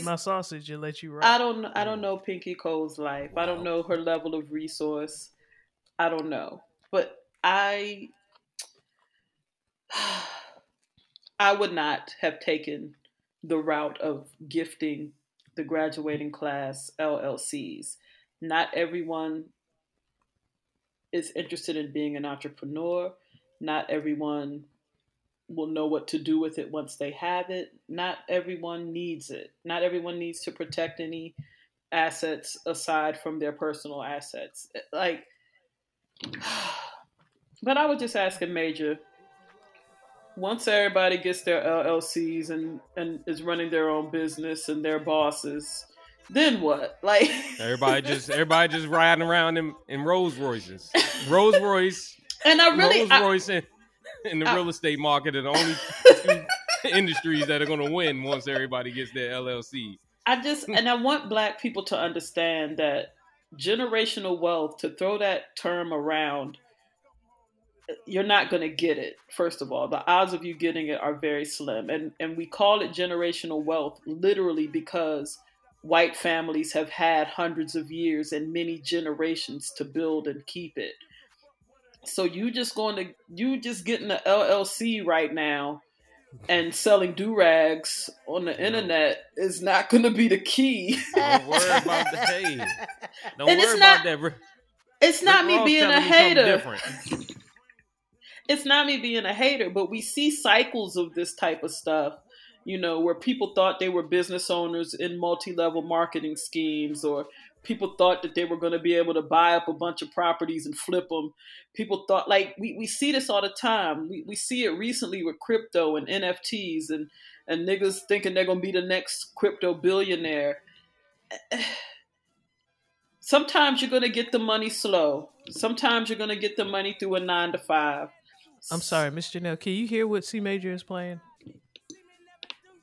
eat my sausage and let you rock. I don't. I don't mm. know Pinky Cole's life. I don't know her level of resource. I don't know, but I. I would not have taken the route of gifting the graduating class LLCs. Not everyone is interested in being an entrepreneur. Not everyone will know what to do with it once they have it. Not everyone needs it. Not everyone needs to protect any assets aside from their personal assets. Eh, like, but I was just asking Major once everybody gets their LLCs and and is running their own business and their bosses, then what? Like everybody just everybody just riding around in, in Rolls Royces, Rolls Royce, and I really Rolls Royce in, in the real estate market are the only two industries that are going to win once everybody gets their LLCs. I just and I want Black people to understand that generational wealth to throw that term around you're not going to get it first of all the odds of you getting it are very slim and and we call it generational wealth literally because white families have had hundreds of years and many generations to build and keep it so you just going to you just getting the llc right now and selling do rags on the internet is not going to be the key. Don't worry about the hey. Don't and worry not, about that. It's not Rick me Ross being a hater it's not me being a hater, but we see cycles of this type of stuff, you know, where people thought they were business owners in multi level marketing schemes, or people thought that they were going to be able to buy up a bunch of properties and flip them. People thought, like, we, we see this all the time. We, we see it recently with crypto and NFTs and, and niggas thinking they're going to be the next crypto billionaire. Sometimes you're going to get the money slow. Sometimes you're going to get the money through a nine to five. I'm sorry, Miss Janelle. Can you hear what C Major is playing?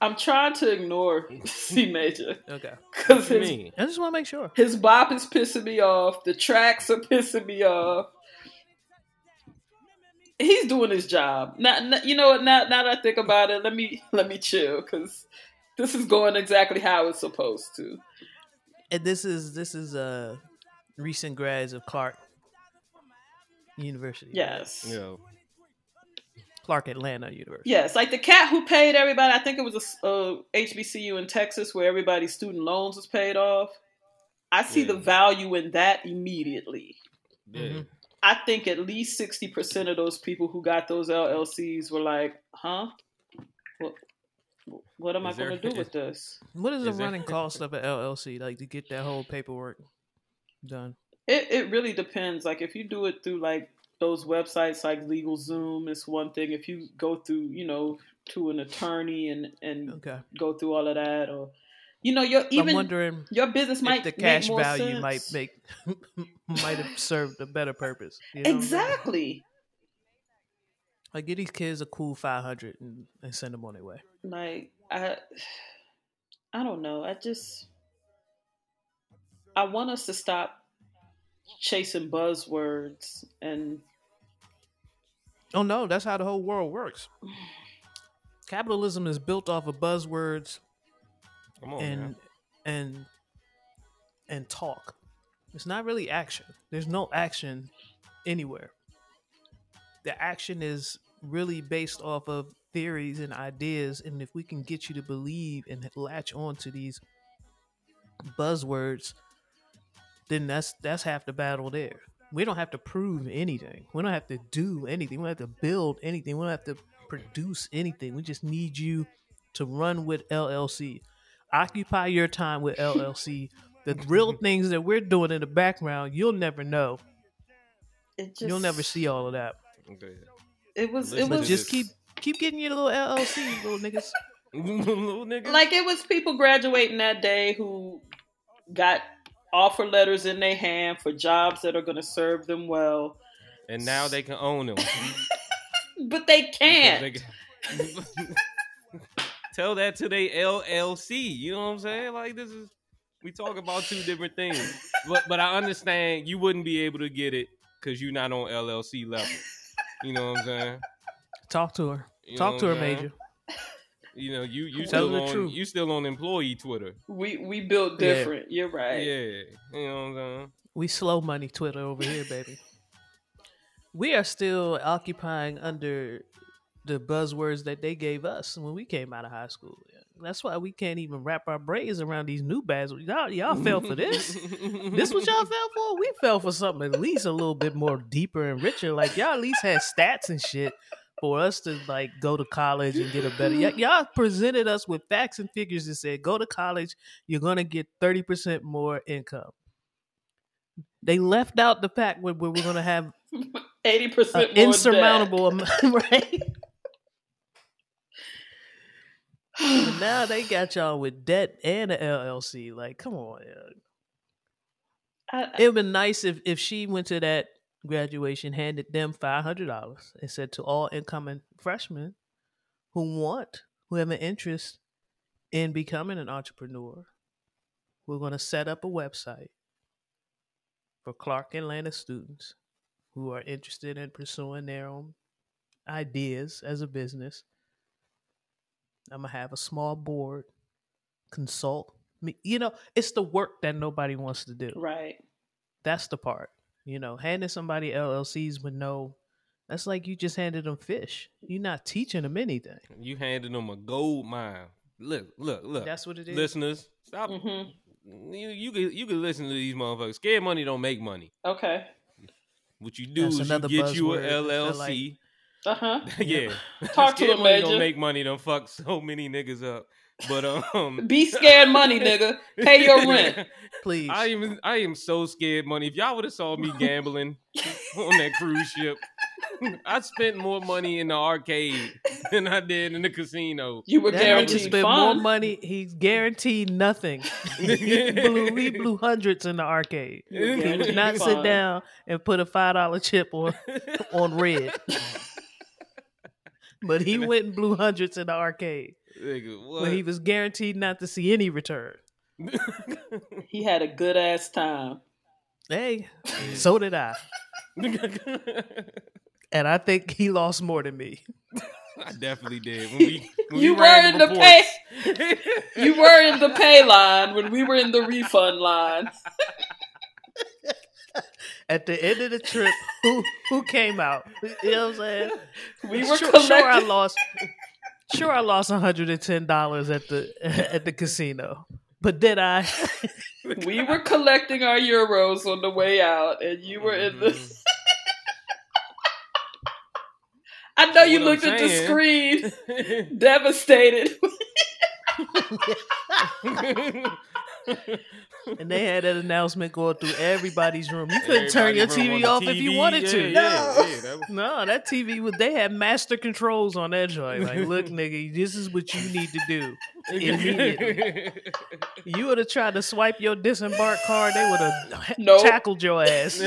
I'm trying to ignore C Major. Okay. Because I just want to make sure. His bop is pissing me off. The tracks are pissing me off. He's doing his job. Now, you know what? Now, now that I think about it, let me let me chill because this is going exactly how it's supposed to. And this is this is uh recent grads of Clark University. Yes. Yeah. Clark Atlanta University. Yes, like the cat who paid everybody. I think it was a, a HBCU in Texas where everybody's student loans was paid off. I see yeah. the value in that immediately. Yeah. Mm-hmm. I think at least sixty percent of those people who got those LLCs were like, "Huh, what, what am is I going to do with this?" What is, is the running cost of an LLC, like to get that whole paperwork done? It it really depends. Like if you do it through like those websites like LegalZoom is one thing. If you go through, you know, to an attorney and and okay. go through all of that, or you know, your even I'm wondering your business might the cash value sense. might make might have served a better purpose. You know exactly. Like get these kids a cool five hundred and, and send them on their way. Like I, I don't know. I just I want us to stop chasing buzzwords and oh no that's how the whole world works. Capitalism is built off of buzzwords on, and man. and and talk. It's not really action. There's no action anywhere. The action is really based off of theories and ideas and if we can get you to believe and latch on to these buzzwords then that's that's half the battle there. We don't have to prove anything. We don't have to do anything. We don't have to build anything. We don't have to produce anything. We just need you to run with LLC. Occupy your time with LLC. the real things that we're doing in the background, you'll never know. Just, you'll never see all of that. It was. It was just keep keep getting your little LLC, little niggas. little niggas. Like it was people graduating that day who got offer letters in their hand for jobs that are going to serve them well. And now they can own them. but they can't. They can... Tell that to the LLC. You know what I'm saying? Like this is we talk about two different things. but but I understand you wouldn't be able to get it because you're not on LLC level. You know what I'm saying? Talk to her. You Talk to her, Major. You know, you you Tell still the on truth. you still on employee Twitter. We we built Yeah. different. You're right. Yeah, you know what I'm saying. We slow money Twitter over here, baby. We are still occupying under the buzzwords that they gave us when we came out of high school. That's why we can't even wrap our brains around these new bads. Y'all, y'all fell for this. this what y'all fell for? We fell for something at least a little bit more deeper and richer. Like y'all at least had stats and shit for us to like go to college and get a better. Y- y'all presented us with facts and figures and said, go to college, you're gonna get thirty percent more income. They left out the fact where, where we're gonna have Eighty an percent more insurmountable amount, right? Now they got y'all with debt and an LLC. Like, come on. yeah. I, It would have been nice if, if she went to that graduation, handed them five hundred dollars, and said to all incoming freshmen who want, who have an interest in becoming an entrepreneur, we're going to set up a website for Clark Atlanta students who are interested in pursuing their own ideas as a business. I'm gonna have a small board consult me. You know, it's the work that nobody wants to do. right. That's the part. You know, handing somebody LLCs with no, that's like you just handed them fish. You're not teaching them anything. You handed them a gold mine. Look, look, look. That's what it is. Listeners, stop. Mm-hmm. You you can you can listen to these motherfuckers. Scared money don't make money. Okay. What you do That's is you get you a buzzword. I feel LLC. Uh huh. yeah. Talk to Scared the money major. don't make money. Don't fuck so many niggas up. But um, Be scared, money, nigga. Pay your rent. Please. I am I am so scared money. If y'all would have saw me gambling on that cruise ship, I spent more money in the arcade than I did in the casino. You were that nigga guaranteed spent more money. He's guaranteed nothing. he blew he blew hundreds in the arcade. He would guaranteed not sit down and put a five dollar chip on on red. But he went and blew hundreds in the arcade Nigga, what? when he was guaranteed not to see any return. He had a good ass time. Hey, so did I. And I think he lost more than me. I definitely did. When we, when You we were in the reports. You were in the pay line when we were in the refund line. At the end of the trip, who who came out? You know what I'm saying? We were sure, collecting. sure I lost. Sure, I lost 110 dollars at the at the casino, but did I? we were collecting our euros on the way out, and you were in the. Mhm. I know you I'm looked at the screen, devastated. and they had that announcement going through everybody's room. You couldn't turn your TV off the if you wanted Yeah, to. Yeah, No. yeah, that was- No, that TV was. They had master controls on that joint. Like, look, nigga, this is what you need to do. Immediately. You would have tried to swipe your disembark card. They would have Nope. tackled your ass.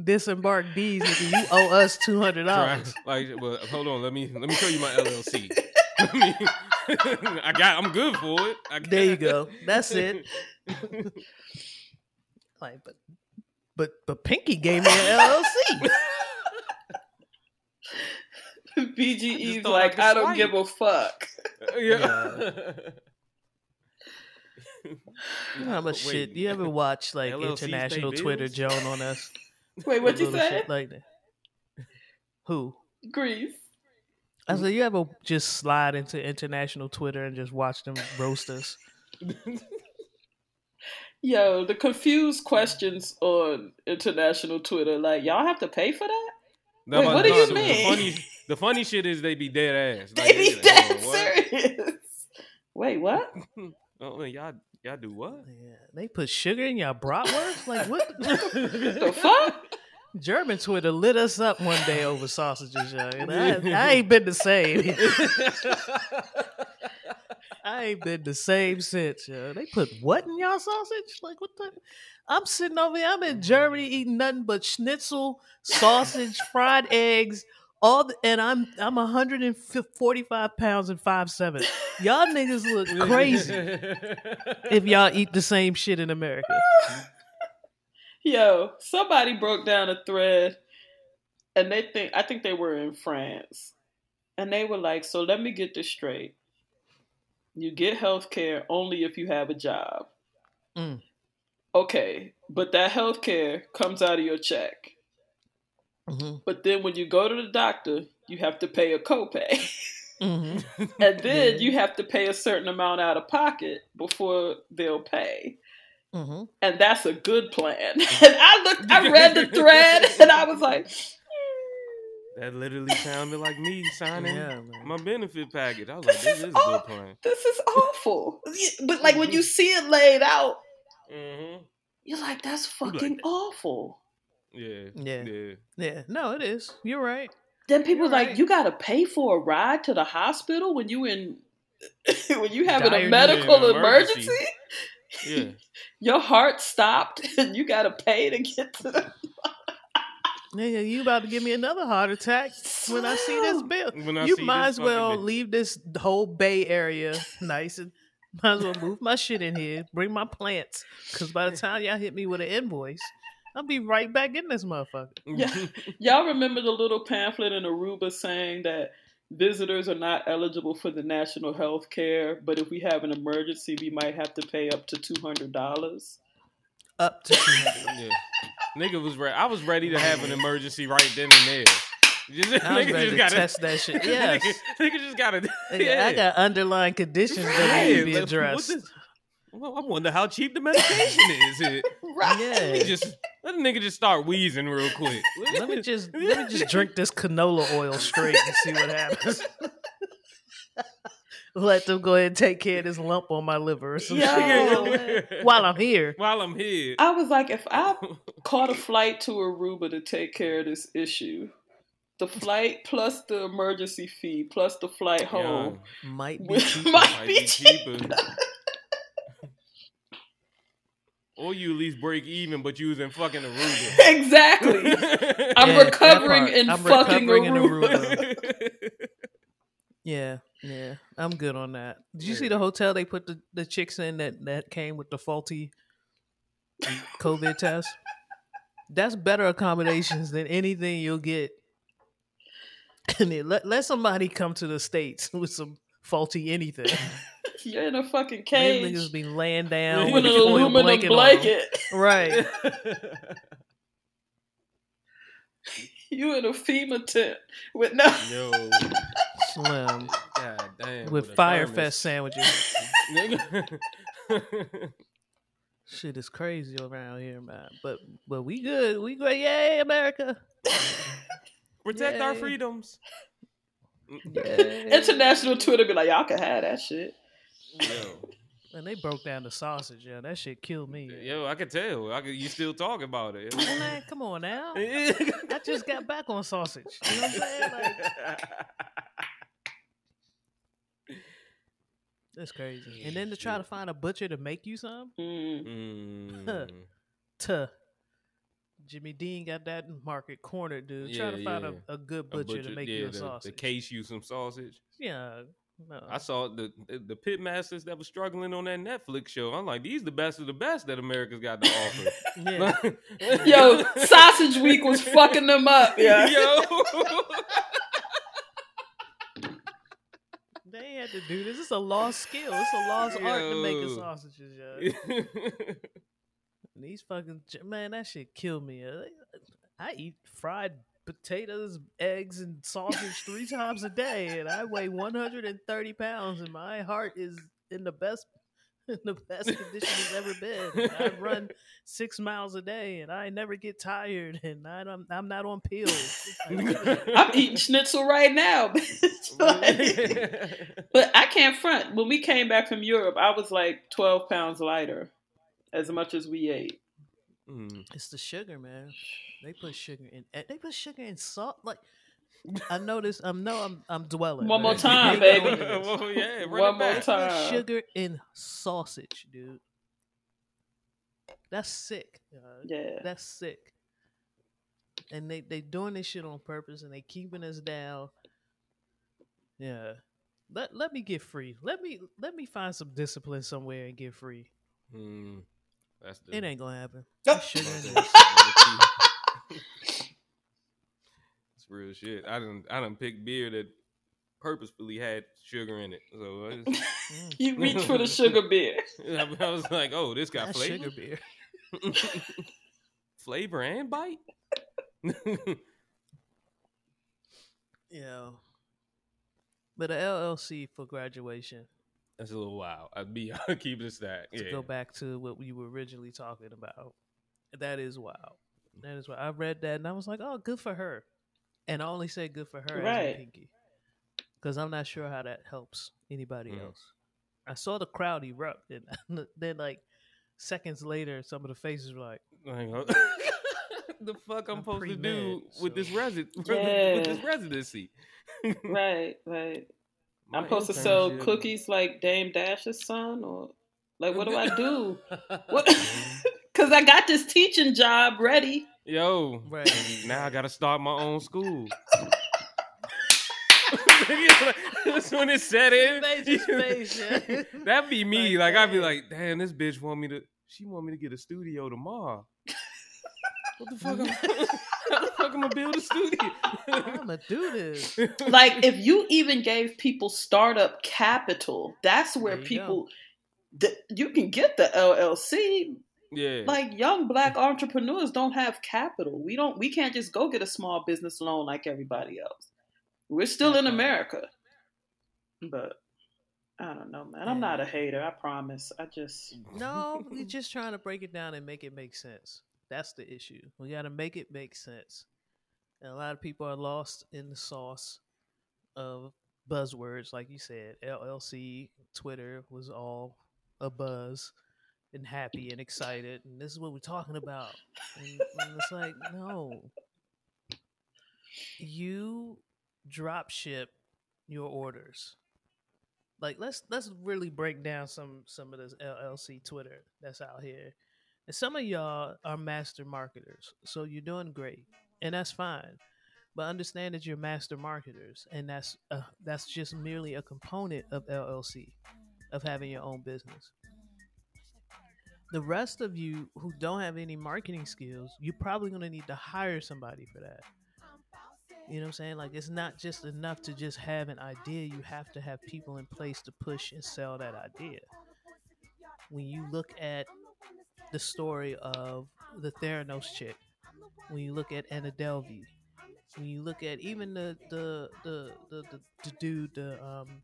Disembark D's, nigga. You owe us two hundred dollars. like, well, hold on. Let me let me show you my LLC. Let me- I got. I'm good for it. I There you go. That's it. Like, but but but Pinky gave me an LLC. BGE's Just thought I like, could I don't swipe. give a fuck. yeah. You know how much Wait, shit? You ever watch like LLCs international Twitter? Joan on us? Wait, what you Little say? shit Like that. Who? Grease. I said, mm. you ever just slide into international Twitter and just watch them roast us? Yo, the confused questions on international Twitter, like, y'all have to pay for that? No, Wait, but what do you the, mean? The funny, the funny shit is they be dead ass. They Like, be like, dead oh, serious. Wait, what? Oh, y'all, y'all do what? Yeah, they put sugar in your bratwurst. Like what? The fuck? German Twitter lit us up one day over sausages. And I, I ain't been the same. I ain't been the same since, yo. They put what in y'all sausage? Like what the? I'm sitting over here. I'm in Germany eating nothing but schnitzel, sausage, fried eggs, all, the, and I'm I'm 145 pounds and five seven. Y'all niggas look crazy if y'all eat the same shit in America. Yo, somebody broke down a thread and they think I think they were in France. and they were like, "So let me get this straight. You get health care only if you have a job." Mm. Okay, but that health care comes out of your check. Mm-hmm. But then when you go to the doctor, you have to pay a copay. Mm-hmm. and then you have to pay a certain amount out of pocket before they'll pay. Mm-hmm. And that's a good plan. And I looked, I read the thread, and I was like, That literally sounded like me signing Yeah, my benefit package. I was like, This this is is a good plan. "This is awful." But like when you see it laid out, Mm-hmm. you're like, "That's like fucking that. awful." Yeah. Yeah. Yeah. Yeah. No, it is. You're right. Then people You're like, right. "You got to pay for a ride to the hospital when you in." when you having Dire a medical emergency. emergency, Yeah. Your heart stopped and you got to pay to get to the Nigga, you about to give me another heart attack when I see this bill. When I you see might this as well fucking- leave this whole Bay Area nice and might as well move my shit in here, bring my plants, because by the time y'all hit me with an invoice, I'll be right back in this motherfucker. Yeah. Y'all remember the little pamphlet in Aruba saying that visitors are not eligible for the national health care, but if we have an emergency, we might have to pay up to $200? Up to 200. yeah. Nigga was ready. I was ready to have an emergency right then and there. Just, I was nigga ready just to gotta, test that shit. Yes. nigga, nigga just gotta. Yeah. I got underlying conditions that need to be Yeah, like, what addressed. this- Well, I wonder how cheap the medication is. Here. Right. Yeah. He just let the nigga just start wheezing real quick. Let me just let me just drink this canola oil straight and see what happens. Let them go ahead and take care of this lump on my liver or some Yo. shit. Oh, While I'm here. While I'm here. I was like, if I caught a flight to Aruba to take care of this issue, the flight plus the emergency fee plus the flight home Might be will- cheap. might Might be be cheaper. Cheaper. Or you at least break even, but you was in fucking Aruba. exactly. I'm Yeah, recovering in I'm fucking recovering in Aruba. Yeah, yeah. I'm good on that. Did you see the hotel they put the, the chicks in that, that came with the faulty COVID test? That's better accommodations than anything you'll get. And let, let somebody come to the States with some faulty anything. You're in a fucking Them cage niggas be laying down with with an a foil aluminum blanket. blanket. Right. You in a FEMA tent with no. Yo, Slim. god damn. With a Fyre. Fest sandwiches. Shit is crazy around here, man. But but we good. We great. Yay, America. Protect our freedoms. Yay. International Twitter be like, y'all can have that shit. Yo, And they broke down the sausage, yeah. That shit killed me. yo, I could tell. I could, you still talk about it. Man, come on now. I just got back on sausage. You know what I'm saying? Like, that's crazy. And then to try to find a butcher to make you some, Mm. Tuh. Jimmy Dean got that market cornered, dude. try Yeah, to find a, a good A butcher, to make yeah, you a the- sausage. To case you some sausage. yeah. No. I saw the the, pit masters that were struggling on that Netflix show. I'm like, these the best of the best that America's got to offer. yeah. Yo, Sausage Week was fucking them up. Yeah. Yo. They had to do this. It's a lost skill. It's a lost art to making Yo. sausages, yeah. These fucking man, that shit killed me. I eat fried potatoes, eggs, and sausage three times a day, and I weigh 130 pounds, and my heart is in the best in the best condition it's ever been. I run six miles a day, and I never get tired, and I don't, I'm not on pills. I'm eating schnitzel right now. Like- but I can't front. When we came back from Europe, I was like 12 pounds lighter, as much as we ate. Mm. It's the sugar, man. They put sugar in. They put sugar in salt. Like I noticed. I'm no. I'm I'm dwelling. One more time, they baby. doing. Well, yeah, One it more back. Put time. sugar in sausage, dude. That's sick. uh, Yeah. That's sick. And they they doing this shit on purpose, and they keeping us down. Yeah. Let let me get free. Let me let me find some discipline somewhere and get free. Mm. That's the It ain't gonna happen. Oh. There's sugar in that's It's real shit. I done I done picked beer that purposefully had sugar in it. So I, just- Mm, You reach for the sugar beer. I I was like, oh, this got that's flavor, sugar beer. flavor and bite. Yeah. But a LLC for graduation That's a little wild. I'd be keeping it stack. to Yeah. go back to what we were originally talking about. That is wild. That is wild. I read that and I was like, oh, good for her. And I only say good for her as Right. Pinky. Because I'm not sure how that helps anybody Mm. else. I saw the crowd erupt. And then, like, seconds later, some of the faces were like, Like, uh, the fuck I'm, I'm supposed to pre-med, do with this so- resident with this residency? Right, right. My I'm supposed to sell cookies like Dame Dash's son, or like what do I do? What? Because I got this teaching job ready. Yo, Right. now I gotta start my own school. That's when it set in. Made his face, yeah. That'd be me. Like, Like, I'd be like, damn, this bitch want me to. She want me to get a studio tomorrow. What the fuck? I'm, fuck I'm gonna build a studio? I'm going to do this. Like if you even gave people startup capital, that's where you people. The, you can get the LLC. yeah, Like young black entrepreneurs don't have capital. We don't. We can't just go get a small business loan like everybody else. We're still in That part. America, but I don't know, man. I'm not a hater. I promise. I just No, we're just trying to break it down and make it make sense. That's the issue. We got to make it make sense. And a lot of people are lost in the sauce of buzzwords, like you said. LLC, Twitter was all a buzz and happy and excited, and this is what we're talking about. And, and it's like, no, you drop ship your orders. Like let's let's really break down some some of this LLC Twitter that's out here. And some of y'all are master marketers, so you're doing great, and that's fine. But understand that you're master marketers, and that's uh, that's just merely a component of LLC, of having your own business. The rest of you who don't have any marketing skills, you're probably going to need to hire somebody for that. You know what I'm saying? Like it's not just enough to just have an idea. You have to have people in place to push and sell that idea. When you look at the story of the Theranos chick, when you look at Anna Delvey, when you look at even the the the the, the, the dude the um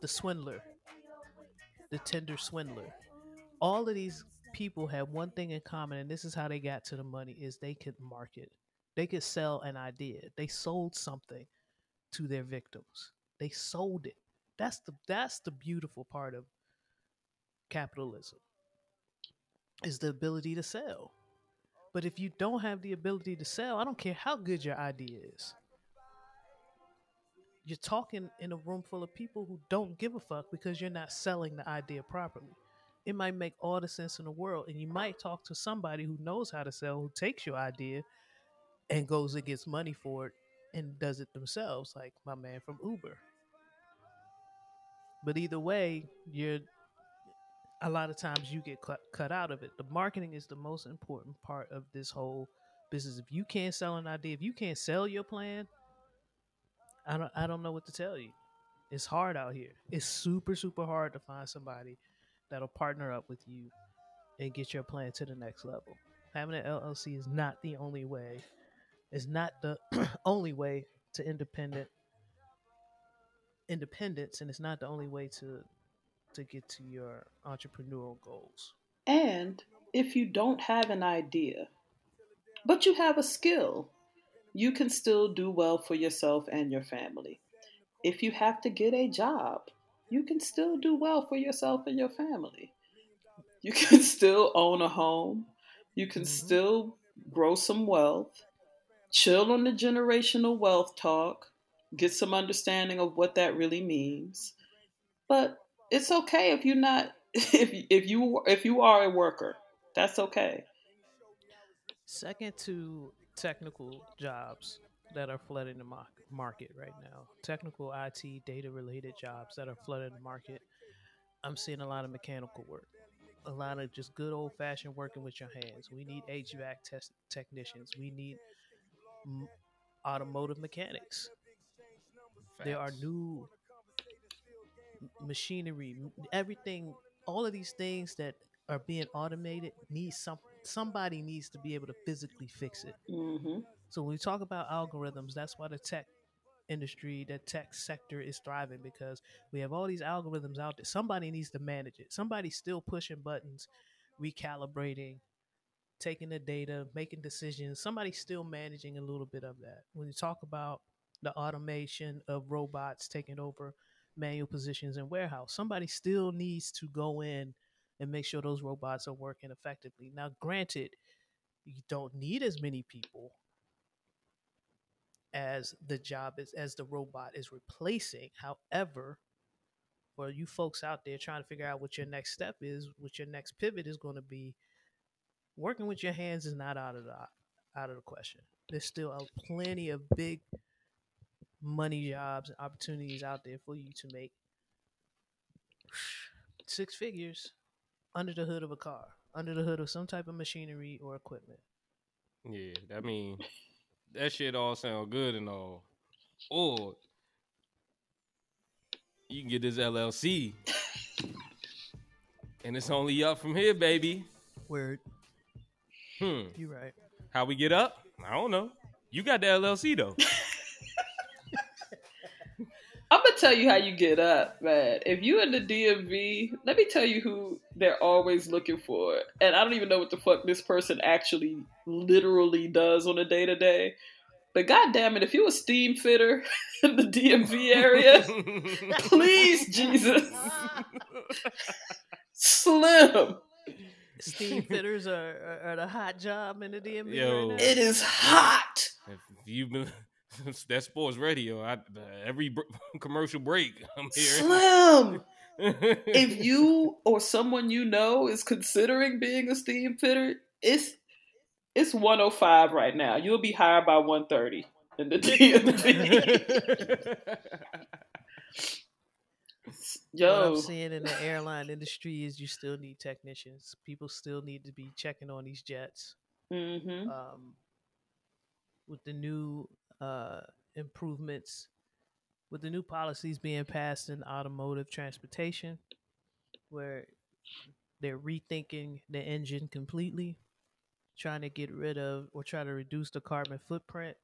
the swindler, the Tinder Swindler, all of these people have one thing in common, and this is how they got to the money: is they could market they could sell an idea. They sold something to their victims. They sold it. That's the that's the beautiful part of capitalism. Is the ability to sell. But if you don't have the ability to sell, I don't care how good your idea is. You're talking in a room full of people who don't give a fuck because you're not selling the idea properly. It might make all the sense in the world, and you might talk to somebody who knows how to sell, who takes your idea and goes and gets money for it and does it themselves, like my man from Uber. But either way, you're a lot of times you get cut, cut out of it. The marketing is the most important part of this whole business. If you can't sell an idea, if you can't sell your plan, I don't I don't know what to tell you. It's hard out here. It's super super hard to find somebody that'll partner up with you and get your plan to the next level. Having an LLC is not the only way is not the only way to independent independence and it's not the only way to to get to your entrepreneurial goals And if you don't have an idea, but you have a skill, you can still do well for yourself and your family. If you have to get a job, you can still do well for yourself and your family. You can still own a home. You can Mhm. still grow some wealth, chill on the generational wealth talk, get some understanding of what that really means. But it's okay if you're not if if you if you are a worker, that's okay. second to technical jobs that are flooding the market right now. Technical it data related jobs that are flooding the market. I'm seeing a lot of mechanical work. A lot of just good old fashioned working with your hands. We need hvac test technicians. We need m- automotive mechanics. There are new m- machinery, everything, all of these things that are being automated need some somebody needs to be able to physically fix it. hmm So when we talk about algorithms, that's why the tech industry, the tech sector is thriving because we have all these algorithms out there. Somebody needs to manage it. Somebody's still pushing buttons, recalibrating, taking the data, making decisions. Somebody's still managing a little bit of that. When you talk about the automation of robots taking over manual positions in warehouse, somebody still needs to go in and make sure those robots are working effectively. Now, granted, you don't need as many people as the job is as the robot is replacing. However, for you folks out there trying to figure out what your next step is, what your next pivot is going to be, working with your hands is not out of the out of the question. There's still plenty of big money jobs and opportunities out there for you to make six figures under the hood of a car, under the hood of some type of machinery or equipment. Yeah, I mean, that shit all sound good and all. Or you can get this LLC. and it's only up from here, baby. Word, Hmm. you right. How we get up? I don't know. You got the LLC though. I'm gonna tell you how you get up, man. If you in the DMV, let me tell you who they're always looking for. And I don't even know what the fuck this person actually literally does on a day to day. But god damn it, if you a steam fitter in the DMV area, please Jesus, Slim. Steam fitters are, are, are the hot job in the DMV Yo. right now. It is hot. If you've been that sports radio, I, every br- commercial break, I'm here. Slim. if you or someone you know is considering being a steam fitter, it's it's 105 right now. You'll be hired by 130 in the DMV. What I'm seeing in the airline industry is you still need technicians. People still need to be checking on these jets. hmm Um, with the new uh, improvements, with the new policies being passed in automotive transportation, where they're rethinking the engine completely, trying to get rid of or try to reduce the carbon footprint.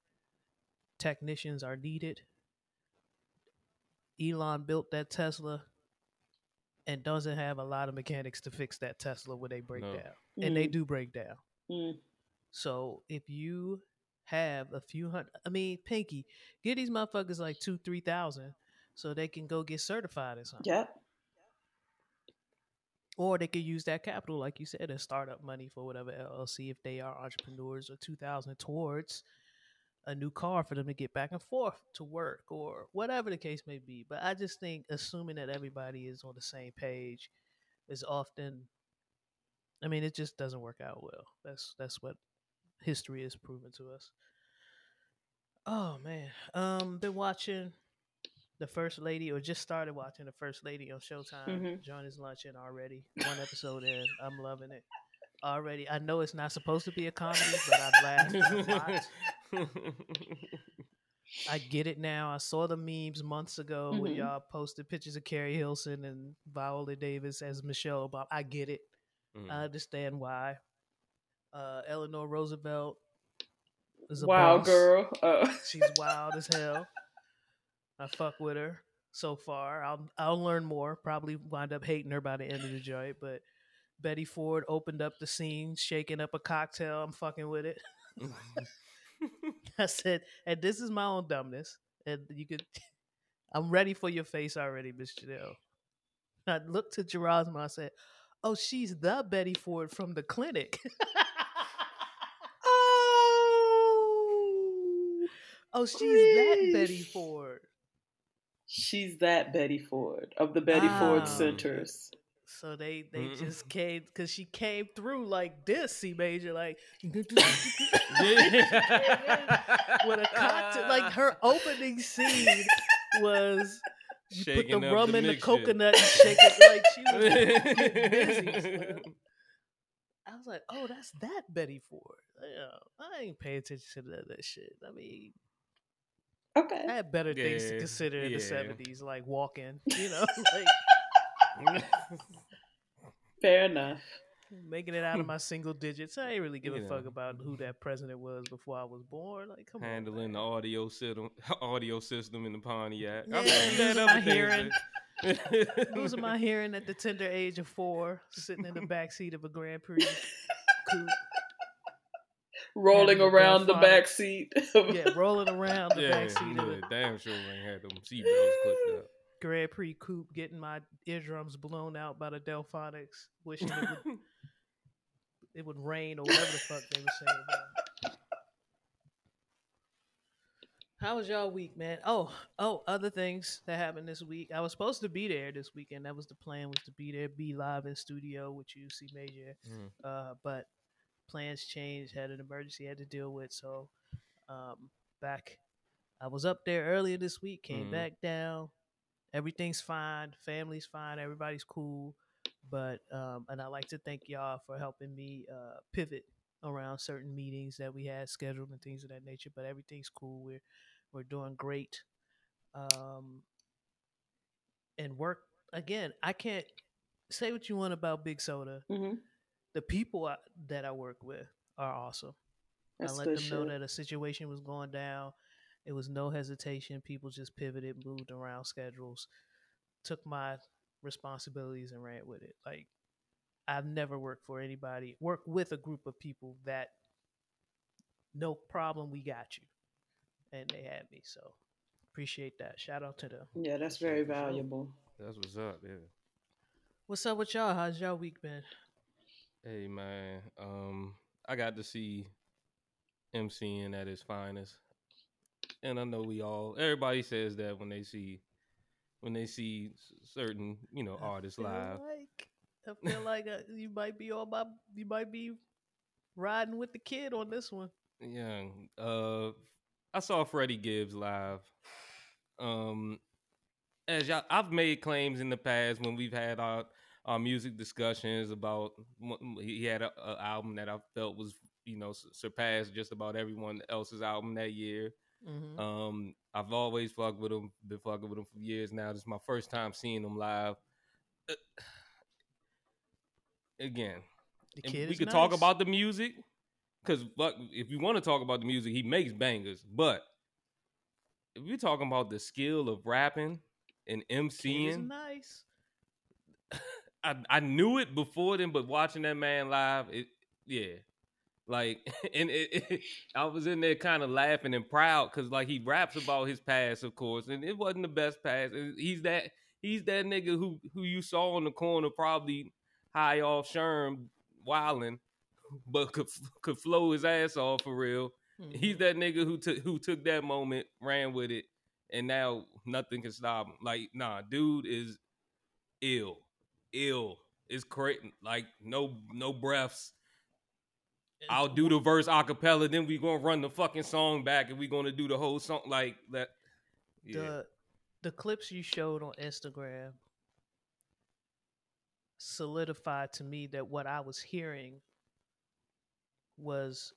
Technicians are needed. Elon built that Tesla and doesn't have a lot of mechanics to fix that Tesla when they break No. down. And they do break down. Mm. So if you have a few hundred, I mean, Pinky, get these motherfuckers like two, three thousand, so they can go get certified or something. Yep. Or they could use that capital, like you said, as startup money for whatever LLC if they are entrepreneurs, or two thousand towards a new car for them to get back and forth to work, or whatever the case may be. But I just think assuming that everybody is on the same page is often I mean, it just doesn't work out well. That's that's what history has proven to us. Oh man, um, been watching the First Lady, or just started watching the First Lady on Showtime. Mhm. John is lunching already. One episode in, I'm loving it already. I know it's not supposed to be a comedy, but I've laughed a lot. I get it now. I saw the memes months ago when Mhm. y'all posted pictures of Keri Hilson and Viola Davis as Michelle Obama. I get it. Mm. I understand why. Uh, Eleanor Roosevelt is a Wow, boss. girl. Uh, She's wild as hell. I fuck with her so far. I'll I'll learn more. Probably wind up hating her by the end of the joint. But Betty Ford opened up the scene, shaking up a cocktail. I'm fucking with it. I said, and this is my own dumbness. And you could, I'm ready for your face already, Miss Janelle. I looked to Gerasmo. I said, "Oh, she's the Betty Ford from the clinic." Oh, oh, she's that Betty Ford. she's that Betty Ford of the Betty Ford Ah. centers. So they they Mm. just came because she came through like this. C major like with a cocktail. Like her opening scene was you Shaking put the rum the in the coconut and shake it like she was busy. Slim. I was like, oh, that's that Betty Ford. Yeah, I ain't paying attention to that, that shit. I mean, Okay. I had better things to consider in yeah. the seventies, like walking. You know, like Fair enough. making it out of my single digits. I ain't really give a You fuck about who that president was before I was born. Like, come on. handling the audio system, audio system in the Pontiac. Yeah, I mean, you had losing my hearing. that- losing my hearing at the tender age of four, sitting in the back seat of a Grand Prix coupe. Rolling around the grandfather. back seat. Yeah, rolling around the yeah, back seat of yeah, the damn sure ain't had them seatbelts clipped up. Grand Prix coupe, getting my eardrums blown out by the Delfonics, wishing it would it would rain or whatever the fuck they were saying about. it. How was y'all week, man? Oh, oh, other things that happened this week. I was supposed to be there this weekend. That was the plan was to be there, be live in studio with you, C Major. Mm. Uh, but plans changed, had an emergency I had to deal with. So um back I was up there earlier this week, came Mhm. back down. Everything's fine, family's fine, everybody's cool. But um and I like to thank y'all for helping me uh pivot around certain meetings that we had scheduled and things of that nature. But everything's cool. We're we're doing great. Um and work again, I can't say what you want about Big Soda hmm the people I, that I work with are awesome. That's I let good them know shit. that a situation was going down. It was no hesitation. People just pivoted, moved around schedules, took my responsibilities and ran with it. Like I've never worked for anybody, worked with a group of people that no problem, we got you. And they had me. So appreciate that. Shout out to them. Yeah, that's For very sure, for valuable. That's what's up, yeah. What's up with y'all? How's y'all week been? Hey man, um, I got to see MCN at his finest, and I know we all. Everybody says that when they see when they see certain you know artists I live. Like, I feel like uh, you might be on my, you might be riding with the kid on this one. Yeah, uh, I saw Freddie Gibbs live. Um, as y'all, I've made claims in the past when we've had our our music discussions about he had a, a album that I felt was you know surpassed just about everyone else's album that year. Mm-hmm. Um, I've always fucked with him, been fucking with him for years now. This is my first time seeing him live. Uh, again, we could talk about the music because if you want to talk about the music, he makes bangers. But if you're talking about the skill of rapping and MCing, nice. I I knew it before then, but watching that man live, it yeah, like and it, it, I was in there kind of laughing and proud because like he raps about his past, of course, and it wasn't the best past. He's that he's that nigga who who you saw in the corner probably high off Sherm wilding, but could could flow his ass off for real. He's Mhm. that nigga who took who took that moment, ran with it, and now nothing can stop him. Like, nah, dude is ill, ill. It's crazy. Like, no, no breaths. I'll do the verse a cappella, then we gonna run the fucking song back, and we gonna do the whole song like that. Yeah, the the clips you showed on Instagram solidified to me that what I was hearing was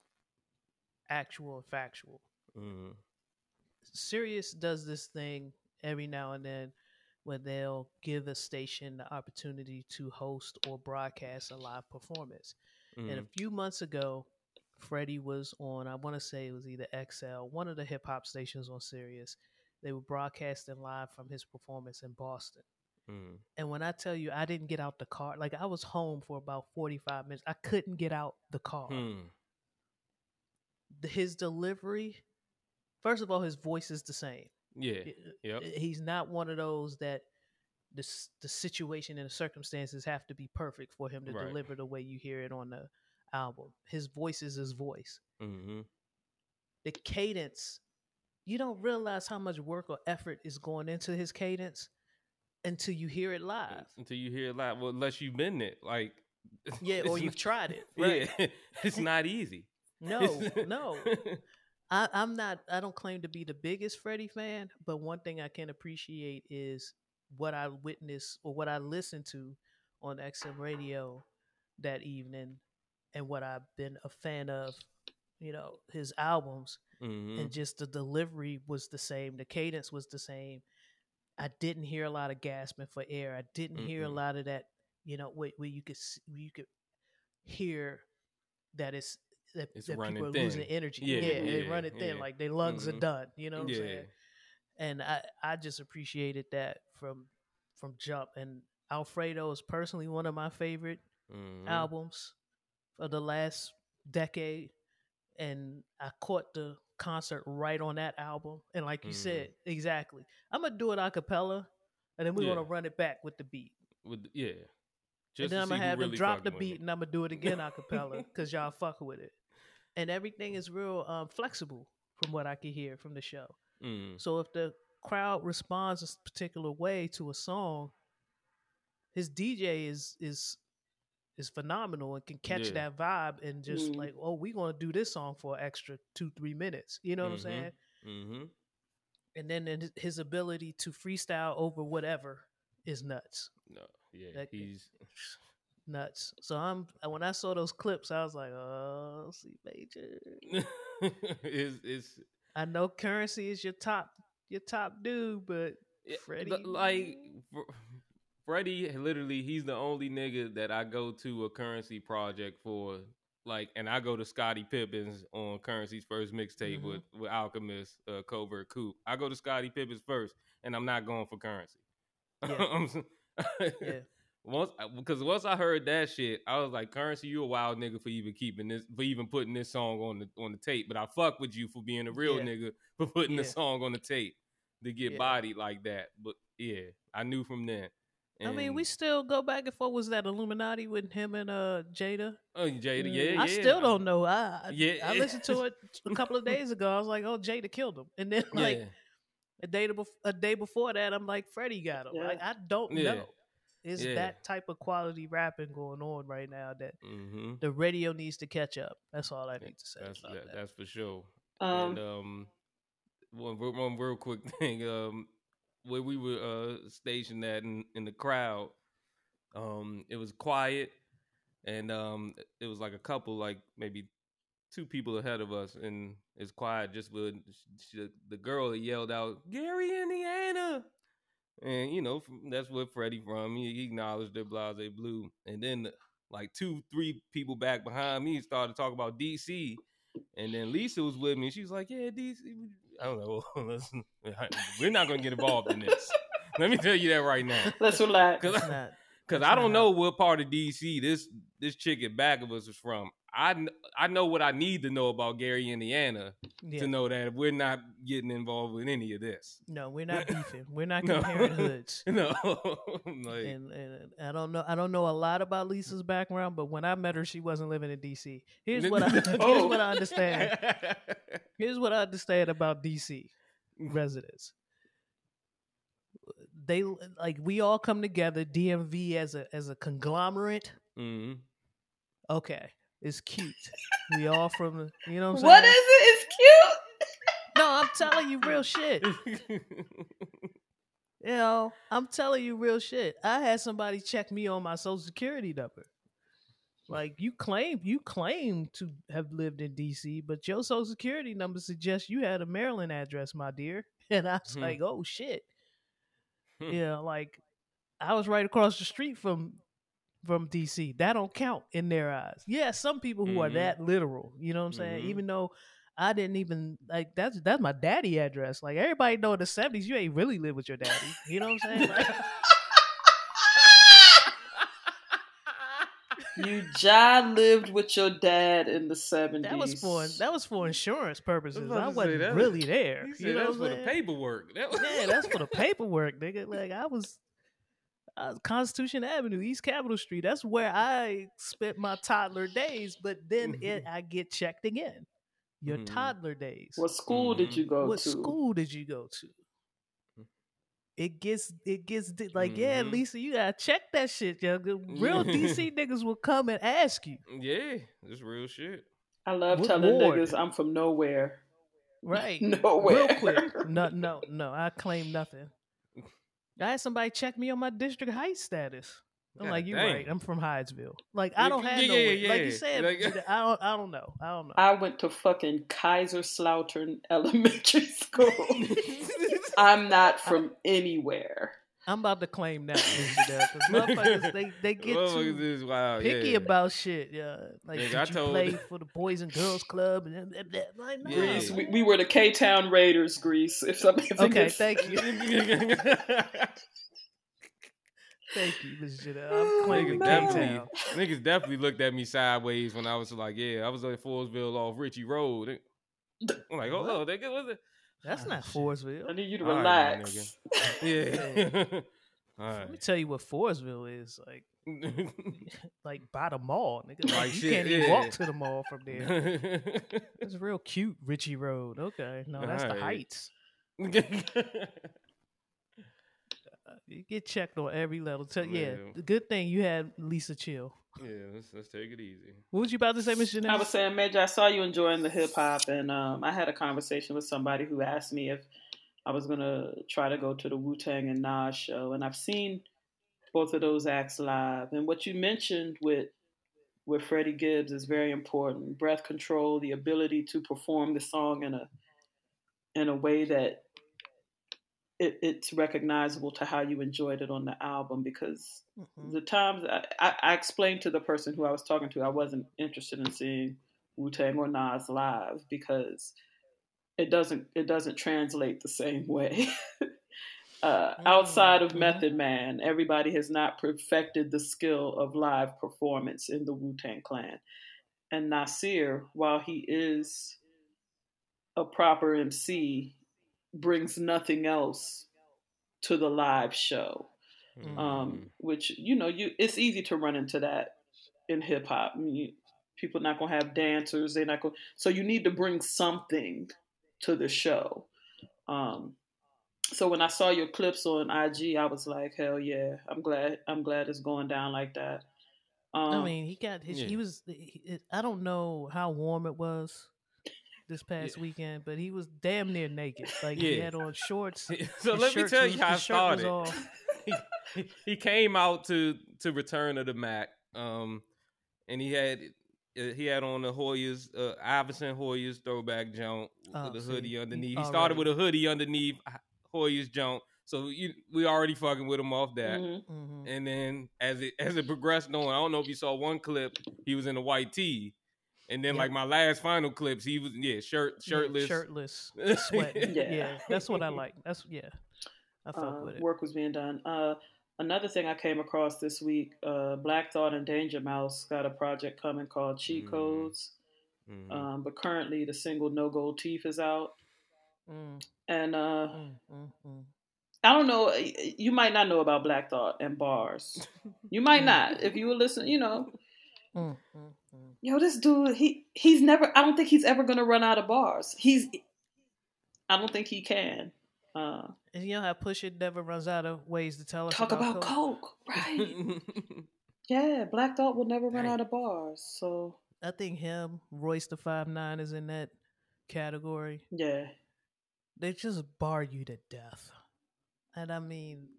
actual and factual. Mhm. Sirius does this thing every now and then where they'll give a station the opportunity to host or broadcast a live performance. And a Mhm. few months ago, Freddie was on, I want to say it was either XL, one of the hip hop stations on Sirius. They were broadcasting live from his performance in Boston. Mhm. And when I tell you I didn't get out the car, like I was home for about 45 minutes, I couldn't get out the car. Hmm. His delivery, first of all, his voice is the same. Yeah. Yep. He's not one of those that the the situation and the circumstances have to be perfect for him to Right. deliver the way you hear it on the album. His voice is his voice. hmm The cadence, you don't realize how much work or effort is going into his cadence until you hear it live. Until you hear it live, well, unless you've been there, like Yeah, or you've not- tried it. Right. Yeah, it's not easy. No, no. I, I'm not. I don't claim to be the biggest Freddie fan, but one thing I can appreciate is what I witnessed or what I listened to on XM radio that evening, and what I've been a fan of you know, his albums, Mhm. and just the delivery was the same, the cadence was the same. I didn't hear a lot of gasping for air. I didn't hear a lot of that, you know, where, where you could where you could hear that it's that, It's that people are thin. losing energy. Yeah, Yeah, they run it thin, yeah. like their lungs are Mhm. done. You know what I'm saying? And I I just appreciated that from from jump. And Alfredo is personally one of my favorite Mhm. albums of the last decade and I caught the concert right on that album and like you Mhm. said exactly I'm gonna do it a cappella and then we're Yeah. gonna run it back with the beat With yeah. and then I'm gonna have really them drop the beat and I'm gonna do it again a cappella because y'all fuck with it and everything is real um, flexible from what I can hear from the show Mm. so if the crowd responds a particular way to a song, his DJ is is is phenomenal and can catch Yeah. that vibe and just Mm. like, oh, we gonna do this song for an extra two three minutes. You know what Mhm. I'm saying? Mm-hmm. And then his- his ability to freestyle over whatever is nuts, No. Yeah. That- he's nuts. So I'm when I saw those clips, I was like, oh, see, major. is is I know currency is your top your top dude, but Freddie, like Fr- Freddie, literally, he's the only nigga that I go to a currency project for. Like, and I go to Scottie Pippens on Currency's first mixtape Mhm. with with Alchemist, uh, Covert Coup. I go to Scottie Pippens first, and I'm not going for Currency. Yeah. Yeah, once because once I heard that shit, I was like, "Currency, you a wild nigga for even keeping this, for even putting this song on the on the tape." But I fuck with you for being a real Yeah. nigga for putting the song on the tape to get Yeah. bodied like that. But yeah, I knew from then. I mean, we still go back and forth. Was that Illuminati with him and uh Jada? oh Jada, Mm, yeah, yeah. I still don't know. I I- Yeah. I listened to it a couple of days ago. I was like, oh, Jada killed him, and then like yeah, a day to bef- a day before that, I'm like, Freddie got him. Yeah. Like I don't Yeah. know. It's Yeah. that type of quality rapping going on right now that hmm the radio needs to catch up. That's all I need to say. that's about that, that. that's for sure. Um, and um, one, real- one real quick thing. Um, where we were uh stationed at in, in the crowd, um, it was quiet, and um, it was like a couple, like maybe two people ahead of us, and it's quiet. Just with she, the girl that yelled out, "Gary, Indiana." And you know that's where Freddie from. He, he acknowledged that Blase Blue, and then like two, three people back behind me started talking about DC, and then Lisa was with me. She was like, "Yeah, DC." I don't know. Listen, we're not gonna get involved in this. Let me tell you that right now, let's relax. because It's not. because That's I don't not know what part of DC this this chick at back of us is from. I I know what I need to know about Gary, Indiana, Yeah. to know that we're not getting involved with any of this. No, we're not beefing. We're not No. comparing hoods. No, like and, and I don't know. I don't know a lot about Lisa's background, but when I met her, she wasn't living in DC. Here's what I here's Oh. what I understand. Here's what I understand about DC residents. They like we all come together. DMV as a as a conglomerate. Mhm. Okay, it's cute. we all from the. You know what I'm what is it? It's cute. No, I'm telling you real shit. You know, I'm telling you real shit. I had somebody check me on my social security number. Like you claim you claim to have lived in DC, but your social security number suggests you had a Maryland address, my dear. And I was Hmm. like, oh shit. Hmm. Yeah, like I was right across the street from from DC. That don't count in their eyes. Yeah, some people who are Mhm. that literal, you know what I'm saying? Mhm. Even though I didn't even like that's that's my daddy address. Like everybody know in the seventies, you ain't really live with your daddy. You know what I'm saying? Like, You John lived with your dad in the seventies. that was for that was for insurance purposes. I to say, wasn't that- really there. He said You know that's what for I'm the paperwork. That was- Yeah, that's for the paperwork, nigga. Like I was, I was Constitution Avenue, East Capitol Street. That's where I spent my toddler days. But then it, I get checked again. Your Mhm. toddler days. What school did Mhm. you go to? what to? school did you go to? It gets it gets like yeah, Mhm. Lisa, you gotta check that shit, yo. Real DC niggas will come and ask you, yeah, it's real shit. I love What telling ward? niggas I'm from nowhere. right? Nowhere. Real quick. No, no, no. I claim nothing. I had somebody check me on my district height status. I'm God like, you're dang. right. I'm from Hydesville. Like, I don't Yeah, have yeah, no yeah, way. Like you said, Like- I don't. I don't know. I don't know. I went to fucking Kaiserslautern Elementary School. I'm not from anywhere. I'm about to claim that because motherfuckers they they get Motherfuckers too is wild, picky yeah. about shit. Yeah, like Nigga, did I you told- play for the Boys and Girls Club and then- then- then- like, no. Greece, we, we were the K Town Raiders, Greece. If something Okay, gets- thank you, thank you, Mr. Janelle. I'm claiming Niggas man. definitely, K-Town. niggas definitely looked at me sideways when I was like, "Yeah, I was at Forestville off Ritchie Road." I'm like, "Hold What? on, nigga, what's it?" That's Ah, not shit. I need you to All right, relax. Yeah. All Let me tell you what Forestville is like. Like by the mall, nigga. Like, Like you shit, can't even yeah. walk to the mall from there. It's real cute, Ritchie Road. Okay, no, that's the Alright. Heights. Uh, You get checked on every level. So yeah, the good thing you had Lisa Chill. Yeah, let's let's take it easy. What was you about to say, Miss Janelle? I was saying, Major, I saw you enjoying the hip hop, and um, I had a conversation with somebody who asked me if I was gonna try to go to the Wu Tang and Nas show, and I've seen both of those acts live. And what you mentioned with with Freddie Gibbs is very important. Breath control, the ability to perform the song in a in a way that it, it's recognizable to how you enjoyed it on the album because Mhm. the times I, I, I explained to the person who I was talking to I wasn't interested in seeing Wu Tang or Nas live because it doesn't it doesn't translate the same way. uh, outside of. Method Man, everybody has not perfected the skill of live performance in the Wu Tang Clan. And Nasir, while he is a proper MC, brings nothing else to the live show Mm-hmm. um, which you know you it's easy to run into that in hip hop. I mean, you- people not gonna have dancers. They're not going. So you need to bring something to the show. Um, so when I saw your clips on IG, I was like, hell yeah! I'm glad. I'm glad it's going down like that. Um, I mean, he got his. yeah. He was. He, I don't know how warm it was this past weekend, but he was damn near naked. Like he had on shorts. so his let me tell was- you how it his shirt was started. he, he came out to to Return of the Mack, um, and he had uh, he had on the Hoyas, uh, Iverson Hoyas throwback jump Oh, with a see, hoodie he underneath. He started already- with a hoodie underneath Hoyas jump, so you, we already fucking with him off that. mhm. Mhm. And then as it as it progressed on, I don't know if you saw one clip, he was in a white tee. And then Yep. like my last final clips, he was yeah, shirt Yeah, shirtless. shirtless, sweating. Yeah. yeah. that's what I like. That's yeah, I fuck uh, with it. work was being done. Uh, another thing I came across this week: uh, Black Thought and Danger Mouse got a project coming called Cheat Mhm. Codes. Mhm. Um, but currently, the single No Gold Teeth is out, Mm, and uh, mm, mm, mm. I don't know. You might not know about Black Thought and bars. You might not if you were listening. You know, Mm, mm, mm. yo, this dude, he he's never. I don't think he's ever gonna run out of bars. He's. I don't think he can. Uh, And you know how Pusha never runs out of ways to tell us talk about coke? coke, right? yeah, Black Thought will never run Dang. out of bars. So I think him, Royce the Five Nine is in that category. yeah, They just bar you to death, and I mean, Dog,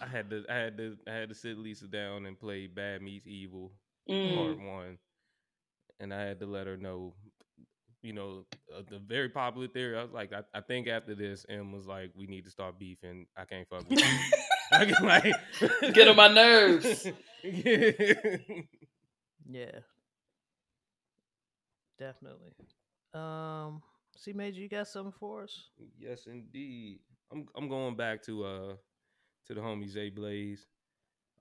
I had to, I had to, I had to sit Lisa down and play Bad Meets Evil Mm. Part One, and I had to let her know, you know, uh, the very popular theory. I was like, I, I think after this, M was like, we need to start beefing. I can't fuck with you. I get like, Get on my nerves. yeah, definitely. Um, see, Major, you got something for us? yes, indeed. I'm, I'm going back to uh, to the homie Zay Blaze.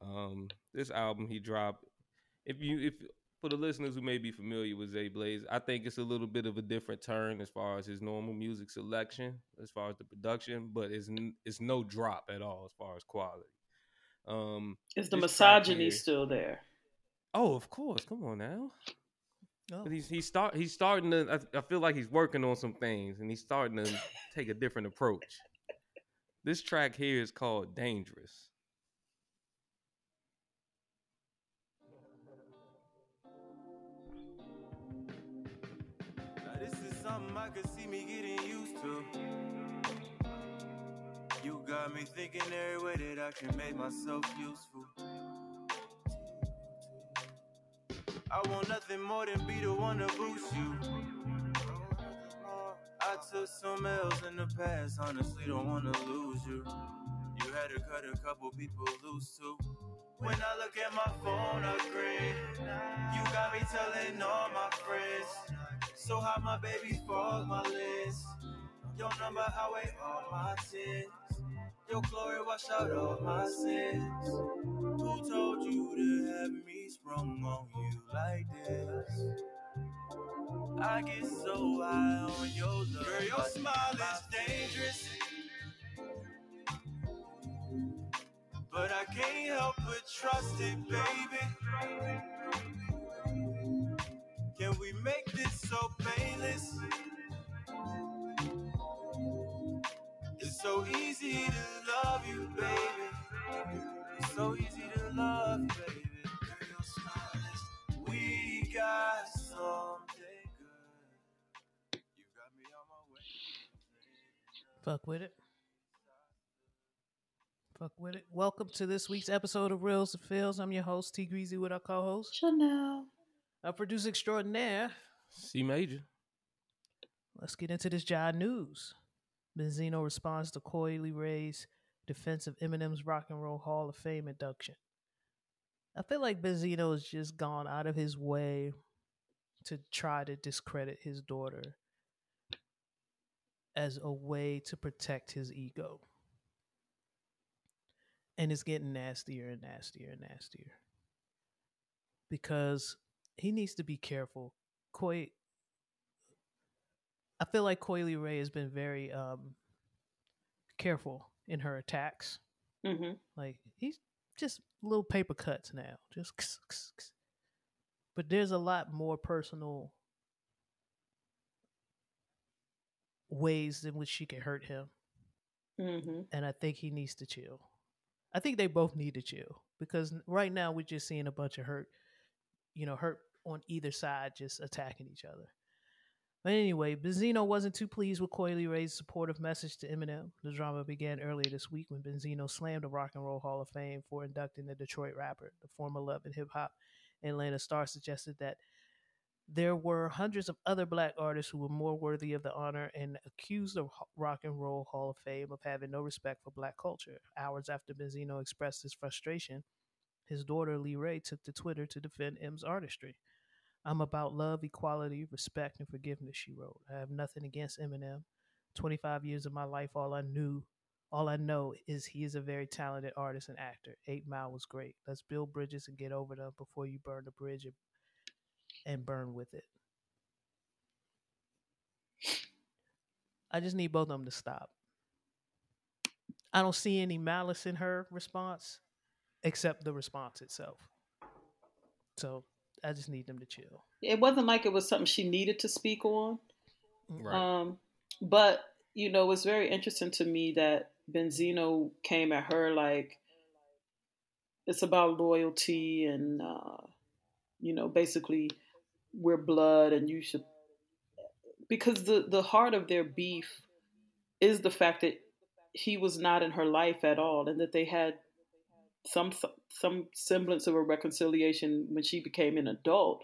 Um, this album he dropped. If you if for the listeners who may be familiar with Zay Blaze, I think it's a little bit of a different turn as far as his normal music selection, as far as the production, but it's n- it's no drop at all as far as quality. Um, Is the misogyny here- still there? oh, of course, come on now. Oh, But he's he's start he's starting to. I, I feel like he's working on some things, and he's starting to take a different approach. This track here is called "Dangerous." Now this is something I could see me getting used to. You got me thinking every way that I can make myself useful. I want nothing more than be the one to boost you. I took some L's in the past, honestly don't wanna lose you. You had to cut a couple people loose too. When I look at my phone, I grin. You got me telling all my friends. So how my baby fall my list. Your number outweigh all my sins. Your glory wash out all my sins. Who told you to have me sprung on you like this? I get so high on your love. Girl, your smile is dangerous. But I can't help but trust it, baby. Can we make this so painless? It's so easy to love you, baby. It's so easy to love you, baby. Girl, your smile is- We got something Fuck with it. Fuck with it. Welcome to this week's episode of Reels and Feels. I'm your host, T Greasy, with our co-host, Chanel. our producer extraordinaire. C major. Let's get into this job news. Benzino responds to Coi Leray's defense of Eminem's Rock and Roll Hall of Fame induction. I feel like Benzino has just gone out of his way to try to discredit his daughter as a way to protect his ego. And it's getting nastier and nastier and nastier. Because he needs to be careful. Coy I feel like Coi Leray has been very um careful in her attacks. hmm Like he's just little paper cuts now, just. kss, kss, kss. But there's a lot more personal ways in which she can hurt him, hmm and I think he needs to chill. I think they both need to chill because right now we're just seeing a bunch of hurt, you know, hurt on either side just attacking each other. But anyway, Benzino wasn't too pleased with Coi Leray's supportive message to Eminem. The drama began earlier this week when Benzino slammed the Rock and Roll Hall of Fame for inducting the Detroit rapper. The former Love and Hip Hop Atlanta star suggested that there were hundreds of other black artists who were more worthy of the honor and accused the Rock and Roll Hall of Fame of having no respect for black culture. Hours after Benzino expressed his frustration, his daughter Leray took to Twitter to defend M's artistry. I'm about love, equality, respect, and forgiveness, she wrote. I have nothing against Eminem. 25 years of my life, all I knew, all I know is he is a very talented artist and actor. Eight Mile was great. Let's build bridges and get over them before you burn the bridge and, and burn with it. I just need both of them to stop. I don't see any malice in her response except the response itself. So I just need them to chill. It wasn't like it was something she needed to speak on. Right. Um, but you know, it's very interesting to me that Benzino came at her like it's about loyalty and uh, you know, basically we're blood and you should because the the heart of their beef is the fact that he was not in her life at all and that they had some some semblance of a reconciliation when she became an adult.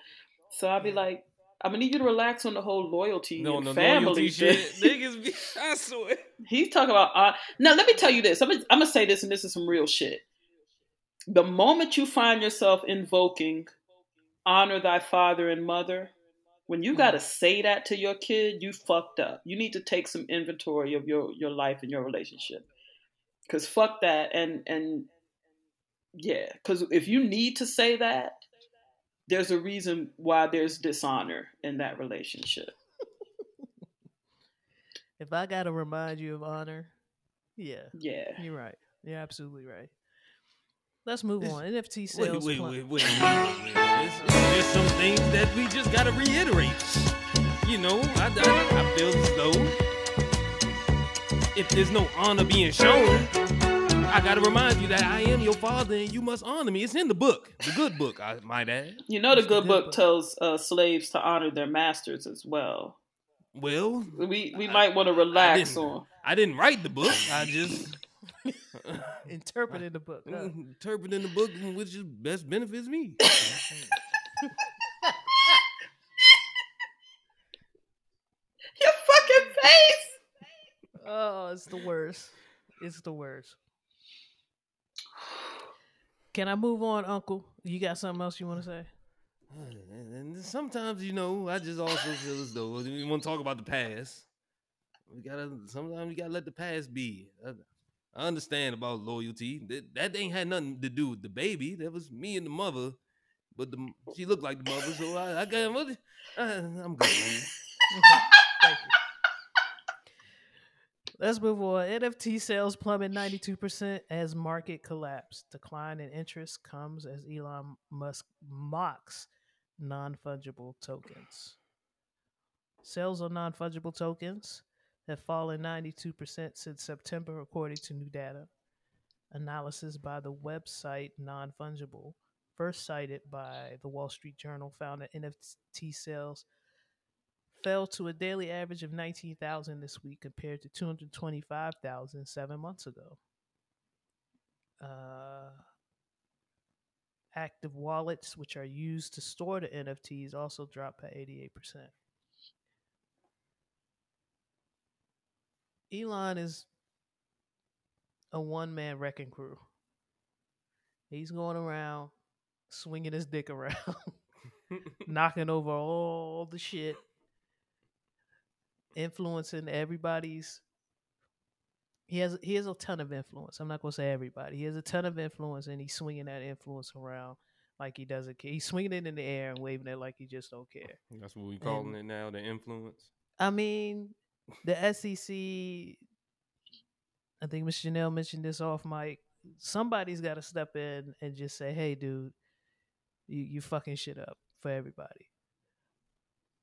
So I'd be like, I'm gonna need you to relax on the whole loyalty no, and no, family loyalty shit. Niggas be, I swear. He's talking about. Uh, now, let me tell you this. I'm gonna, I'm gonna say this, and this is some real shit. The moment you find yourself invoking "honor thy father and mother," when you gotta mm-hmm. say that to your kid, you fucked up. You need to take some inventory of your your life and your relationship. Cause fuck that, and and yeah, because if you need to say that, there's a reason why there's dishonor in that relationship. If I gotta remind you of honor, yeah, Yeah. you're right. You're absolutely right. Let's move This- on. NFT Wait, sales. wait, wait, wait, wait, wait. There's, there's some things that we just gotta reiterate. You know, I, I, I feel as though if there's no honor being shown, I gotta remind you that I am your father and you must honor me. It's in the book, the good book, I might add. You know, the It's the good good book book. tells uh, slaves to honor their masters as well. Well, We we I- might want to relax didn't- on. I didn't write the book. I just Interpreting the book. huh? Mm-hmm. Interpreting the book, which is best benefits me. Your fucking face. Oh, it's the worst. It's the worst. Can I move on, Uncle? You got something else you want to say? And and sometimes, you know, I just also feel as though we want to talk about the past. We gotta sometimes we gotta let the past be. I, I understand about loyalty. That, that ain't had nothing to do with the baby. That was me and the mother. But the she looked like the mother, so I, I got uh, I'm good. Man. Thank you. Let's move on. NFT sales plummet 92% as market collapse. Decline in interest comes as Elon Musk mocks non fungible tokens. Sales of non fungible tokens have fallen 92% since September, according to new data. Analysis by the website Non Fungible, first cited by the Wall Street Journal, found that NFT sales fell to a daily average of 19,000 this week compared to 225,000 seven months ago. Uh, active wallets, which are used to store the NFTs, also dropped by 88%. Elon is a one man wrecking crew. He's going around swinging his dick around, knocking over all the shit influencing everybody's he has he has a ton of influence. I'm not gonna say everybody. He has a ton of influence, and he's swinging that influence around like he doesn't care. He's swinging it in the air and waving it like he just don't care. That's what we calling it now, the influence. I mean, the SEC. I think Miss Chanel mentioned this off mic. Somebody's got to step in and just say, "Hey, dude, you you fucking shit up for everybody."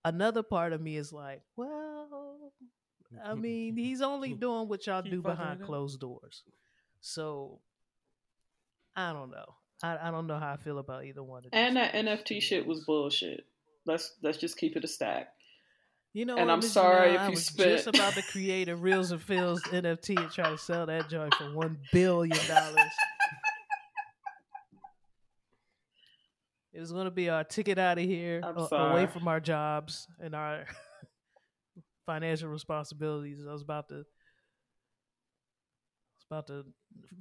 Another part of me is like, well, I mean, he's only doing what y'all Keep do behind closed doors. So I don't know. I, I don't know how I feel about either one of these. And that NFT shit was bullshit. Let's let's just keep it a stack. You know, And what, I'm Miss sorry Janelle, if I you was spit. just about to create a Reels and Feels NFT and try to sell that joint for one billion dollars. it was going to be our ticket out of here, a- away from our jobs and our financial responsibilities. I was about to, I was about to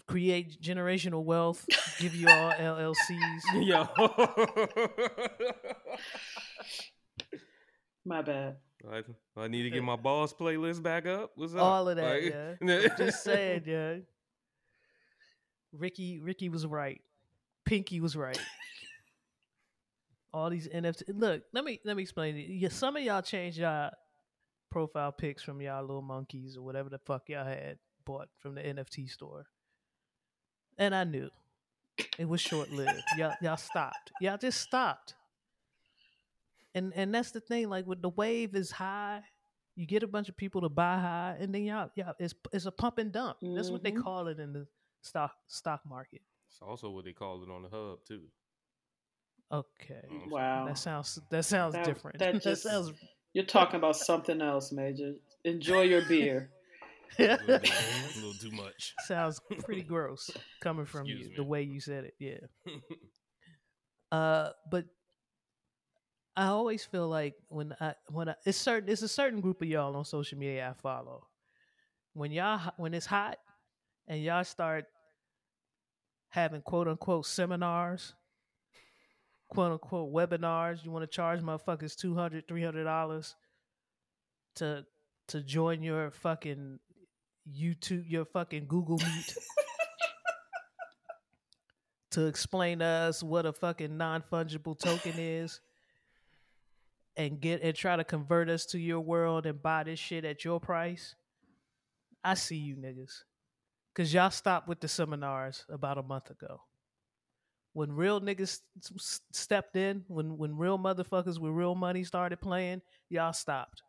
create generational wealth, give you all LLCs. Yo. My bad. I, I need to get my boss playlist back up. What's up? All of that, Like- yeah. Just saying, yeah. Ricky, Ricky was right. Pinky was right. All these NFT. Look, let me let me explain it. Yeah, some of y'all changed y'all profile pics from y'all little monkeys or whatever the fuck y'all had bought from the NFT store, and I knew it was short lived. y'all y'all stopped. Y'all just stopped. And and that's the thing. Like when the wave is high, you get a bunch of people to buy high, and then y'all y'all it's it's a pump and dump. That's what they Mhm. call it in the stock stock market. It's also what they call it on the hub too. Okay. Wow. That sounds that sounds That- different. that That, sounds You're talking about something else, Major. Enjoy your beer. A little, a little too much. sounds pretty gross coming from you Excuse the way you said it. Yeah. Uh, but I always feel like when I when I, it's certain it's a certain group of y'all on social media I follow. When y'all when it's hot and y'all start having quote unquote seminars, quote unquote webinars, you want to charge motherfuckers 200 300 dollars to to join your fucking YouTube, your fucking Google Meet. to explain to us what a fucking non fungible token is and get and try to convert us to your world and buy this shit at your price. I see you niggas. Cause y'all stopped with the seminars about a month ago. When real niggas stepped in, when when real motherfuckers with real money started playing, y'all stopped.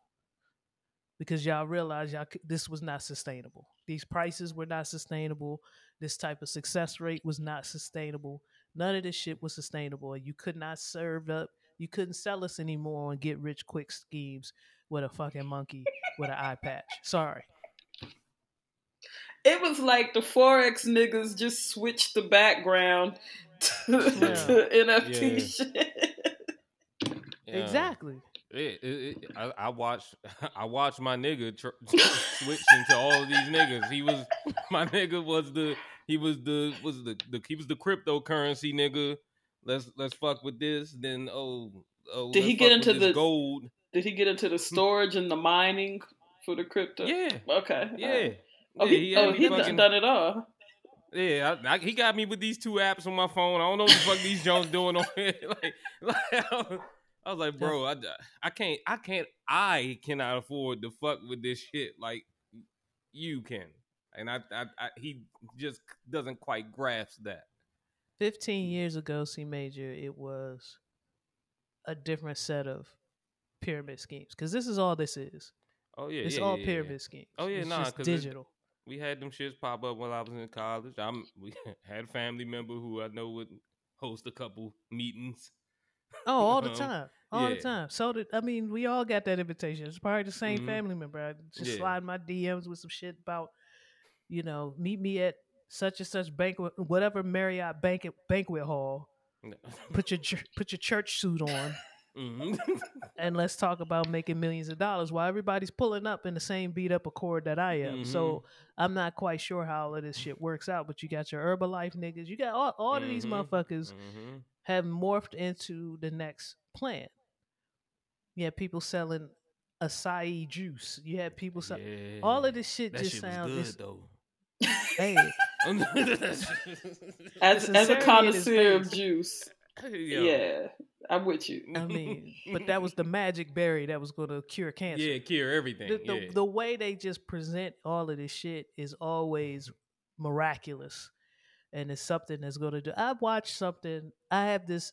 Because y'all realized y'all this was not sustainable. These prices were not sustainable this type of success rate was not sustainable. None of this shit was sustainable. You could not serve up, you couldn't sell us anymore and get rich quick schemes with a fucking monkey with an eye patch. Sorry. it was like the forex niggas just switched the background to, Yeah. to NFT Yeah. shit. Yeah. Exactly. It, it, it, I, I watched I watched my nigga tr- switch into all of these niggas. He was my nigga was the he was the was the, the he was the cryptocurrency nigga. Let's let's fuck with this. Then oh oh Did he get into the- gold? Did he get into the storage and the mining for the crypto? Yeah Okay. yeah. Oh, yeah, he, oh, he done, fucking- done it all. Yeah, I, I, he got me with these two apps on my phone. I don't know what the fuck these Jones doing on here. like, like, I was like, bro, I, I can't, I can't, I cannot afford to fuck with this shit like you can. And I, I, I he just doesn't quite grasp that. 15 years ago, C Major, it was a different set of pyramid schemes. Because this is all this is. Oh yeah, It's yeah, all yeah, yeah. pyramid schemes. Oh, yeah, it's nah, just 'cause it- digital. We had them shits pop up while I was in college. I'm we had a family member who I know would host a couple meetings. Oh, all the time, all the time. So did I mean? We all got that invitation. It's probably the same Mhm. family member. I just Yeah. slide my DMs with some shit about, you know, meet me at such and such banquet, whatever Marriott banquet banquet hall. Put your put your church suit on, hmm and let's talk about making millions of dollars. While everybody's pulling up in the same beat up accord that I am. So I'm not quite sure how all of this shit works out. But you got your Herbalife niggas. You got all, all of these Mhm. motherfuckers hmm have morphed into the next plan. You have people selling acai juice. You have people selling Yeah. all of this shit. That just shit sounds good though. hey, As as a sincerity in his connoisseur of juice, Yo. yeah, I'm with you. I mean, but that was the magic berry that was going to cure cancer. yeah, cure everything. the, the, yeah. the way they just present all of this shit is always miraculous and it's something that's going to do I've watched something i have this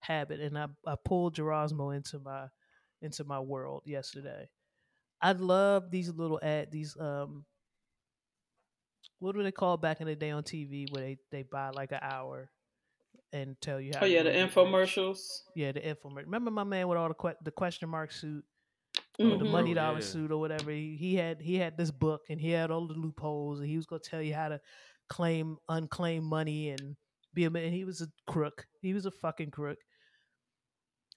habit and i, I pulled Gerasmo into my into my world yesterday i love these little ad these um what do they call back in the day on tv where they they buy like an hour and tell you how Oh yeah, the gonna infomercials. yeah the infomercial remember my man with all the que- the question mark suit or the money Oh, dollar yeah. suit or whatever. He, he had he had this book and he had all the loopholes and he was gonna tell you how to claim unclaimed money and be a and he was a crook. He was a fucking crook.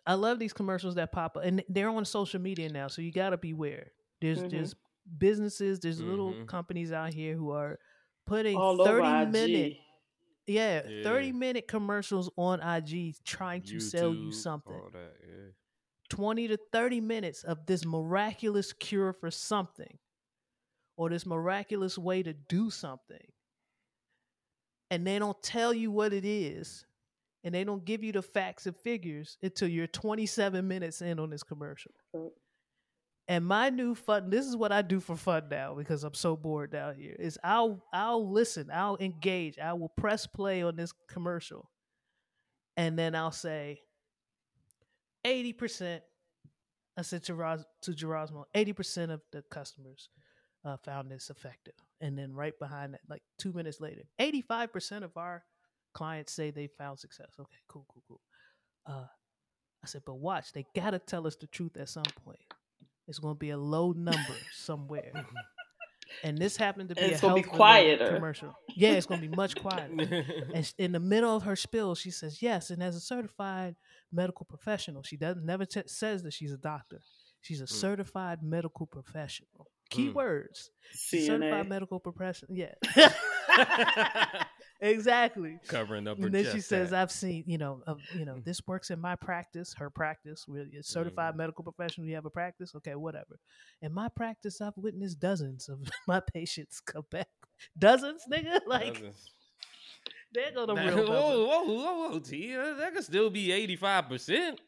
I love these commercials that pop up and they're on social media now, so you gotta beware. There's Mhm. there's businesses, there's little Mhm. companies out here who are putting All 30 minute yeah, 30 minute commercials on IG trying to sell you something. all that, yeah. 20 to 30 minutes of this miraculous cure for something or this miraculous way to do something. And they don't tell you what it is. And they don't give you the facts and figures until you're 27 minutes in on this commercial. And my new fun, this is what I do for fun now because I'm so bored down here, is I'll I'll listen, I'll engage, I will press play on this commercial. And then I'll say, 80%, I said to, Ros- to Gerasmo, 80% of the customers uh, found this effective. And then right behind that, like two minutes later, 85% of our clients say they found success. Okay, cool, cool, cool. Uh, I said, but watch, they got to tell us the truth at some point. It's going to be a low number somewhere. And this happened to be And a it's gonna be quieter. commercial. Yeah, it's going to be much quieter. And in the middle of her spill, she says, "Yes." And as a certified medical professional, she doesn't never t- says that she's a doctor. She's a certified medical professional. Mm. Keywords: certified medical professional. Yeah, exactly. Covering up her And then she says. "I've seen, you know, uh, you know, this works in my practice. Her practice, we're a certified Mhm. medical professional. You have a practice, okay, whatever. In my practice, I've witnessed dozens of my patients come back. Dozens, nigga, like Dozens. they're gonna Nah, real whoa, number. whoa, whoa, whoa, T. uh, That could still be eighty five percent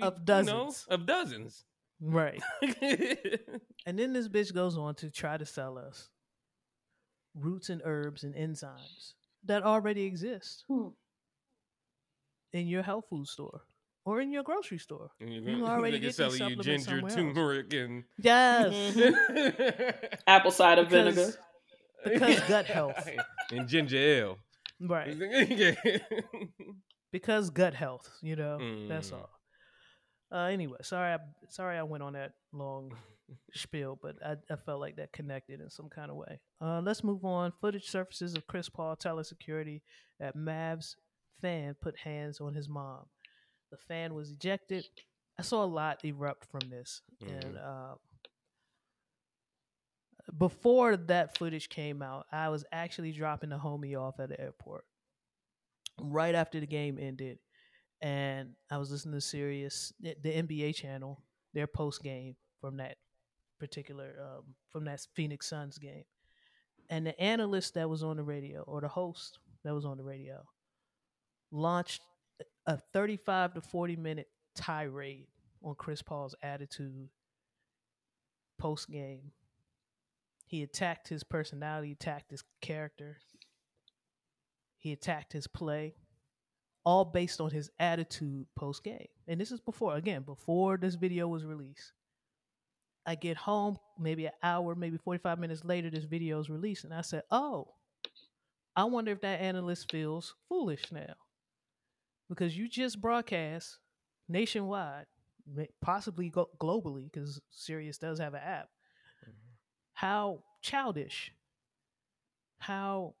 Of dozens. of dozens. right." And then this bitch goes on to try to sell us roots and herbs and enzymes that already exist Hmm. in your health food store or in your grocery store. And you're gonna- already they can get these sell you ginger, turmeric, and Yes. Apple cider Because- vinegar. because gut health. and ginger ale. right? Because gut health, you know. That's Mm. all. Uh, anyway, sorry, I, sorry, I went on that long spiel, but I, I felt like that connected in some kind of way. Uh, let's move on. Footage surfaces of Chris Paul telling security that Mavs fan put hands on his mom. The fan was ejected. I saw a lot erupt from this, and uh, before that footage came out, I was actually dropping the homie off at the airport right after the game ended, and I was listening to Sirius, the the NBA channel, their post game from that particular um, from that Phoenix Suns game, and the analyst that was on the radio or the host that was on the radio launched a 35 to 40 minute tirade on Chris Paul's attitude post game. He attacked his personality, attacked his character, he attacked his play, all based on his attitude post game. And this is before, again, before this video was released. I get home, maybe an hour, maybe 45 minutes later, this video is released. And I said, oh, I wonder if that analyst feels foolish now. Because you just broadcast nationwide, possibly go- globally, because Sirius does have an app, how childish, how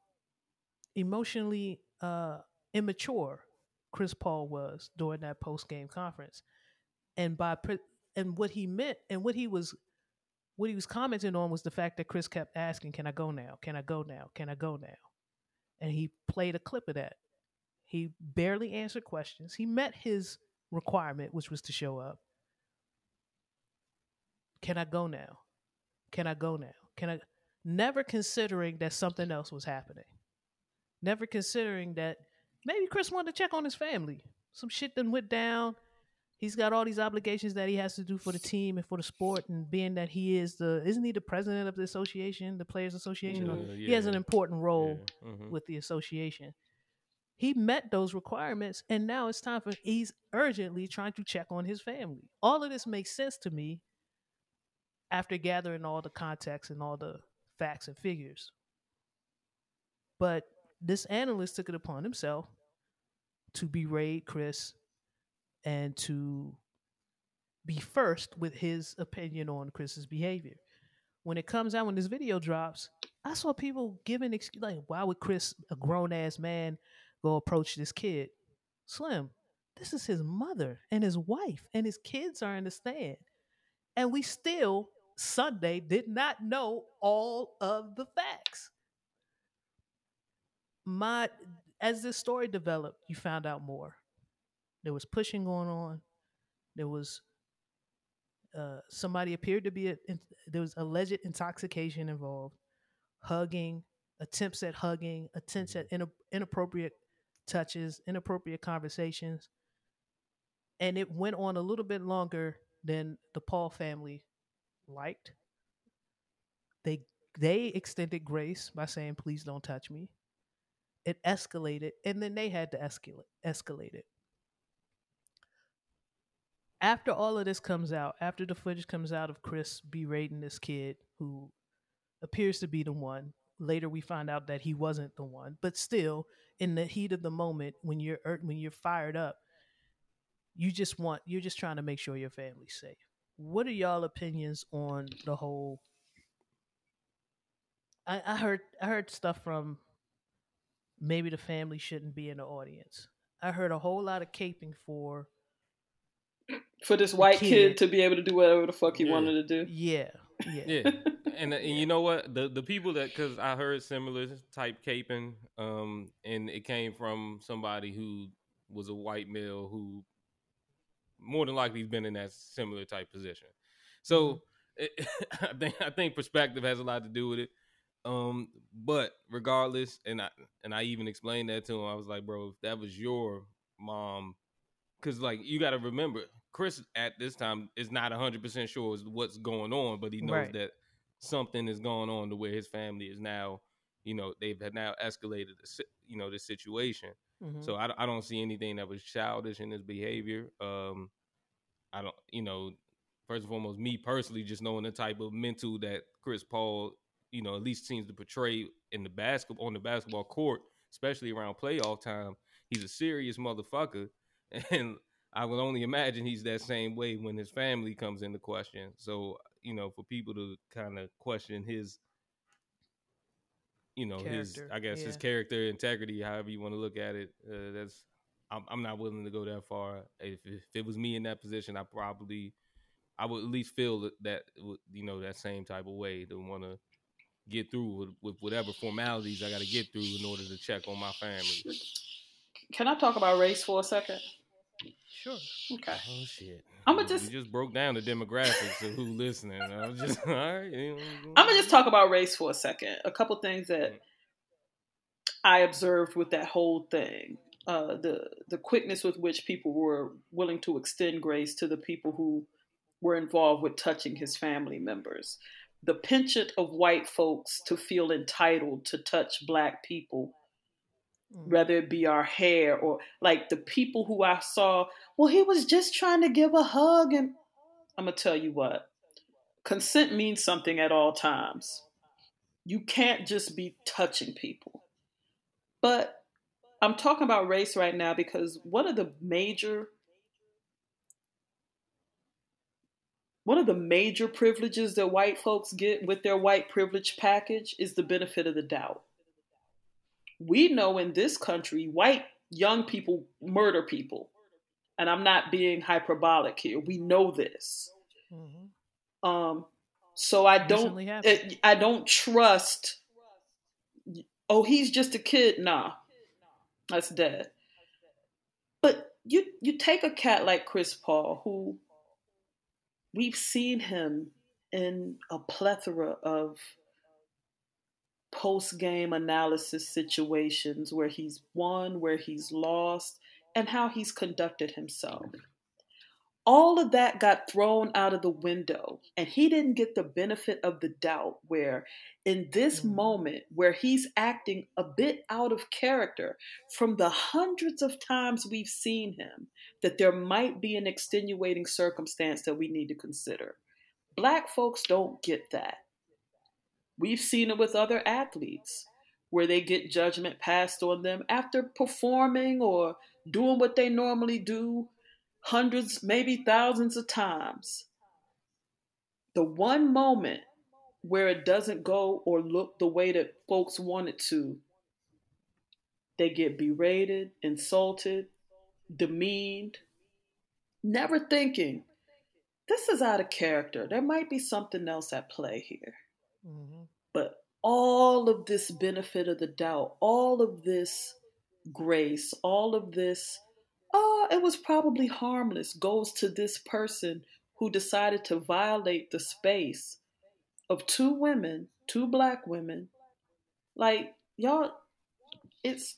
emotionally uh, immature Chris Paul was during that post game conference, and by pre- and what he meant and what he was what he was commenting on was the fact that Chris kept asking, "Can I go now? Can I go now? Can I go now?" And he played a clip of that. He barely answered questions. He met his requirement, which was to show up. Can I go now? Can I go now? Can I? Never considering that something else was happening. Never considering that maybe Chris wanted to check on his family. Some shit then went down. He's got all these obligations that he has to do for the team and for the sport, and being that he is the isn't he the president of the association, the players association? Uh, He has an important role Yeah, mhm. with the association. He met those requirements, and now it's time for he's urgently trying to check on his family. All of this makes sense to me after gathering all the context and all the facts and figures. But this analyst took it upon himself to berate Chris and to be first with his opinion on Chris's behavior. When it comes out, when this video drops, I saw people giving excuse like, "Why would Chris, a grown ass man, go approach this kid?" Slim, this is his mother and his wife, and his kids are in the stand, and we still Sunday did not know all of the facts. My as this story developed, you found out more. There was pushing going on. There was uh, somebody appeared to be a, in, there was alleged intoxication involved, hugging, attempts at hugging, attempts at ina- inappropriate touches, inappropriate conversations, and it went on a little bit longer than the Paul family liked. They they extended grace by saying, "Please don't touch me." It escalated, and then they had to escalate escalate it after all of this comes out, after the footage comes out of Chris berating this kid who appears to be the one, later we find out that he wasn't the one. But still, in the heat of the moment, when you're when you're fired up, you just want you're just trying to make sure your family's safe. What are y'all opinions on the whole? I, I heard I heard stuff from maybe the family shouldn't be in the audience. I heard a whole lot of caping for For this white kid. kid to be able to do whatever the fuck he Yeah. wanted to do. yeah, yeah. Yeah, and, and you know what? The the people that because I heard similar type caping, um, and it came from somebody who was a white male who more than likely has been in that similar type position. So it, I think I think perspective has a lot to do with it. Um, but regardless, and I and I even explained that to him. I was like, bro, if that was your mom, because like you got to remember, Chris at this time is not hundred percent sure is what's going on, but he knows Right. that something is going on to where his family is now, you know, they've had now escalated, the, you know, the situation. Mhm. So I, I don't see anything that was childish in his behavior. Um, I don't, you know, first and foremost, me personally, just knowing the type of mental that Chris Paul, you know, at least seems to portray in the basketball on the basketball court, especially around playoff time. He's a serious motherfucker, and I would only imagine he's that same way when his family comes into question. So you know, for people to kind of question his, you know, his, I guess his character integrity, however you want to look at it. Uh, that's I'm, I'm not willing to go that far. If, if it was me in that position, I probably I would at least feel that, that you know that same type of way to want to get through with, with whatever formalities I got to get through in order to check on my family. Can I talk about race for a second? Sure. Okay. Oh shit! I'ma just- you just broke down the demographics of who listening. I'm just all right. I'm gonna just talk about race for a second. A couple things that I observed with that whole thing. Uh, the the quickness with which people were willing to extend grace to the people who were involved with touching his family members. The penchant of white folks to feel entitled to touch black people, Mm. Mm. whether it be our hair or like the people who I saw, well, he was just trying to give a hug. And I'm going to tell you what consent means something at all times. You can't just be touching people. But I'm talking about race right now because one of the major one of the major privileges that white folks get with their white privilege package is the benefit of the doubt. We know in this country, white young people murder people. And I'm not being hyperbolic here. We know this. Mhm. Um, so I don't, it- I don't trust. Oh, he's just a kid. Nah, that's dead. But you, you take a cat like Chris Paul, who we've seen him in a plethora of post game analysis situations where he's won, where he's lost, and how he's conducted himself. All of that got thrown out of the window, and he didn't get the benefit of the doubt. Where in this Mhm. moment, where he's acting a bit out of character from the hundreds of times we've seen him, that there might be an extenuating circumstance that we need to consider. Black folks don't get that. We've seen it with other athletes where they get judgment passed on them after performing or doing what they normally do hundreds, maybe thousands of times. The one moment where it doesn't go or look the way that folks want it to, they get berated, insulted, demeaned, never thinking, this is out of character. There might be something else at play here. Mhm. But all of this benefit of the doubt, all of this grace, all of this, oh, it was probably harmless, goes to this person who decided to violate the space of two women, two black women. Like, y'all, it's,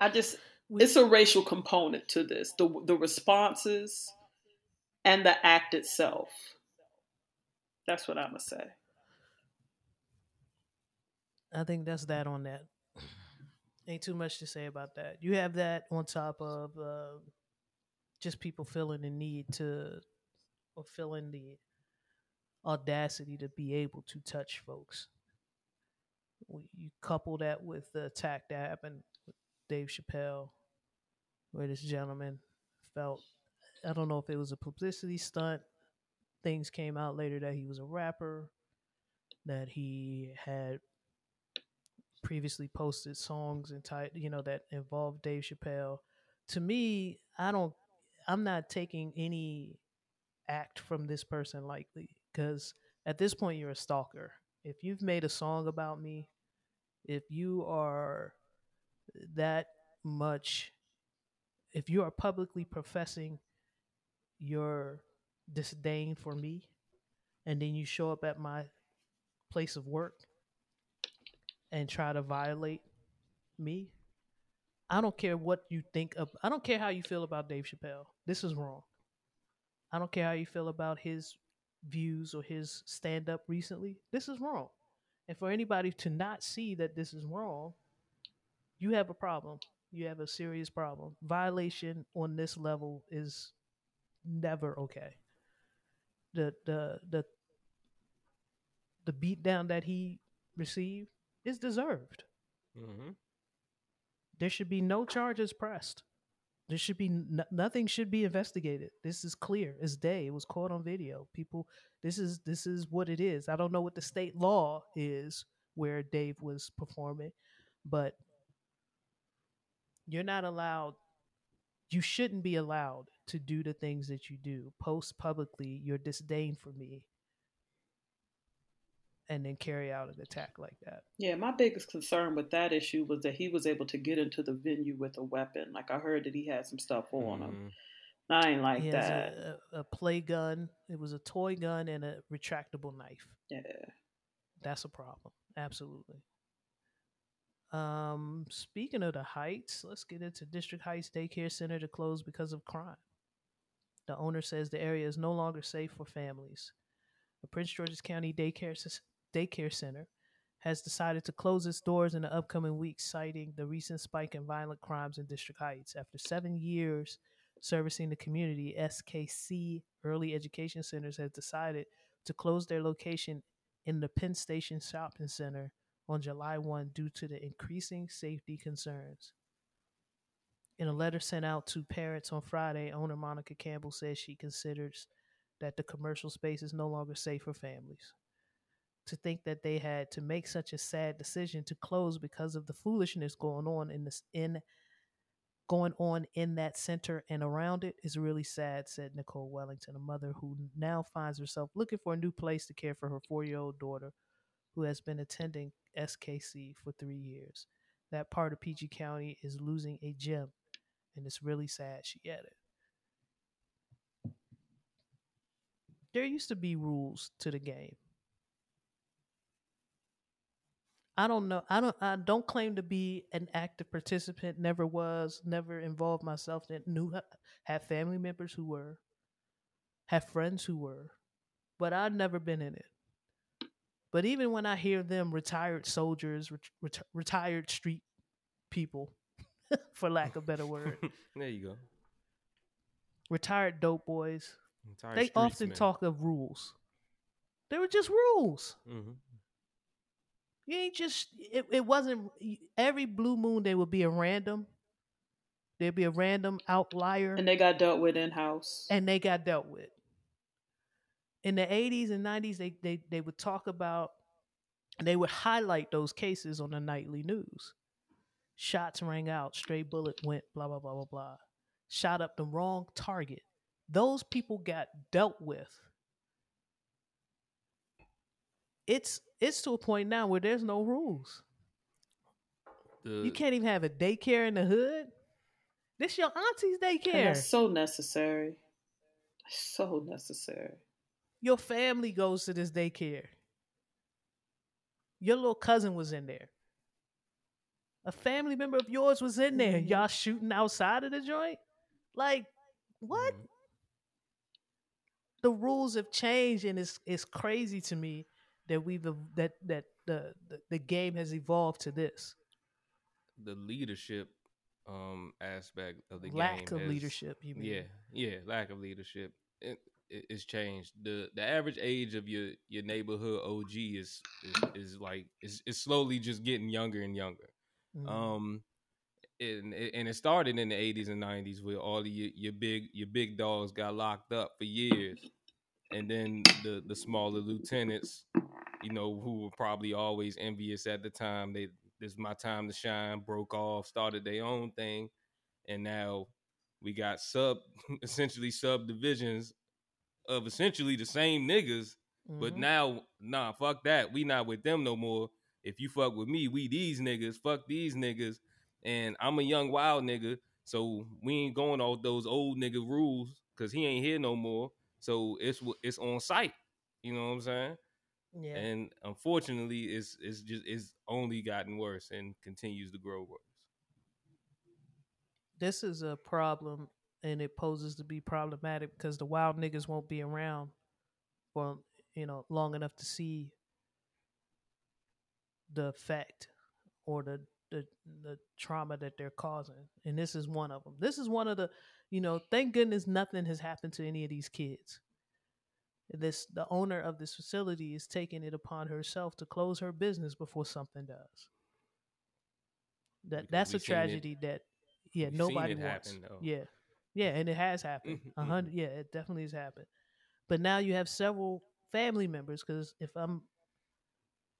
I just, it's a racial component to this the, the responses and the act itself. That's what I'm to say. I think that's that on that. Ain't too much to say about that. You have that on top of uh, just people feeling the need to, or feeling the audacity to be able to touch folks. You couple that with the attack that happened with Dave Chappelle, where this gentleman felt, I don't know if it was a publicity stunt. Things came out later that he was a rapper, that he had previously posted songs and you know that involved Dave Chappelle. To me, I don't I'm not taking any act from this person lightly because at this point you're a stalker. If you've made a song about me, if you are that much if you are publicly professing your disdain for me and then you show up at my place of work and try to violate me, I don't care what you think of. I don't care how you feel about Dave Chappelle. This is wrong. I don't care how you feel about his views or his stand up recently. This is wrong. And for anybody to not see that this is wrong, you have a problem. You have a serious problem. Violation on this level is never okay. The the the the beat down that he received is deserved. Mm-hmm. There should be no charges pressed. There should be n- nothing should be investigated. This is clear as day. It was caught on video. People, this is this is what it is. I don't know what the state law is where Dave was performing, but you're not allowed. You shouldn't be allowed to do the things that you do. Post publicly your disdain for me, and then carry out an attack like that. Yeah, my biggest concern with that issue was that he was able to get into the venue with a weapon. Like I heard that he had some stuff on him. Mhm. I ain't like he has that. a, a, a play gun. It was a toy gun and a retractable knife. yeah. That's a problem. Absolutely. Um, speaking of the Heights, let's get into District Heights Daycare Center to close because of crime. The owner says the area is no longer safe for families. The Prince George's County Daycare Daycare Center has decided to close its doors in the upcoming weeks, citing the recent spike in violent crimes in District Heights. After seven years servicing the community, SKC Early Education Centers has decided to close their location in the Penn Station Shopping Center on July 1 due to the increasing safety concerns. In a letter sent out to parents on Friday, owner Monica Campbell says she considers that the commercial space is no longer safe for families. To think that they had to make such a sad decision to close because of the foolishness going on in this in going on in that center and around it is really sad, said Nicole Wellington, a mother who now finds herself looking for a new place to care for her four year old daughter who has been attending SKC for three years. That part of PG County is losing a gem, and it's really sad, she added. There used to be rules to the game. I don't know. I don't. I don't claim to be an active participant. Never was. Never involved myself. That knew have family members who were, have friends who were, but I've never been in it. But even when I hear them, retired soldiers, ret- ret- retired street people, for lack of a better word, there you go. retired dope boys, Entire they streets, often man. talk of rules. They were just rules. Mm-hmm. You ain't just it, it wasn't every blue moon there would be a random there'd be a random outlier And they got dealt with in house. and they got dealt with. In the 80s and 90s they they they would talk about and they would highlight those cases on the nightly news. Shots rang out, stray bullet went, blah blah blah blah blah. Shot up the wrong target. Those people got dealt with. It's it's to a point now where there's no rules. The, You can't even have a daycare in the hood. This your auntie's And daycare. that's so necessary. So necessary. Your family goes to this daycare. Your little cousin was in there. A family member of yours was in there. Mhm. Y'all shooting outside of the joint? Like, what? Mhm. The rules have changed, and it's it's crazy to me that we've that that the the, the game has evolved to this the leadership um aspect of the game lack game of has- leadership. You mean? Yeah, yeah, lack of leadership. It, it, it's changed. the The average age of your your neighborhood OG is is, is like is, is slowly just getting younger and younger. Mhm. Um, and and it started in the eighties and nineties where all of your, your big your big dogs got locked up for years, and then the the smaller lieutenants, you know, who were probably always envious at the time, they this is my time to shine, broke off, started their own thing, and now we got sub essentially subdivisions of essentially the same niggas but Mhm. now, nah, fuck that. We not with them no more. If you fuck with me, we these niggas. Fuck these niggas. And I'm a young wild nigga, so we ain't going off those old nigga rules because he ain't here no more. So it's it's on site. You know what I'm saying? yeah. And unfortunately, it's it's just it's only gotten worse and continues to grow worse. this is a problem and it poses to be problematic because the wild niggas won't be around for you know long enough to see the effect or the the, the trauma that they're causing and this is one of them this is one of the you know thank goodness nothing has happened to any of these kids this the owner of this facility is taking it upon herself to close her business before something does that that's a tragedy that yeah, nobody wants. happen. Yeah, yeah, and it has happened. A Mhm, hundred, yeah, it definitely has happened. But now you have several family members because if I'm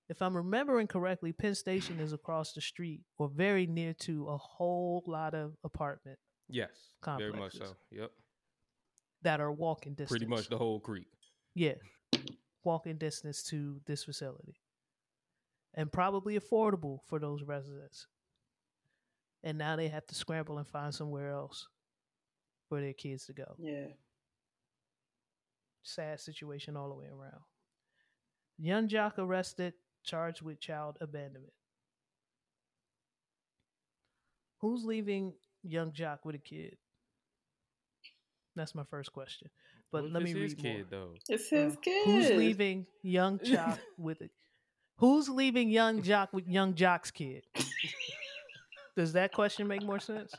if I'm remembering correctly, Penn Station is across the street or very near to a whole lot of apartment Yes, very much so. Yep, that are walking distance. pretty much the whole creek. Yeah. Walking distance to this facility. And probably affordable for those residents. And now they have to scramble and find somewhere else for their kids to go. Yeah. Sad situation all the way around. Yung Joc arrested, charged with child abandonment. Who's leaving Yung Joc with a kid? That's my first question. But What let me it's read his more. kid though. It's his Uh, kid. Who's leaving Yung Joc with it? Who's leaving Yung Joc with Yung Joc's kid? Does that question make more sense?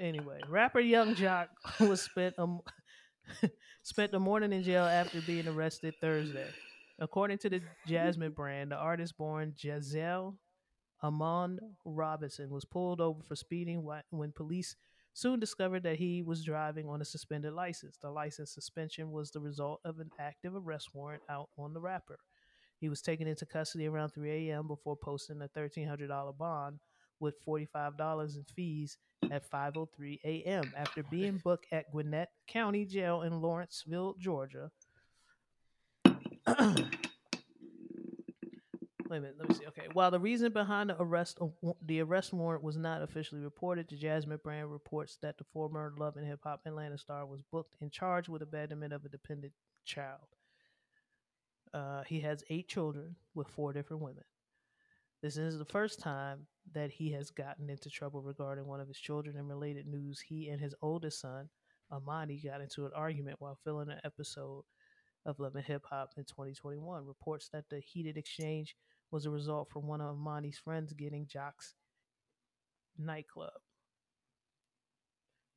Anyway, rapper Yung Joc was spent um, spent the morning in jail after being arrested Thursday. According to the Jasmine brand, the artist born Jasiel Amon Robinson was pulled over for speeding when police soon discovered that he was driving on a suspended license. The license suspension was the result of an active arrest warrant out on the rapper. He was taken into custody around 3 a.m. before posting a $1,300 bond with $45 in fees at 5:03 a.m. after being booked at Gwinnett County Jail in Lawrenceville, Georgia. Wait a minute, let me see. Okay, while the reason behind the arrest the arrest warrant was not officially reported, the Jasmine brand reports that the former Love and Hip Hop Atlanta star was booked and charged with abandonment of a dependent child. Uh, he has eight children with four different women. This is the first time that he has gotten into trouble regarding one of his children. In related news, he and his oldest son, Amani, got into an argument while filming an episode of Love and Hip Hop in 2021. Reports that the heated exchange was a result from one of Amani's friends getting Joc's nightclub.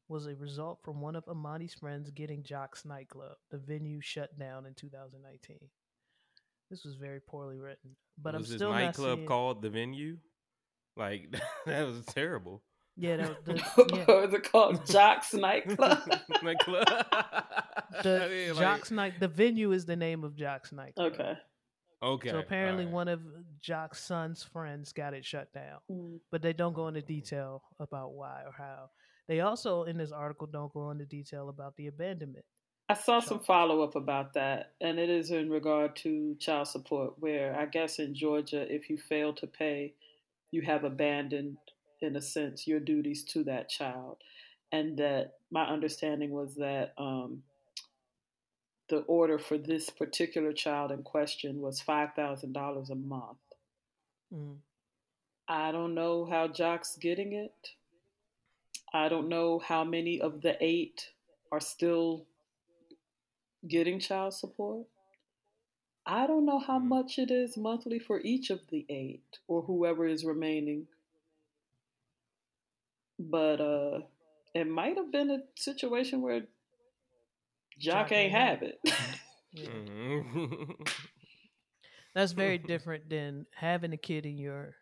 Was a result from one of Amani's friends getting Joc's nightclub. The venue shut down in 2019. This was very poorly written, but was I'm still not nightclub called the venue? Like that was terrible. Yeah, the, the, yeah. What is it called? Joc's nightclub. Nightclub. the I mean, like- Joc's night. The venue is the name of Joc's night. okay. Okay. So apparently, alright. one of Joc's son's friends got it shut down, Mm. but they don't go into detail about why or how. They also, in this article, don't go into detail about the abandonment. I saw some follow up about that, and it is in regard to child support, where I guess in Georgia, if you fail to pay, you have abandoned, in a sense, your duties to that child. And that my understanding was that um, the order for this particular child in question was $5,000 a month. Mm. I don't know how Joc's getting it. I don't know how many of the eight are still getting child support. I don't know how Hmm. much it is monthly for each of the eight or whoever is remaining. But uh it might have been a situation where Joc Joc ain't ain't have it. Yeah. That's very different than having a kid in your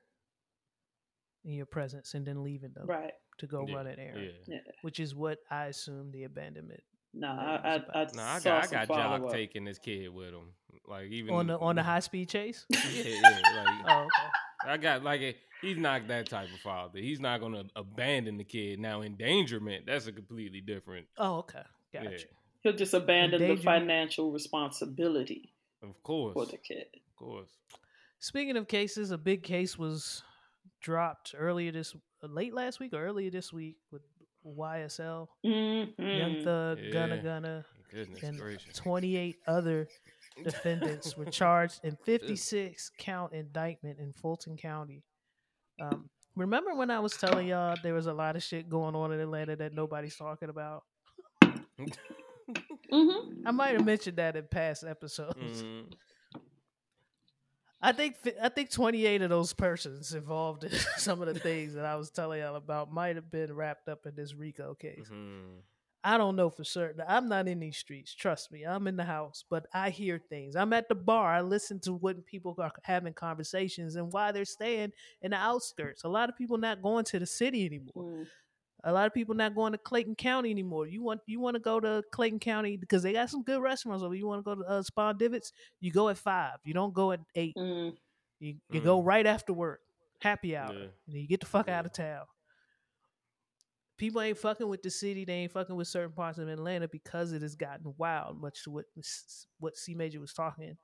in your presence and then leaving them right. to go Yeah, run an errand, Yeah. Yeah. which is what I assume the abandonment No, Yeah, I, I, I, about- No, I got I got Joc follow-up. taking his kid with him. Like even on the on the high speed chase. Yeah, yeah, like, Oh, okay. I got like a, he's not that type of father. He's not gonna abandon the kid. Now endangerment, that's a completely different. Oh, okay. Gotcha. Yeah, He'll just abandon the financial responsibility of course, for the kid. of course. Speaking of cases, a big case was dropped earlier this late last week or earlier this week with YSL, Young Mhm. Thug, Gunna Gunna, Goodness and gracious. 28 other defendants were charged in 56 count indictment in Fulton County. Um, remember when I was telling y'all there was a lot of shit going on in Atlanta that nobody's talking about? Mhm. I might have mentioned that in past episodes. Mhm. I think I think 28 of those persons involved in some of the things that I was telling y'all about might have been wrapped up in this RICO case. Mhm. I don't know for certain. I'm not in these streets. Trust me. I'm in the house, but I hear things. I'm at the bar. I listen to what people are having conversations and why they're staying in the outskirts. A lot of people not going to the city anymore. Mm. A lot of people not going to Clayton County anymore. You want you want to go to Clayton County because they got some good restaurants over. You want to go to uh, Spondivits? You go at five. You don't go at eight. Mm. You you Mm. go right after work, happy hour, Yeah. and you get the fuck Yeah. out of town. People ain't fucking with the city. They ain't fucking with certain parts of Atlanta because it has gotten wild. Much to what what C Major was talking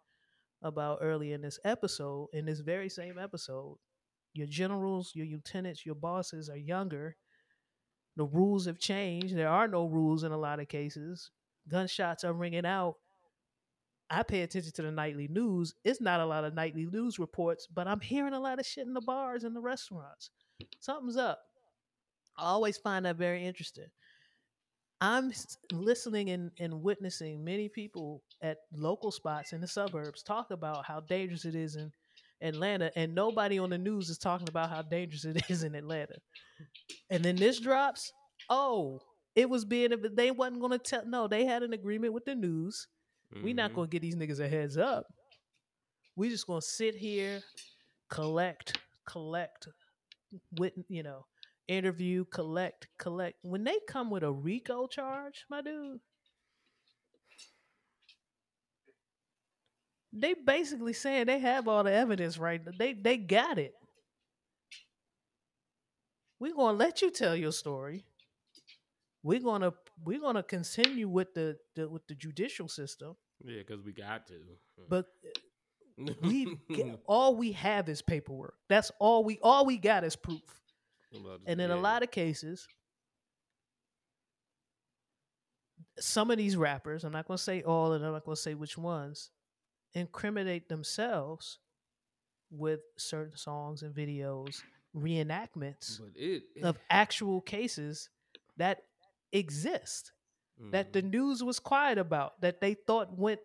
about earlier in this episode. In this very same episode, your generals, your lieutenants, your bosses are younger. The rules have changed. There are no rules in a lot of cases. Gunshots are ringing out. I pay attention to the nightly news. It's not a lot of nightly news reports, but I'm hearing a lot of shit in the bars and the restaurants. Something's up. I always find that very interesting. I'm listening and, and witnessing many people at local spots in the suburbs talk about how dangerous it is in Atlanta, and nobody on the news is talking about how dangerous it is in Atlanta. And then this drops. Oh, it was being they wasn't going to tell. No, they had an agreement with the news. We're not Mhm. gonna get these niggas a heads up. We just gonna sit here, collect, collect, with you know, interview, collect, collect. When they come with a RICO charge, my dude, they basically saying they have all the evidence right. They they got it. We're gonna let you tell your story. We're gonna we're gonna continue with the, the with the judicial system. Yeah, because we got to. But we get, all we have is paperwork. That's all we all we got is proof. And in a lot of cases, some of these rappers, I'm not going to say all, and I'm not going to say which ones, incriminate themselves with certain songs and videos, reenactments but it, of actual cases that exist that the Mhm. news was quiet about, that they thought went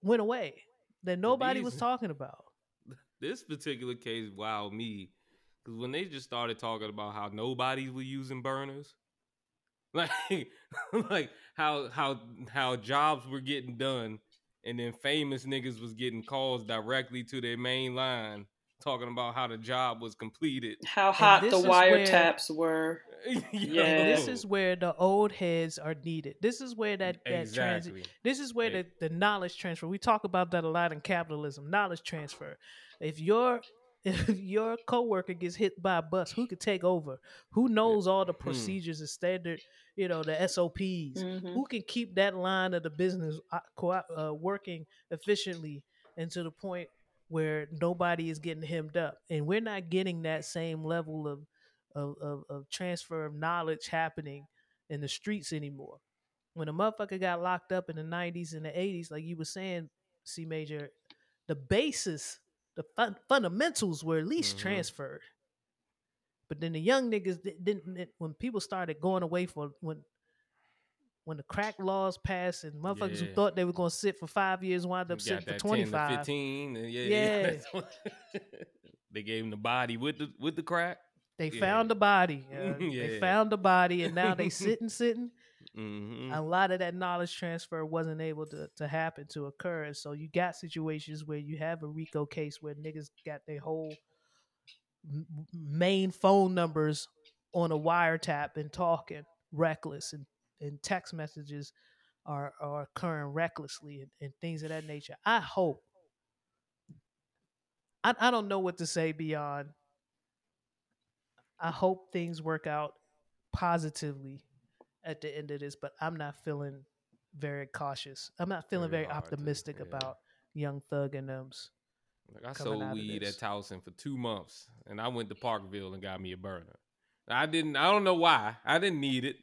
went away, that nobody was talking about. this particular case wowed me because when they just started talking about how nobody was using burners, like like how how how jobs were getting done, and then famous niggas was getting calls directly to their main line talking about how the job was completed. How hot the is where- wiretaps were. Yeah. This is where the old heads are needed. This is where that that transit. exactly. This is where Yeah. the, the knowledge transfer. We talk about that a lot in capitalism. Knowledge transfer. If your if your coworker gets hit by a bus, who could take over? Who knows all the Hmm. procedures and standard, you know, the SOPs? Mhm. Who can keep that line of the business uh, uh, working efficiently and to the point where nobody is getting hemmed up, and we're not getting that same level of of, of, of transfer of knowledge happening in the streets anymore. When a motherfucker got locked up in the '90s and the '80s, like you were saying, C Major, the basis, the fun- fundamentals were at least Mhm. transferred. But then the young niggas didn't. When people started going away for when when the crack laws passed and motherfuckers who thought they were going to sit for five years wound up sitting for that 10 25. 15. yeah, Yeah. yeah. they gave him the body with the with the crack. They Yeah. found the body. uh, They found the body, and now they sitting, sitting. Hmm A lot of that knowledge transfer wasn't able to, to happen to occur. So you got situations where you have a RICO case where niggas got their whole main phone numbers on a wiretap and talking reckless, and, and text messages are, are occurring recklessly and, and things of that nature. I hope. I, I don't know what to say beyond. I hope things work out positively at the end of this, but I'm not feeling very cautious. I'm not feeling Very very, to- optimistic yeah. about Young Thug and them's. Like I coming sold weed at Towson for two months, and I went to Parkville and got me a burner. I didn't. I don't know why. I didn't need it,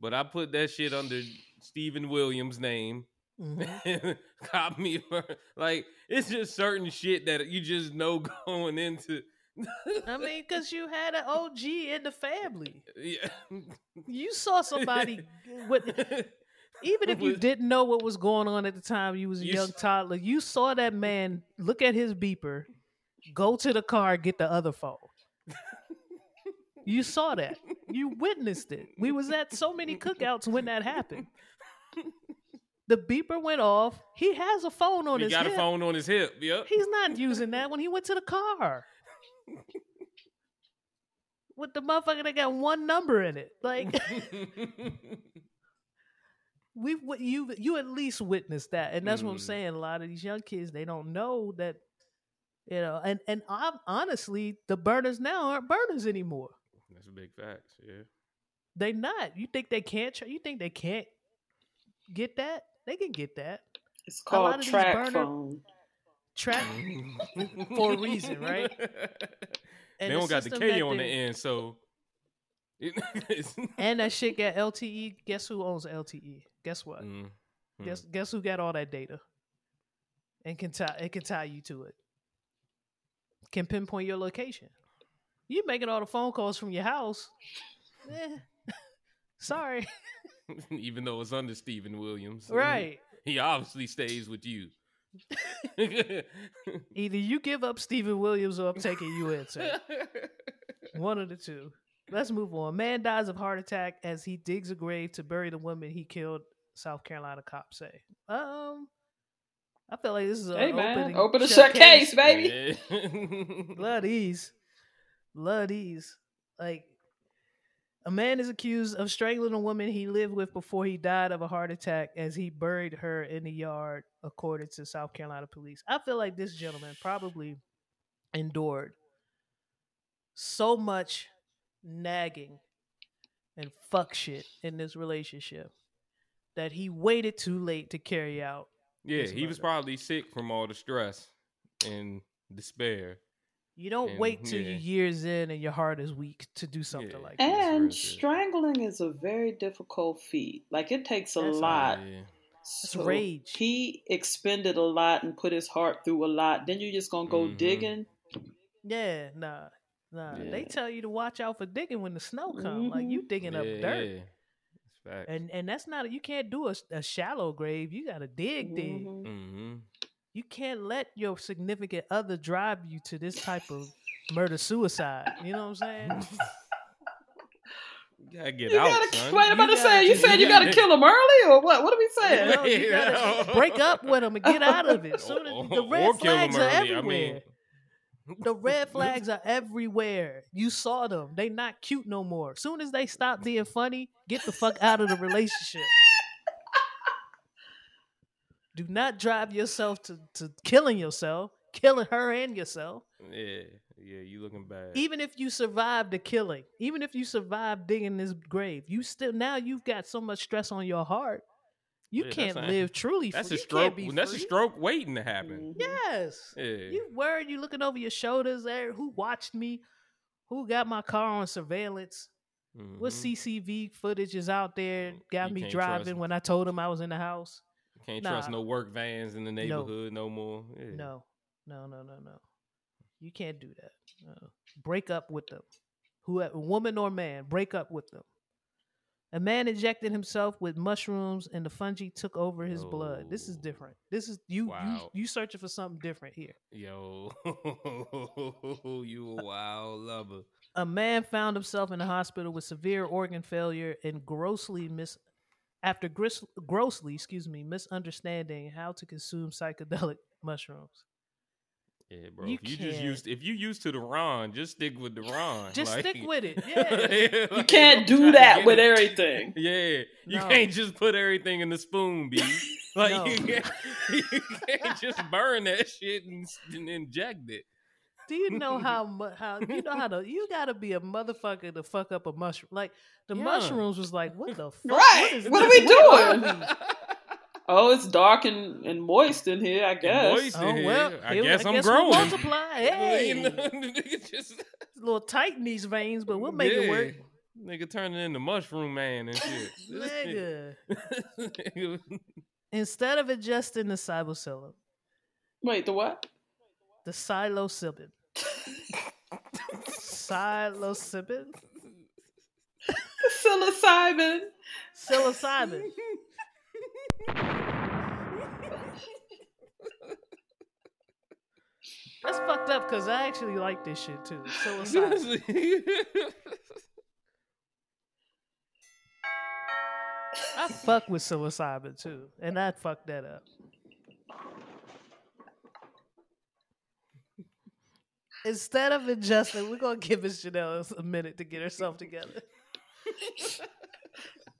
but I put that shit under Stephen Williams' name. Mhm. got me a burner. Like it's just certain shit that you just know going into. I mean, because you had an OG in the family. yeah. You saw somebody with, even if you didn't know what was going on at the time, you was a You young toddler. You saw that man look at his beeper, go to the car, get the other phone. You saw that. You witnessed it. We was at so many cookouts when that happened. The beeper went off. He has a phone on he his got hip. a phone on his hip. Yep. He's not using that when he went to the car. With the motherfucker that got one number in it. Like we w- you you at least witnessed that, and that's what I'm Mm. saying. A lot of these young kids they don't know that, you know, and and I'm, honestly, the burners now aren't burners anymore. That's a big facts. Yeah. They not. You think they can't? Tr- you think they can't get that? They can get that. It's called Trac burner- phone. Trac for a reason, right? And they don't got the K on the end, so. And that shit got LTE. Guess who owns LTE? Guess what? Mm, mm. Guess guess who got all that data? And can tie it can tie you to it. Can pinpoint your location. You making all the phone calls from your house. Eh. Sorry. Even though it's under Stephen Williams, right. He obviously stays with you. Either you give up Stephen Williams or I'm taking you in, sir. One of the two. Let's move on. Man dies of heart attack as he digs a grave to bury the woman he killed. South Carolina cops say. Um, I feel like this is a Hey man, opening open a shut shut case, baby. Yeah. Love these. Love these. Like, a man is accused of strangling a woman he lived with before he died of a heart attack as he buried her in the yard, according to South Carolina police. I feel like this gentleman probably endured so much nagging and fuck shit in this relationship that he waited too late to carry out. Yeah, he was probably sick from all the stress and despair. You don't And, wait till yeah. you're years in and your heart is weak to do something Yeah. like that. And real strangling is a very difficult feat. Like it takes a That's- lot. Yeah. So rage. He expended a lot and put his heart through a lot. Then you're just gonna go Mhm. digging. Yeah, nah, nah. They tell you to watch out for digging when the snow comes. Like you digging up dirt, yeah. Facts. and and that's not you can't do a, a shallow grave. You got to dig, dig. Mhm. You can't let your significant other drive you to this type of murder suicide. You know what I'm saying? You gotta get You out, gotta son. wait. I'm about You to gotta say. You get- said you you gotta gotta- kill him early, or what? What are we You, saying? know, you gotta break up with him and get out of it. Soon as the red or kill 'em flags are early, I everywhere. mean- the red flags are everywhere. You saw them. They not cute no more. Soon as they stop being funny, get the fuck out of the relationship. Do not drive yourself to, to killing yourself, killing her and yourself. Yeah, yeah, you looking bad. Even if you survive the killing, even if you survive digging this grave, you still now you've got so much stress on your heart. You Yeah, can't live truly. that's free. a stroke. be That's a stroke waiting to happen. Mhm. Yes. Yeah. You worried, you looking over your shoulders there. Who watched me? Who got my car on surveillance? What Mhm. CCV footage is out there got You me driving when I told him I was in the house? Can't trust no work vans in the neighborhood no, more. Yeah. No, no, no, no, no. You can't do that. No. Break up with them. Who, woman or man, break up with them. A man injected himself with mushrooms and the fungi took over his blood. This is different. This is you Wow. you you searching for something different here. Yo, you a wild lover. a man found himself in the hospital with severe organ failure and grossly mis after gris- grossly, excuse me, misunderstanding how to consume psychedelic mushrooms. Yeah, bro. You if you just can't. used if you used to the Ron, just stick with the Ron. Just like- stick with it, yeah. You can't don't do try to that with it. everything. Yeah, you No. can't just put everything in the spoon, B. Like No. you, can't, you can't just burn that shit and, and inject it. Do you know how mu- how you know how to you gotta be a motherfucker to fuck up a mushroom? Like the Yeah. mushrooms was like, what the fuck? Right. is What are we doing? Oh, it's dark and, and moist in here. I guess. moist. Oh well, I here- guess I'm we'll growing. multiply. Hey, You know, nigga just a little tight in these veins, but we'll make it work. Yeah. Nigga turning into mushroom man and shit. This Nigga. shit- Nigga. Instead of adjusting the psilocybin, Wait, the what? the psilocybin, psilocybin, Psilocybin. psilocybin. That's fucked up because I actually like this shit too. Psilocybin. I fuck with psilocybin too, and I'd fuck that up. Instead of ingesting, we're gonna give Miss Chanel a minute to get herself together.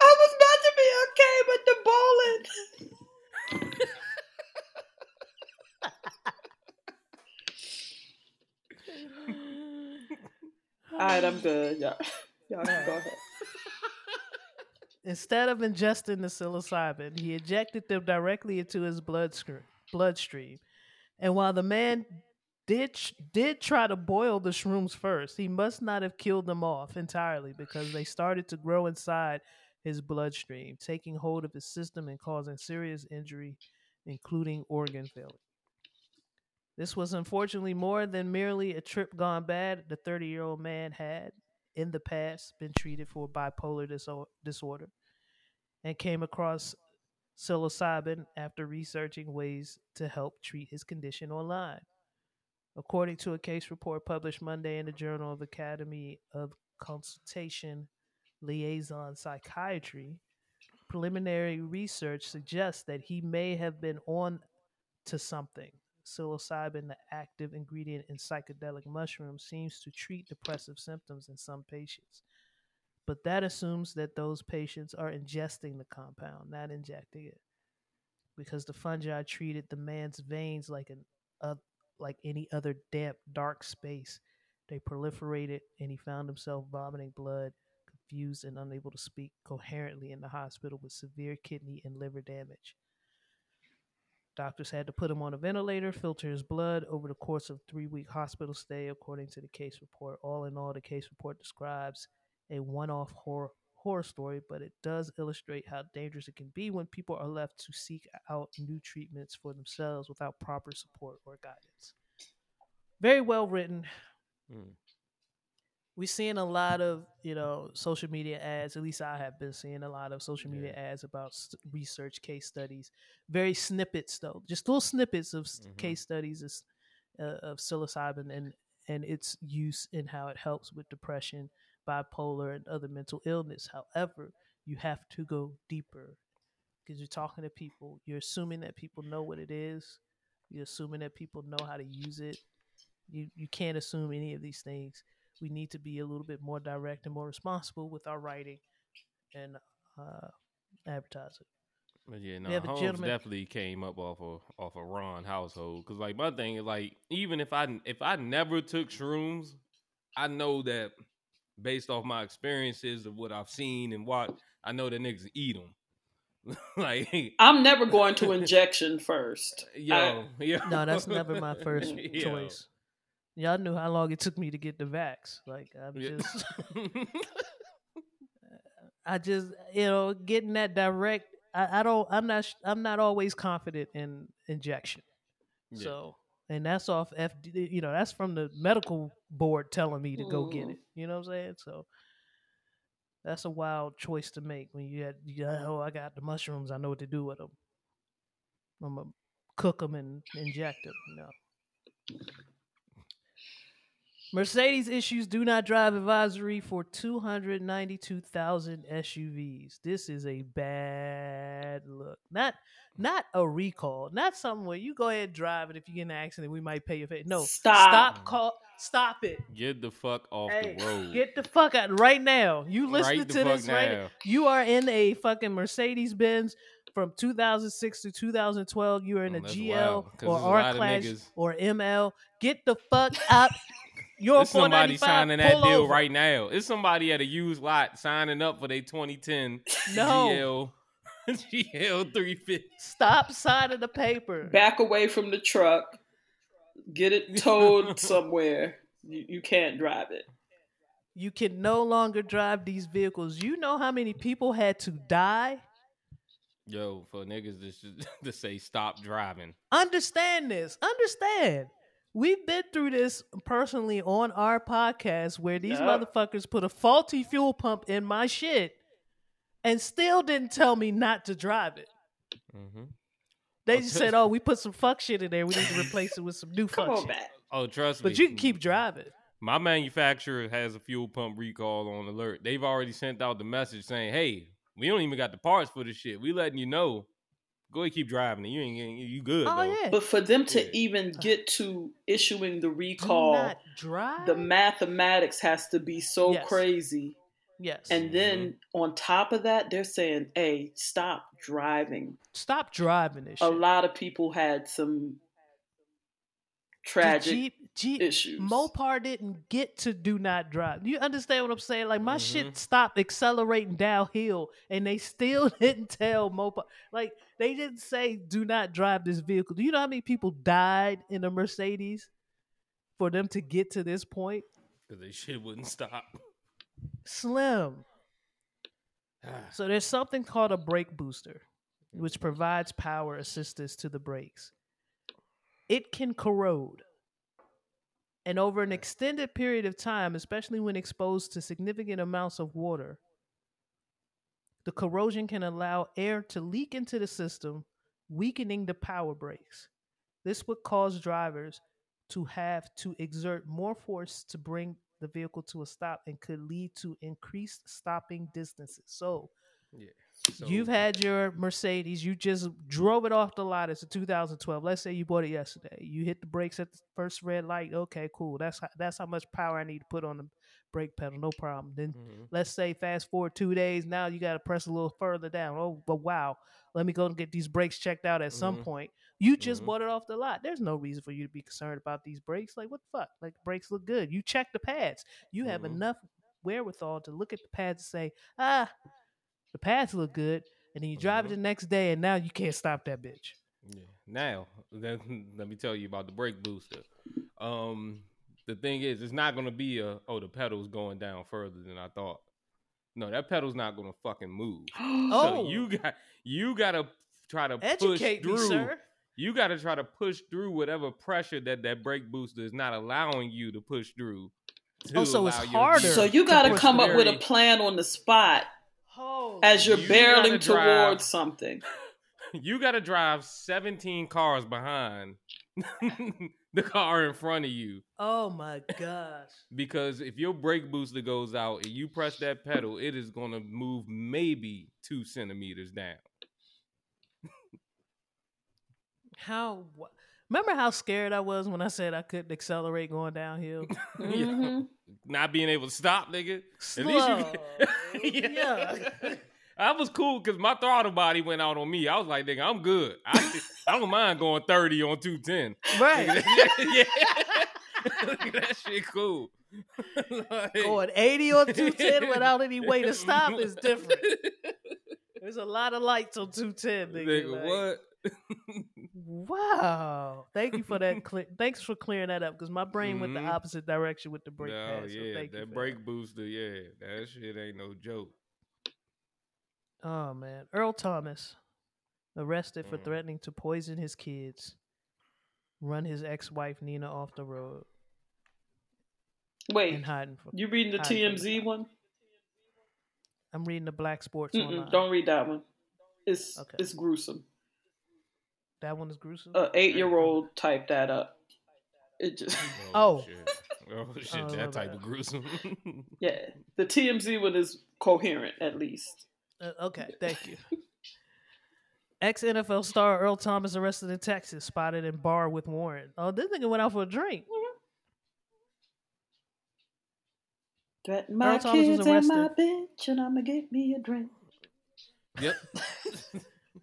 I was about to be okay, but the bowling. All right, I'm good. Y'all, y'all can go ahead. Instead of ingesting the psilocybin, he injected them directly into his blood scr- bloodstream. And while the man did did try to boil the shrooms first, he must not have killed them off entirely because they started to grow inside his bloodstream, taking hold of his system and causing serious injury, including organ failure. This was unfortunately more than merely a trip gone bad. The 30 year old man had, in the past, been treated for bipolar diso- disorder and came across psilocybin after researching ways to help treat his condition online. According to a case report published Monday in the Journal of Academy of Consultation Liaison Psychiatry, preliminary research suggests that he may have been on to something. Psilocybin, the active ingredient in psychedelic mushrooms, seems to treat depressive symptoms in some patients. But that assumes that those patients are ingesting the compound, not injecting it. Because the fungi treated the man's veins like an uh, like any other damp, dark space. They proliferated, and he found himself vomiting blood, confused and unable to speak coherently in the hospital with severe kidney and liver damage. Doctors had to put him on a ventilator, filter his blood over the course of three week hospital stay, according to the case report. All in all, the case report describes a one off horror, horror story, but it does illustrate how dangerous it can be when people are left to seek out new treatments for themselves without proper support or guidance. Very well written. Mm. We're seeing a lot of, you know, social media ads. At least I have been seeing a lot of social media ads about research case studies. Very snippets, though, just little snippets of s Mhm. case studies of, uh, of psilocybin and and its use and how it helps with depression, bipolar, and other mental illness. However, you have to go deeper because you're talking to people. You're assuming that people know what it is. You're assuming that people know how to use it. You you can't assume any of these things. We need to be a little bit more direct and more responsible with our writing and uh, advertising. But yeah, no, We have a Holmes gentleman- definitely came up off of off a Ron household. Cause like my thing is like even if I if I never took shrooms, I know that based off my experiences of what I've seen and what I know that niggas eat them. like I'm never going to injection first. yo, yo. No, that's never my first Yo. choice. Y'all knew how long it took me to get the vax. Like I'm Yeah. just, I just, you know, getting that direct. I, I don't. I'm not. I'm not always confident in injection. Yeah. So, and that's off FD. You know, that's from the medical board telling me to go get Mm. it. You know what I'm saying? So, that's a wild choice to make when you had. You oh, I got the mushrooms. I know what to do with them. I'm gonna cook them and inject them. No. Mercedes issues do not drive advisory for 292,000 SUVs. This is a bad look. Not not a recall. Not something where you go ahead and drive it. If you get in an accident, we might pay your fee. No, Stop. stop, call, stop it. Get the fuck off Hey, the road. Get the fuck out right now. You listen Right to this right now. You are in a fucking Mercedes Benz from 2006 to 2012. You are in Oh, a that's GL wild, 'cause or R class or ML. Get the fuck up. You're There's somebody signing that deal over. right now. It's somebody at a used lot signing up for their 2010 No. GL GL 350. Stop signing the paper. Back away from the truck. Get it towed somewhere. You, you can't drive it. You can no longer drive these vehicles. You know how many people had to die? Yo, for niggas to, sh- to say stop driving. Understand this. Understand. We've been through this personally on our podcast where these Yep. motherfuckers put a faulty fuel pump in my shit and still didn't tell me not to drive it. Mm-hmm. They Oh, just said, "Oh, we put some fuck shit in there. We need to replace it with some new Come fuck on shit." back. Oh, trust me. But you can keep driving. My manufacturer has a fuel pump recall on alert. They've already sent out the message saying, "Hey, we don't even got the parts for this shit. We letting you know Go ahead, keep driving. You ain't getting you good. Oh though. yeah. But for them to Yeah. even get to issuing the Do recall, not drive. the mathematics has to be so Yes. crazy. Yes. And then on top of that, they're saying, "Hey, stop driving." stop driving this A shit. lot of people had some tragic Jeep, Jeep, issues. Mopar didn't get to do not drive. You understand what I'm saying? Like my Mhm. shit stopped accelerating downhill, and they still didn't tell Mopar. Like they didn't say do not drive this vehicle. Do you know how many people died in a Mercedes for them to get to this point? Because they shit wouldn't stop. Slim. Ah. So there's something called a brake booster, which provides power assistance to the brakes. It can corrode. And over an extended period of time, especially when exposed to significant amounts of water, the corrosion can allow air to leak into the system, weakening the power brakes. This would cause drivers to have to exert more force to bring the vehicle to a stop and could lead to increased stopping distances. So, yeah. So, You've had your Mercedes. You just drove it off the lot. It's a 2012. Let's say you bought it yesterday. You hit the brakes at the first red light. Okay, cool. That's how, that's how much power I need to put on the brake pedal. No problem. Then Mhm. let's say fast forward two days. Now you got to press a little further down. Oh, but wow. Let me go and get these brakes checked out at some Mhm. point. You just Mhm. bought it off the lot. There's no reason for you to be concerned about these brakes. Like what the fuck? Like brakes look good. You check the pads. You have Mhm. enough wherewithal to look at the pads and say, ah, the pads look good, and then you drive Mhm. it the next day, and now you can't stop that bitch. Yeah. Now, then, let me tell you about the brake booster. Um, the thing is, it's not gonna be a oh the pedal's going down further than I thought. No, that pedal's not gonna fucking move. Oh. So you got you gotta try to push Educate through. me, sir. You gotta try to push through whatever pressure that that brake booster is not allowing you to push through. to Oh, so it's allow harder. So you got to come up with a plan on the spot Oh, as you're You barreling drive- towards something. you got to drive 17 cars behind the car in front of you oh my gosh. because if your brake booster goes out and you press that pedal it is going to move maybe two centimeters down How? wha- Remember how scared I was when I said I couldn't accelerate going downhill? Mhm. not being able to stop nigga Slow. At least you yeah. I was cool because my throttle body went out on me. I was like, nigga, I'm good. I, I don't mind going 30 on 210. Right. yeah. that shit cool. Like- Going 80 or 210 without any way to stop is different. There's a lot of lights on 210, nigga. Nigga, like- what? Wow. Thank you for that. Cle- Thanks for clearing that up because my brain went the Mhm. opposite direction with the brake no, pad. So yeah, thank that for brake booster, yeah, that shit ain't no joke. Oh man, Earl Thomas arrested for Mm. threatening to poison his kids, run his ex-wife Nina off the road, and Wait, hiding from. you reading the hiding from TMZ one? I'm reading the Black Sports Mm-mm, don't read that one. It's Okay. it's gruesome. That one is gruesome. A eight year old typed that up. It just Oh. Oh shit, Oh, my that type bad. of gruesome. yeah. The TMZ one is coherent at least. Uh, okay, thank you. Ex NFL star Earl Thomas arrested in Texas, spotted in bar with Warren. Oh, this nigga went out for a drink. Threaten my Earl Thomas was kids and my arrested. bitch, and I'ma get me a drink. yep.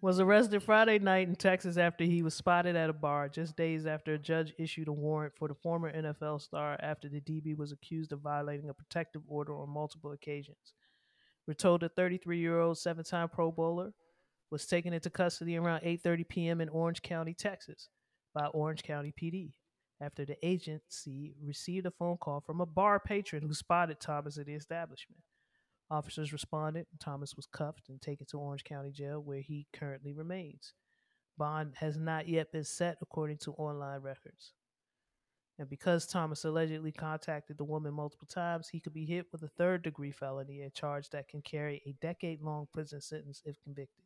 Was arrested Friday night in Texas after he was spotted at a bar just days after a judge issued a warrant for the former NFL star after the DB was accused of violating a protective order on multiple occasions. We're told the 33-year-old seven-time Pro Bowler was taken into custody around 8:30 p.m. in Orange County, Texas, by Orange County PD after the agency received a phone call from a bar patron who spotted Thomas at the establishment. Officers responded. Thomas was cuffed and taken to Orange County Jail, where he currently remains. Bond has not yet been set, according to online records. And because Thomas allegedly contacted the woman multiple times, he could be hit with a third degree felony, a charge that can carry a decade long prison sentence if convicted.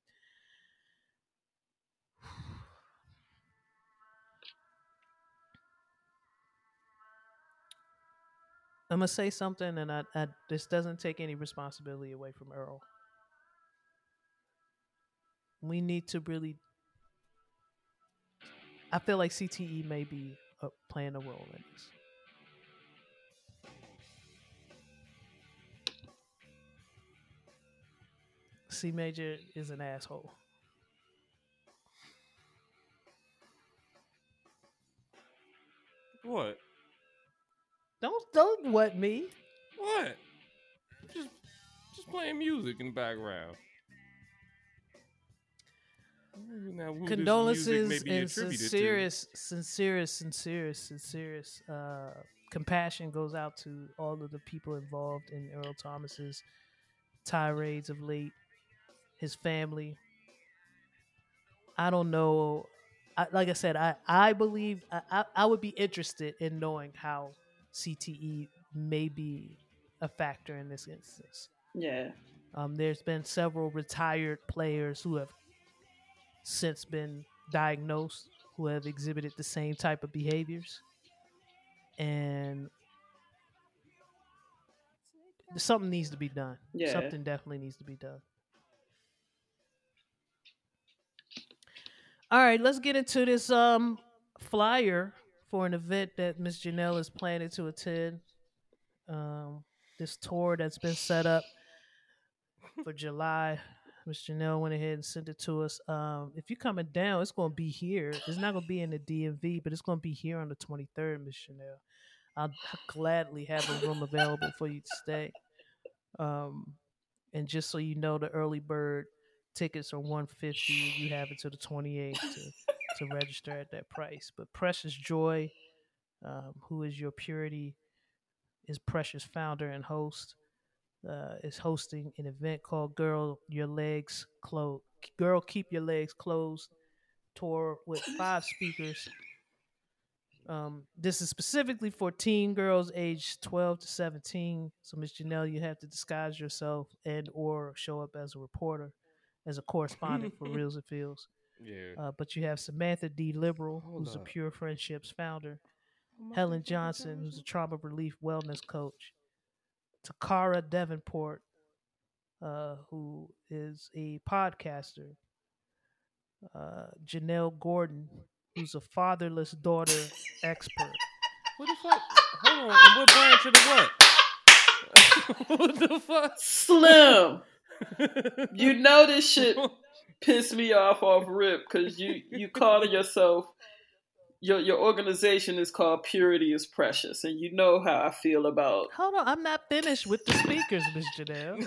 I'm gonna say something, and I, I this doesn't take any responsibility away from Earl. We need to really I feel like CTE may be uh, playing a role in this. C major is an asshole. What? Don't don't what me. What? Just just playing music in the background. Now, who this music may Condolences and sincerest, sincerest, sincerest, sincerest uh, compassion goes out to all of the people involved in Earl Thomas's tirades of late, his family. I don't know. I, like I said, I I believe I, I I would be interested in knowing how CTE may be a factor in this instance. Yeah. Um, there's been several retired players who have since been diagnosed who have exhibited the same type of behaviors. And something needs to be done. Yeah. Something definitely needs to be done. All right, let's get into this um flyer for an event that Miss Janelle is planning to attend. Um, this tour that's been set up for July. Miss Janelle went ahead and sent it to us. Um, if you're coming down, it's going to be here. It's not going to be in the DMV, but it's going to be here on the 23rd, Miss Janelle. I'll gladly have a room available for you to stay. Um, and just so you know, the early bird tickets are 150. You have it until the 28th to, to register at that price. But Precious Joy, um, who is your purity, is Precious founder and host uh, is hosting an event called "Girl Your Legs Closed." Girl, keep your legs closed. Tour with five speakers. Um, this is specifically for teen girls aged 12 to 17. So, Miss Janelle, you have to disguise yourself and or show up as a reporter, as a correspondent for Reels and Feels. Yeah. Uh, but you have Samantha D. Liberal, Hold who's a. Pure Friendships founder. Helen Johnson, who's a trauma relief wellness coach. Takara Davenport, uh, who is a podcaster. Uh, Janelle Gordon, who's a fatherless daughter expert. What the fuck? Hold on. And what branch of the what? what the fuck? Slim. You know this shit pissed me off off rip because you you calling yourself your your organization is called Purity is Precious, and you know how I feel about Hold on, I'm not finished with the speakers, Miss Janelle.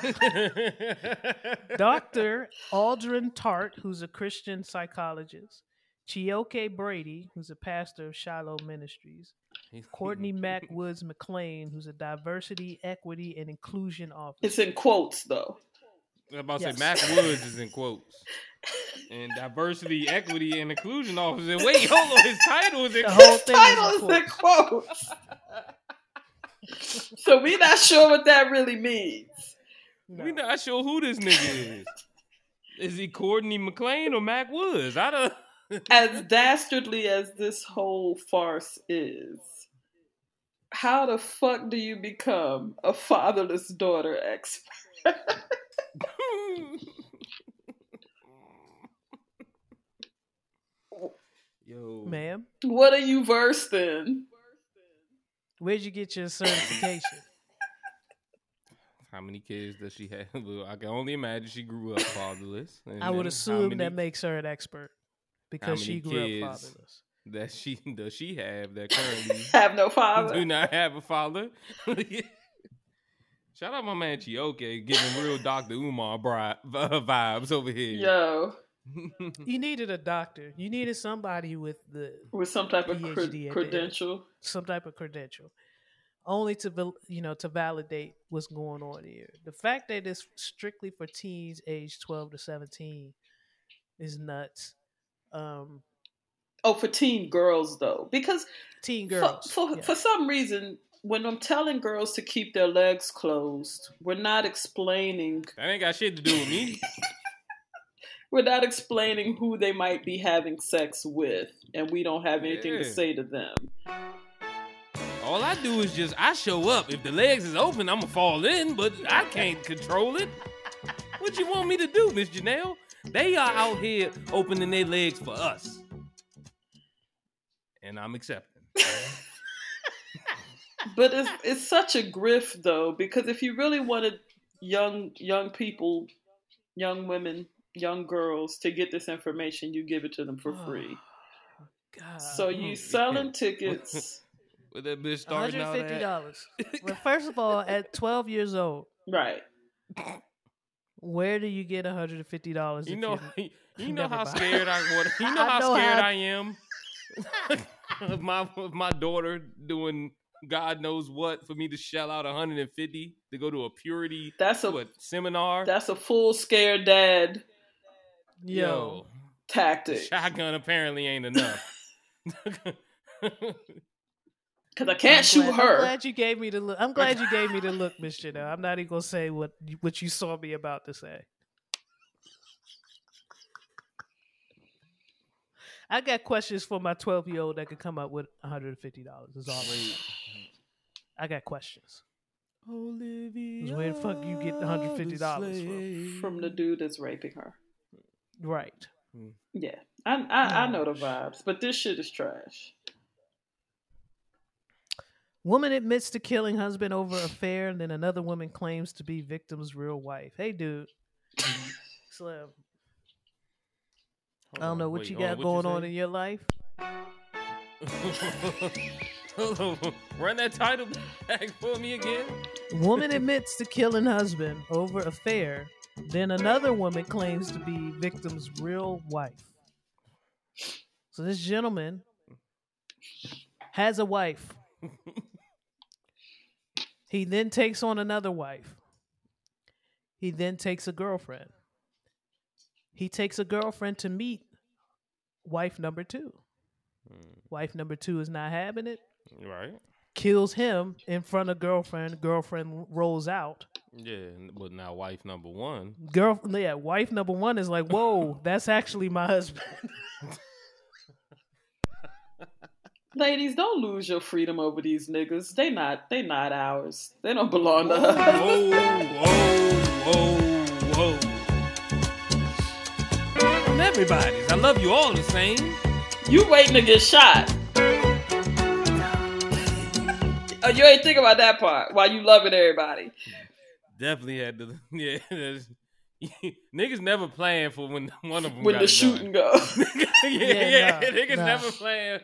Dr. Aldrin Tart, who's a Christian psychologist. Chioke Brady, who's a pastor of Shiloh Ministries. Courtney Mack Woods McLean, who's a diversity, equity, and inclusion officer. it's in quotes though. I'm about to Yes. say Mac Woods is in quotes. And diversity, equity, and inclusion officer. Wait, hold on. His title is in The whole thing Title is is in in quotes. so we not sure what that really means. We not sure who this nigga is. Is he Courtney McLean or Mac Woods? I don't. As dastardly as this whole farce is, how the fuck do you become a fatherless daughter expert? Yo, Ma'am, What are you versed in? where'd you get your certification? How many kids does she have? I can only imagine she grew up fatherless. And I would assume many that makes her an expert because she grew up fatherless. that she does she have that currently Have no father. do not have a father. Shout out my man Chioke giving real Dr. Umar bri- vibes over here. Yo, You needed a doctor. You needed somebody with the with some type of PhD cre- at the end. credential. some type of credential, only to you know to validate what's going on here. The fact that it's strictly for teens age twelve to seventeen is nuts. Um, Oh, for teen girls though, because teen for, girls, for, yeah. for some reason, when I'm telling girls to keep their legs closed, we're not explaining that ain't got shit to do with me. we're not explaining who they might be having sex with, and we don't have anything to say to them. All I do is just I show up. If the legs is open, I'ma fall in, but I can't control it. What you want me to do, Miss Janelle? They are out here opening their legs for us. and I'm accepting. but it's it's such a grift though because if you really wanted young young people, young women, young girls to get this information, you give it to them for oh, free. God. So you mm. selling tickets, With that bitch starting out $150. at, well, first of all, at 12 years old, right? where do you get $150? you know, you- you know how mind. scared I want. You know I how know scared how- I am of my of my daughter doing God knows what for me to shell out 150 to go to a purity That's a what seminar. that's a full scare dad Yo. tactic. shotgun apparently ain't enough. Because I can't I'm shoot glad, I'm her. glad you gave me the look. I'm glad you gave me the look, Miss Janelle. I'm not even gonna say what what you saw me about to say. I got questions for my 12 year old that could come up with 150 dollars. Is all. I got questions. Olivia, Where the fuck you get $150 from? from the dude that's raping her. Right. Yeah, I I, I know the vibes, but this shit is trash. Woman admits to killing husband over affair, and then another woman claims to be victim's real wife. Hey, dude. Slim. I don't know what you got going on in your life. Run that title back for me again. Woman admits to killing husband over affair. Then another woman claims to be victim's real wife. So this gentleman has a wife. He then takes on another wife. He then takes a girlfriend. He takes a girlfriend to meet wife number two. Hmm. Wife number two is not having it Right. kills him in front of girlfriend. Girlfriend rolls out. Yeah, but now wife number one. Girl, yeah, wife number one is like, whoa, that's actually my husband. Ladies, don't lose your freedom over these niggas. They not they not ours. They don't belong to us. whoa, whoa, whoa. I'm everybody's. I love you all the same. You waiting to get shot. Oh, you ain't think about that part while you loving everybody. Definitely had to. Yeah, that's- niggas never playing for when one of them When got the shooting done. go. yeah, yeah, Yeah, nah, niggas nah. never playing.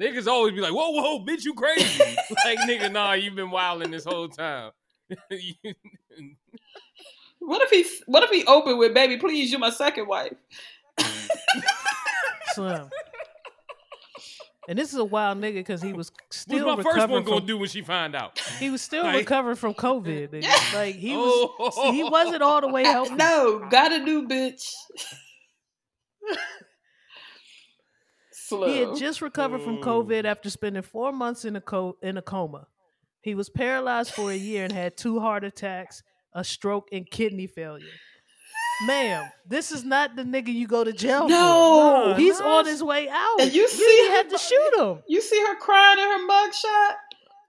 Niggas always be like, "Whoa, whoa, bitch, you crazy?" like, nigga, nah, you've been wilding this whole time. You- What if he what if he opened with baby, please, you're my second wife? Slim. And this is a wild nigga because he was still What's still my first one gonna from, do when she find out? He was still Like- recovering from COVID. And, like he was, Oh. he wasn't all the way healthy. No, got a new bitch. Slow. He had just recovered from Oh. COVID after spending four months in a co- in a coma. He was paralyzed for a year and had two heart attacks, a stroke, and kidney failure. Ma'am, this is not the nigga you go to jail No, for. He's no. on his way out. And you you see had to shoot him. you see her crying in her mugshot?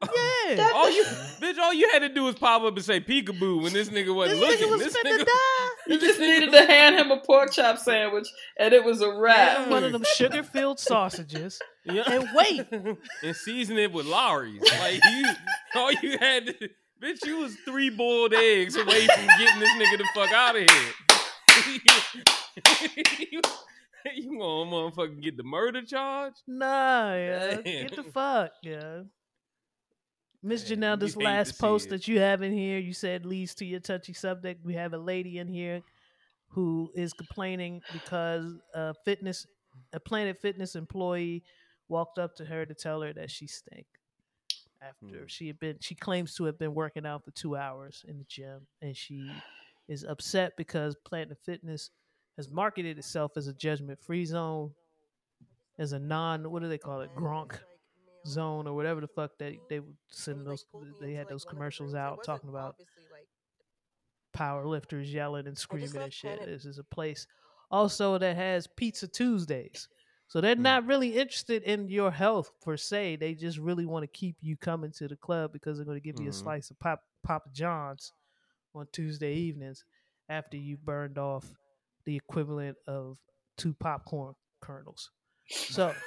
Yeah. All you, bitch, all you had to do was pop up and say peekaboo when this nigga wasn't nigga looking. was this finna nigga, die. You just needed to hand him a pork chop sandwich, and it was a wrap. Had one of them sugar filled sausages. Yeah. And wait. and season it with Lawry's. Like you, all you had to, bitch, you was three boiled eggs away from getting this nigga the fuck out of here. you, you want motherfucking get the murder charge? Nah, yeah. Damn. Get the fuck, yeah. Miss Janelle, this last post that you have in here, you said leads to your touchy subject. We have a lady in here who is complaining because a fitness, a Planet Fitness employee walked up to her to tell her that she stank after Hmm. she had been. She claims to have been working out for two hours in the gym, and she is upset because Planet Fitness has marketed itself as a judgment-free zone, as a non what do they call it, Gronk zone or whatever the fuck they they would send those they had those commercials out talking about power lifters yelling and screaming and shit. This is a place also that has pizza Tuesdays. So they're not really interested in your health per se. They just really want to keep you coming to the club because they're going to give you a Mhm. slice of pop Papa John's on Tuesday evenings after you burned off the equivalent of two popcorn kernels. So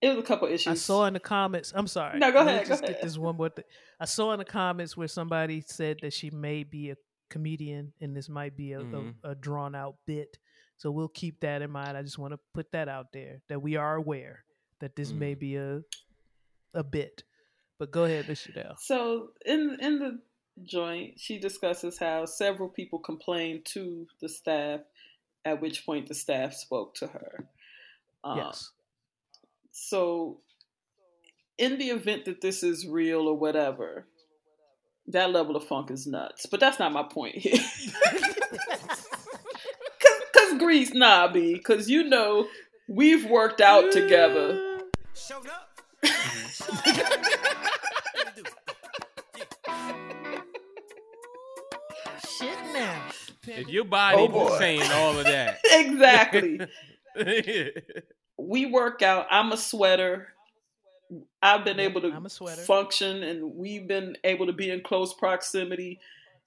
It was a couple issues. I saw in the comments. I'm sorry. No, go ahead, go Just get ahead. this one more thing. I saw in the comments where somebody said that she may be a comedian, and this might be a, Mhm. a, a drawn out bit. So we'll keep that in mind. I just want to put that out there that we are aware that this may be a a bit. But go ahead, Miss Chanel. So in in the joint, she discusses how several people complained to the staff, at which point the staff spoke to her. Um, yes. So, in the event that this is real or whatever, that level of funk is nuts. But that's not my point here. Because Grease, nah, B, because you know we've worked out together. Showed up. Shit now. If your body Oh, was saying all of that, exactly. we work out. I'm a sweater. I've been Yeah, able to I'm a sweater. function, and we've been able to be in close proximity.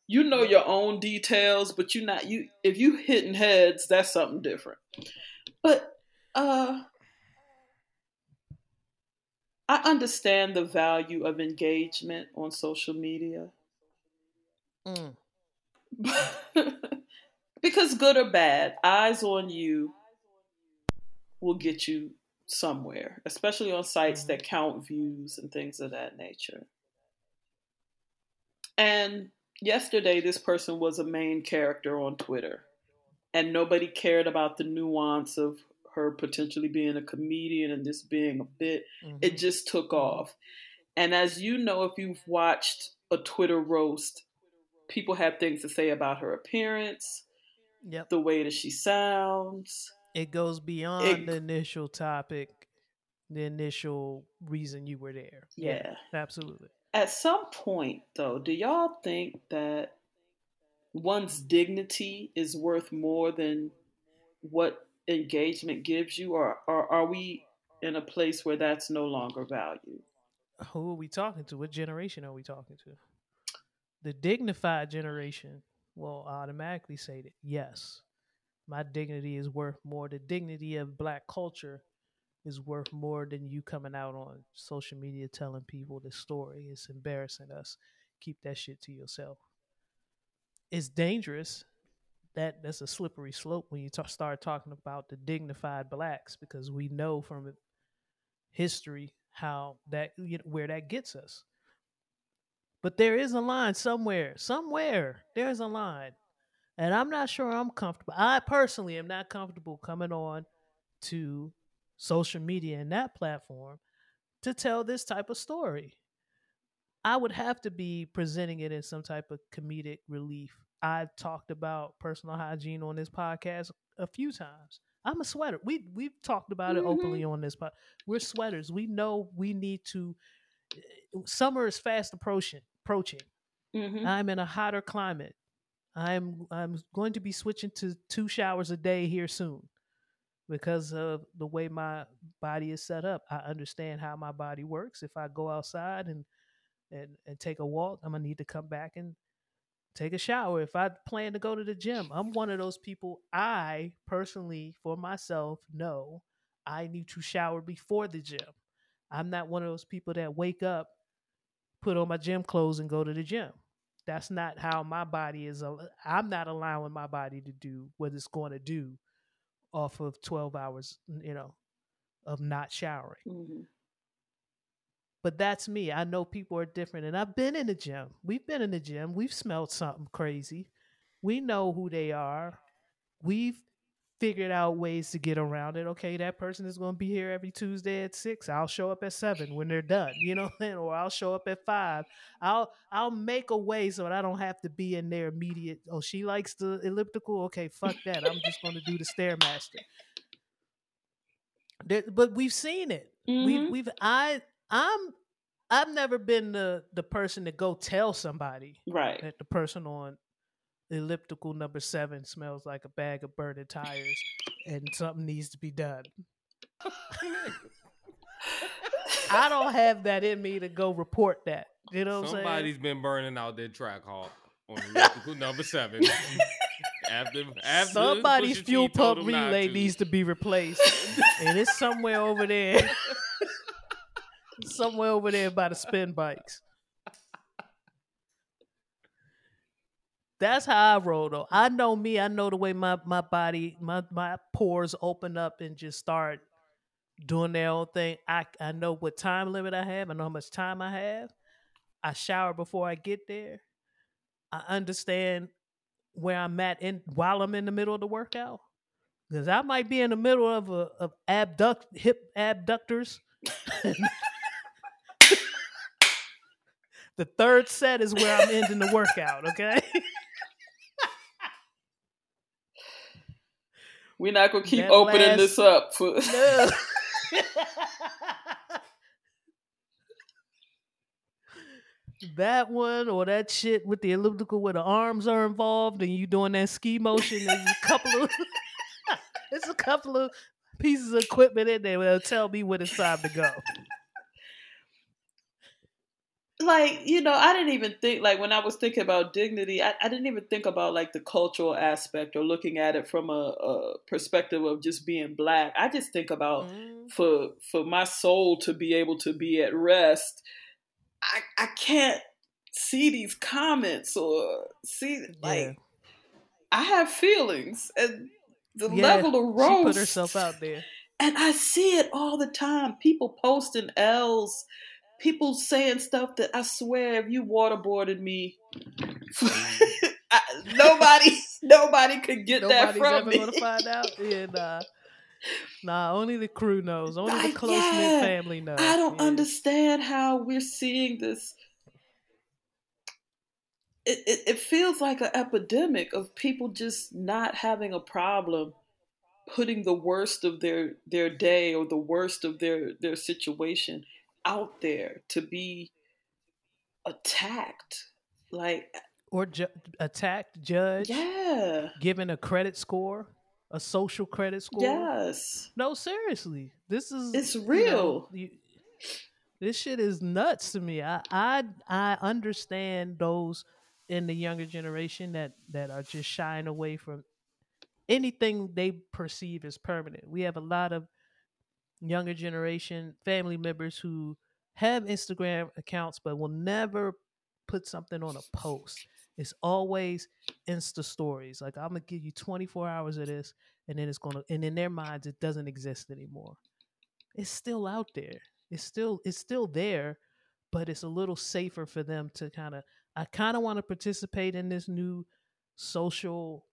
You know your own details, but you're not you. If you hitting heads, that's something different. But uh, I understand the value of engagement on social media Mm. because good or bad, eyes on you will get you somewhere, especially on sites that count views and things of that nature. And yesterday, this person was a main character on Twitter, and nobody cared about the nuance of her potentially being a comedian and this being a bit. Mhm. It just took off. And as you know, if you've watched a Twitter roast, people have things to say about her appearance, Yep. the way that she sounds. It goes beyond It- the initial topic, the initial reason you were there. Yeah. absolutely. At some point, though, do y'all think that one's dignity is worth more than what engagement gives you, or, or are we in a place where that's no longer valued? Who are we talking to? What generation are we talking to? The dignified generation will automatically say that yes, my dignity is worth more. The dignity of black culture is worth more than you coming out on social media telling people the story. It's embarrassing us. Keep that shit to yourself. It's dangerous. That that's a slippery slope when you ta- start talking about the dignified blacks because we know from history how that you know, where that gets us. But there is a line somewhere, somewhere there is a line, and I'm not sure I'm comfortable. I personally am not comfortable coming on to social media and that platform to tell this type of story. I would have to be presenting it in some type of comedic relief. I've talked about personal hygiene on this podcast a few times. I'm a sweater. We we've talked about it Mhm. openly on this pod. We're sweaters. We know we need to. Summer is fast approaching. Approaching. Mm-hmm. I'm in a hotter climate. I'm I'm going to be switching to two showers a day here soon because of the way my body is set up. I understand how my body works. If I go outside and and, and take a walk, I'm gonna need to come back and take a shower. If I plan to go to the gym, I'm one of those people. I personally, for myself, know I need to shower before the gym. I'm not one of those people that wake up, put on my gym clothes, and go to the gym. That's not how my body is. I'm not allowing my body to do what it's going to do off of 12 hours, you know, of not showering. Mm-hmm. But that's me. I know people are different. And I've been in the gym. We've been in the gym. We've smelled something crazy. We know who they are. We've figured out ways to get around it. Okay, that person is going to be here every Tuesday at six. I'll show up at seven when they're done. You know, or I'll show up at five. I'll I'll make a way so that I don't have to be in their immediate. Oh, she likes the elliptical. Okay, fuck that. I'm just going to do the stairmaster. There, but we've seen it. Mhm. We we've I I'm I've never been the the person to go tell somebody Right. that the person on elliptical number seven smells like a bag of burning tires and something needs to be done. I don't have that in me to go report that. You know what I'm Somebody's been burning out their Trackhawk on elliptical number seven. after, after Somebody's fuel pump relay to. needs to be replaced, and it's somewhere over there. somewhere over there by the spin bikes. That's how I roll though. I know me, I know the way my, my body, my, my pores open up and just start doing their own thing. I I know what time limit I have, I know how much time I have. I shower before I get there. I understand where I'm at in while I'm in the middle of the workout. Because I might be in the middle of a of abduct hip abductors. the third set is where I'm ending the workout, okay? We're not gonna keep That opening last- this up for No. that one or that shit with the elliptical where the arms are involved and you doing that ski motion. There's a couple of there's a couple of pieces of equipment in there that'll tell me when it's time to go. Like you know i didn't even think like when i was thinking about dignity i, I didn't even think about like the cultural aspect or looking at it from a, a perspective of just being black i just think about Mm. for for my soul to be able to be at rest i i can't see these comments or see like i have feelings and the Yeah, level of roast She put herself out there. and I see it all the time. People posting L's, people saying stuff that I swear if you waterboarded me, I, nobody, nobody could get that Nobody's from ever me. gonna find out. Yeah, nah. Nah, only the crew knows. Only the close knit yeah. family knows. I don't Yeah. understand how we're seeing this. It, it, it feels like an epidemic of people just not having a problem putting the worst of their their day or the worst of their their situation out there to be attacked like Or ju- attacked, judged, yeah given a credit score, a social credit score. yes No, seriously, this is It's you know, real. you- this shit is nuts to me. I I I understand those in the younger generation that that are just shying away from anything they perceive as permanent. We have a lot of younger generation family members who have Instagram accounts but will never put something on a post. It's always Insta stories. Like I'm gonna give you 24 hours of this, and then it's gonna, and in their minds, it doesn't exist anymore. It's still out there. It's still, it's still there, but it's a little safer for them to kind of. I kind of want to participate in this new social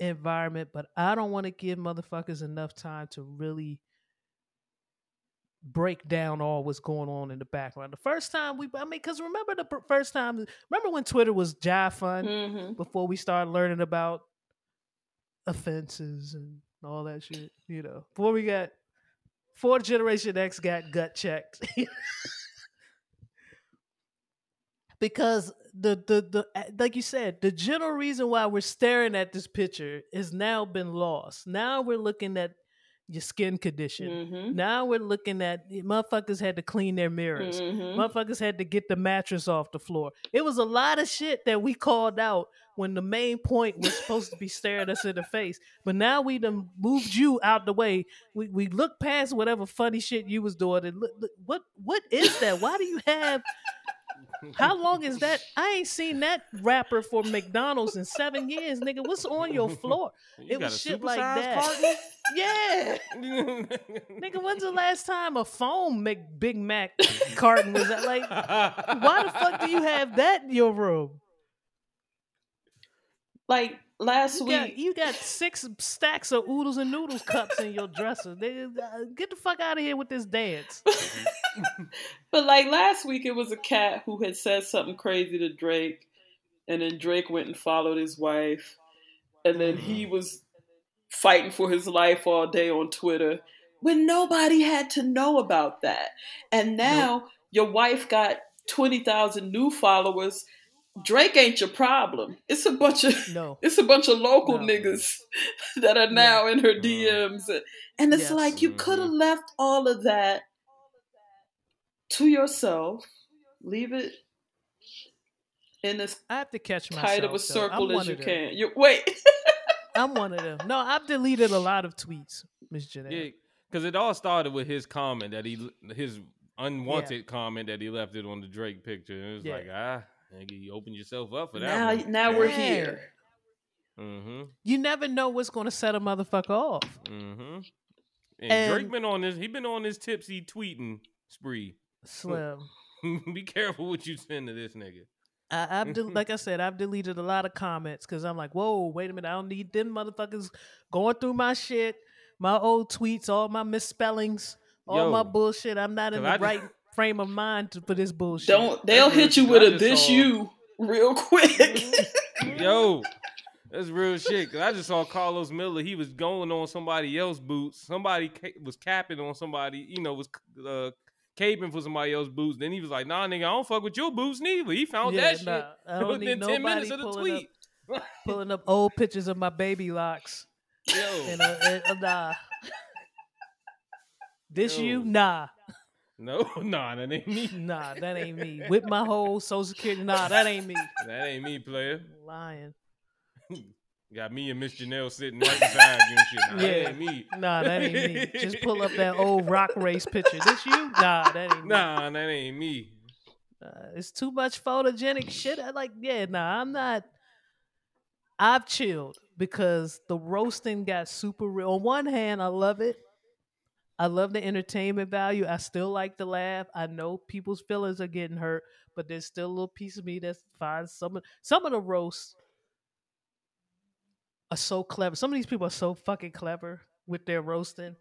environment, but I don't want to give motherfuckers enough time to really break down all what's going on in the background. The first time we, I mean, because remember the pr- first time, remember when Twitter was jive fun hmm before we started learning about offenses and all that shit, you know, before we got fourth generation X got gut checked. because the, the the like you said, the general reason why we're staring at this picture has now been lost. Now we're looking at your skin condition. hmm Now we're looking at motherfuckers had to clean their mirrors. Motherfuckers had to get the mattress off the floor. It was a lot of shit that we called out when the main point was supposed to be staring us in the face. But now we done moved you out the way. We we look past whatever funny shit you was doing and look, look what what is that? Why do you have how long is that? I ain't seen that wrapper for McDonald's in seven years, nigga. What's on your floor? You It was shit like supersized that. Yeah. Nigga, when's the last time a foam Mc, Big Mac carton was that? Like, why the fuck do you have that in your room? like last You week got, you got six stacks of oodles and noodles cups in your dresser. Nigga, uh, get the fuck out of here with this dance. But like last week, it was a cat who had said something crazy to Drake, and then Drake went and followed his wife, and then he was fighting for his life all day on Twitter when nobody had to know about that. And now your wife got twenty thousand new followers. Drake ain't your problem. It's a bunch of No. it's a bunch of local No. niggas that are now in her DMs. And it's Yes. like you could have left all of that to yourself. Leave it in as I have to catch myself. tight of a circle I'm as you them. can. You wait. I'm one of them. No, I've deleted a lot of tweets, Miss Jeanette. Yeah, because it all started with his comment that he his unwanted comment that he left it on the Drake picture. And it was Yeah. like, ah, nigga, you opened yourself up for now, that. now we're Yeah. here. Mm-hmm. You never know what's going to set a motherfucker off. Mm-hmm. And, And- Drake been on this. He been on this tipsy tweeting spree. Slim. Be careful what you send to this nigga. I, I've del- like I said, I've deleted a lot of comments because I'm like, whoa, wait a minute, I don't need them motherfuckers going through my shit, my old tweets, all my misspellings, all Yo. my bullshit. I'm not in the I just- right frame of mind for this bullshit. Don't they'll hit you with a this saw. you real quick. Yo, that's real shit. 'Cause I just saw Carlos Miller. He was going on somebody else's boots. Somebody ca- was capping on somebody. You know, was uh, caping for somebody else's boots. Then he was like, "Nah, nigga, I don't fuck with your boots neither." He found Yeah, that shit nah, I don't within need ten minutes of the pulling tweet. up, pulling up old pictures of my baby locks. Yo, And, uh, and, uh, nah. This Yo. you? Nah. No, nah, that ain't me. Nah, that ain't me. With my whole social security. Nah, that ain't me. That ain't me, player. Lying. Got me and Miss Janelle sitting right beside you and shit. Nah, Yeah. that ain't me. Nah, that ain't me. Just pull up that old rock race picture. This you? Nah, that ain't me. Nah, that ain't me. Uh, it's too much photogenic shit. I like, yeah, nah, I'm not. I've chilled because the roasting got super real. On one hand, I love it. I love the entertainment value. I still like to laugh. I know people's feelings are getting hurt, but there's still a little piece of me that finds some of some of the roasts are so clever. Some of these people are so fucking clever with their roasting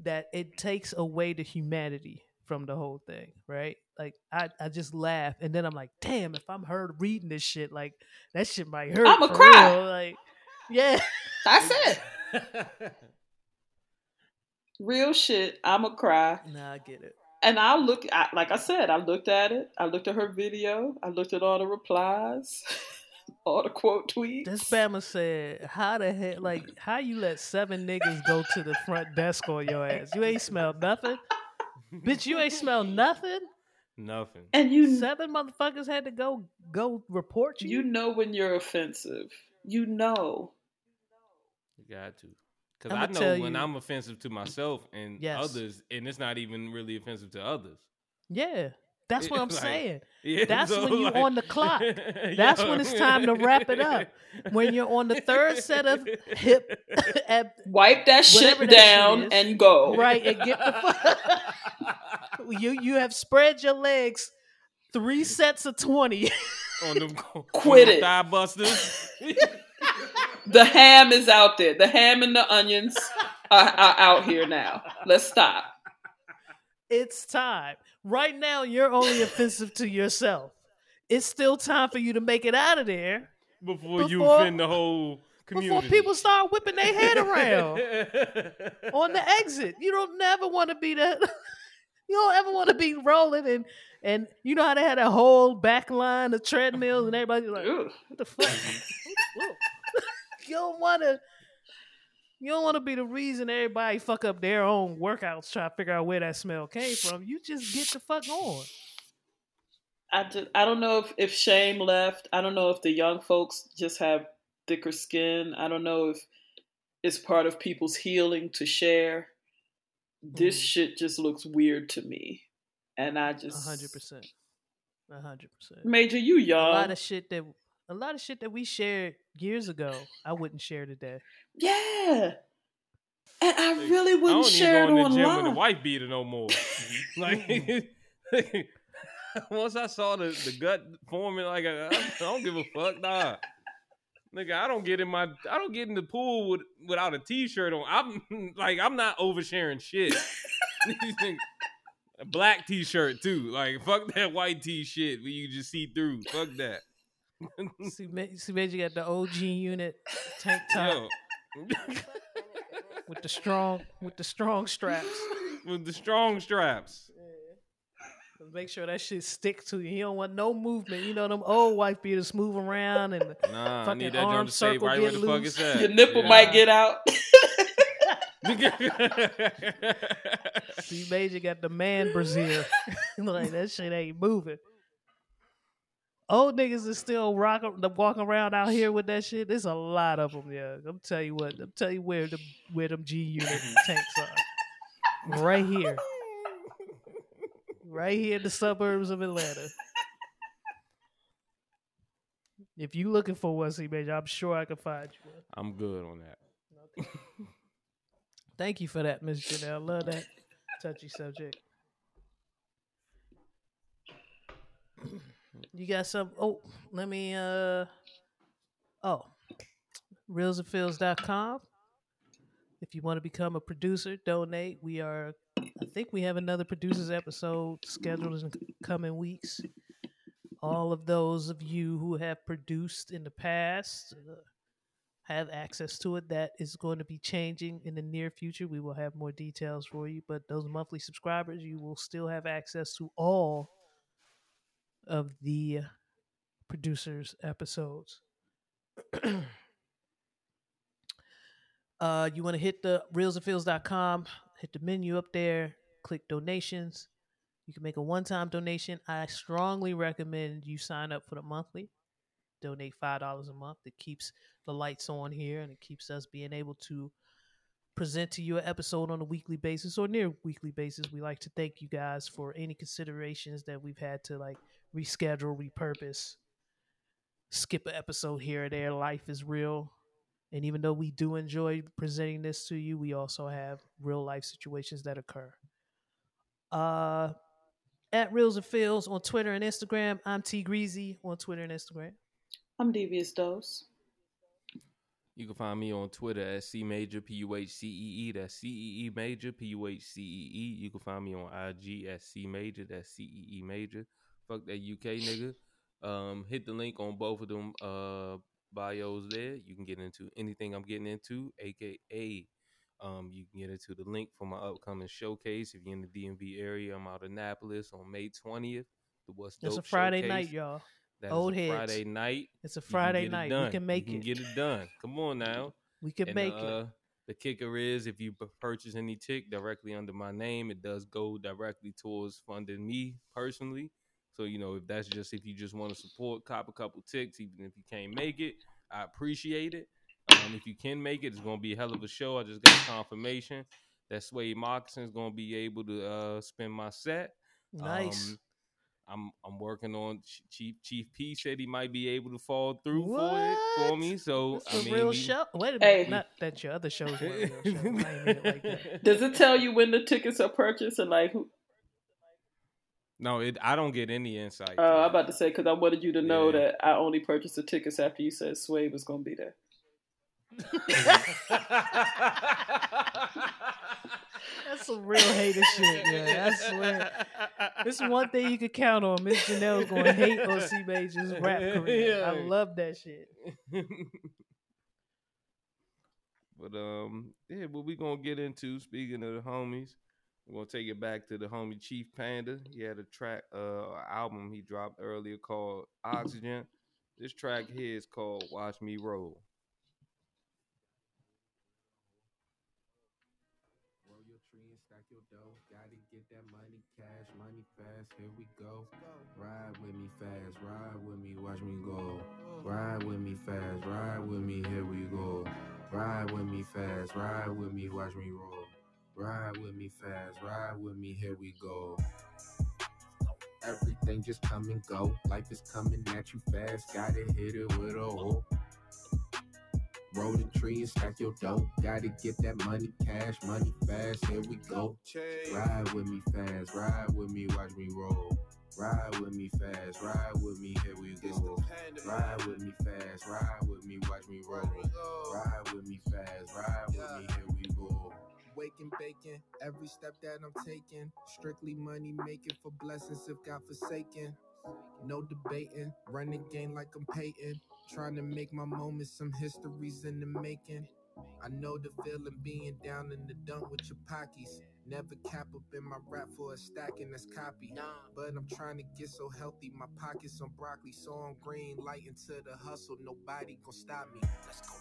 that it takes away the humanity from the whole thing, right? Like I, I just laugh and then I'm like, damn, if I'm heard reading this shit, like that shit might hurt. I'ma cry. real. Like, yeah. That's it. Real shit. I'ma cry. nah, I get it. And I look I, like I said, I looked at it. I looked at her video. I looked at all the replies, all the quote tweets. This Bama said, how the hell, like, how you let seven niggas go to the front desk on your ass? You ain't smelled nothing? Bitch, you ain't smelled nothing? Nothing. and you Seven motherfuckers had to go go report you? you know when you're offensive. You know. You got to. Because I'ma know when you- I'm offensive to myself and Yes. others, and it's not even really offensive to others. yeah. That's what I'm Like, saying. Yeah, That's so, when you like- on the clock. That's when it's time to wrap it up. When you're on the third set of hip at, Wipe that shit that shit down is. and go. right and get the fuck you you have spread your legs three sets of 20 on them, Quit on them it. thigh busters. The ham is out there. The ham and the onions are, are out here now. Let's stop. it's time right now you're only offensive to yourself it's still time for you to make it out of there before, you Before- offend the whole community. before people start whipping their head around on the exit you don't never want to be that you don't ever want to be rolling and and you know how they had a whole back line of treadmills and everybody's like Ugh. What the fuck? You don't want to. You don't want to be the reason everybody fuck up their own workouts trying to figure out where that smell came from. You just get the fuck on. I, just, I don't know if, if shame left. I don't know if the young folks just have thicker skin. I don't know if it's part of people's healing to share. This Mhm. shit just looks weird to me. And I just. hundred percent. Hundred percent. Major, you young. A lot of shit that a lot of shit that we shared years ago, I wouldn't share today. yeah. And I really wouldn't don't even share it in the gym with a online. wife beater no more. like once I saw the, the gut forming, like I, I don't give a fuck, nah. Nigga, I don't get in my I don't get in the pool with, without a t-shirt on. I'm like I'm not oversharing shit. a black t-shirt too. Like fuck that white t shit where you just see through. Fuck that. See, Ma- see, Major got the OG unit tank top with the strong with the strong straps. with the strong straps. Make sure that shit stick to you. You don't want no movement. You know them old wife beaters move around and Nah, I need that arm joint to stay circle right where get the fuck loose. it's. Your nipple Yeah. might get out. see Major got the man brazier. like that shit ain't moving. Old niggas is still rocking, walking around out here with that shit. There's a lot of them, yeah. I'm tell you what. I'm tell you where the where them G unit tanks are. Right here, right here in the suburbs of Atlanta. If you looking for one, C Major, I'm sure I can find you. I'm good on that. Thank you for that, Miss Janelle. Love that touchy subject. You got some oh, let me uh oh. Reelsandfeels.com. If you want to become a producer, donate. We are I think we have another producers episode scheduled in the coming weeks. All of those of you who have produced in the past uh, have access to it. That is going to be changing in the near future. We will have more details for you, but those monthly subscribers, you will still have access to all of the producers episodes. uh, you want to hit the reelsandfeels.com, hit the menu up there, click donations. You can make a one time donation. I strongly recommend you sign up for the monthly. Donate $5 a month. It keeps the lights on here and it keeps us being able to present to you an episode on a weekly basis or near weekly basis. We like to thank you guys for any considerations that we've had to like reschedule, repurpose, skip an episode here or there. Life is real. And even though we do enjoy presenting this to you, we also have real life situations that occur. Uh at Reels and Feels on Twitter and Instagram. I'm T Greasy on Twitter and Instagram. I'm Devious Dose. You can find me on Twitter at C Major P U H C E E. That's C E E Major P U H C E E. You can find me on IG at C Major. That's C E E Major. Fuck that UK nigga. Um, hit the link on both of them uh bios there. You can get into anything I'm getting into, aka um, you can get into the link for my upcoming showcase. If you're in the DMV area, I'm out of Annapolis on May 20th. The What's Dope It's a Friday showcase. night, y'all. That Old a heads. Friday night. It's a Friday night. We can make you it. Can get it done. Come on now. we can And, make uh, it. The kicker is if you purchase any tick directly under my name, it does go directly towards funding me personally. So you know, if that's just if you just want to support, cop a couple ticks, even if you can't make it, I appreciate it. Um, if you can make it, it's gonna be a hell of a show. I just got confirmation that Suede Moccasins gonna be able to uh, spin my set. Nice. Um, I'm I'm working on Chief Chief P said he might be able to fall through for it for me. So it's I a mean, real he- show. Wait a minute. Hey. Not that your other shows weren't real shows. I mean it like that. Does it tell you when the tickets are purchased and like who? No, it. I don't get any insight. Uh, I'm about to say because I wanted you to know Yeah. that I only purchased the tickets after you said Sway was going to be there. That's some real hater shit, man. I swear. This is one thing you can count on. Miss Janelle's going to hate on C Major's rap career. I love that shit. but um, yeah, what we gonna get into? Speaking of the homies, we're gonna take it back to the homie Chief Panda. He had a track, uh, album he dropped earlier called Oxygen. This track here is called Watch Me Roll. Gotta get that money, cash, money fast. Here we go. Ride with me fast, ride with me, watch me go. Ride with me fast, ride with me, here we go. Ride with me fast, ride with me, watch me roll. Ride with me fast, ride with me, here we go. Everything just come and go. Life is coming at you fast, gotta hit it with a hoe. Roll the tree and stack your dough. Gotta get that money, cash, money fast. Here we go. Ride with me fast, ride with me, watch me roll. Ride with me fast, ride with me, here we go. Ride with me fast, ride with me, watch me roll. Ride with me fast, ride with me, here we go. Waking, baking, every step that I'm taking. Strictly money making for blessings if God forsaken. No debating, run the game like I'm Peyton. Trying to make my moments some histories in the making. I know the feeling being down in the dump with your pockets. Never cap up in my rap for a stacking that's copy. Nah. But I'm trying to get so healthy, my pockets on broccoli, so I'm green light into the hustle. Nobody gon' stop me. Let's go.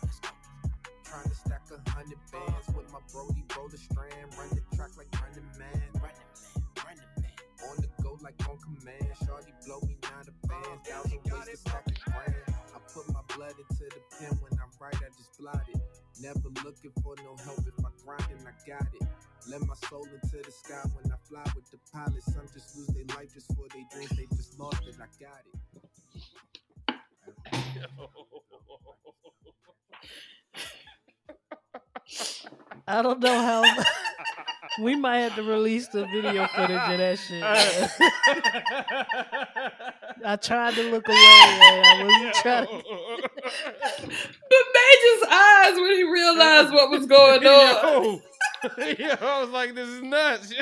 Trying to stack a hundred bands with my Brody, roll the strand, run the track like running man. Running man, running man. On the go like on command. Shorty blow me now the oh, band. Thousand ways to stack a grand. I put my blood into the pen when I write, I just blot it. Never looking for no help if I grind and I got it. Let my soul into the sky when I fly with the pilots. Some just lose their life just for their dreams, they just lost it. I got it. I don't know how. we might have to release the video footage of that shit. I tried to look away. I wasn't trying. To... But Major's eyes when he realized what was going on. Yo, yo, I was like, this is nuts.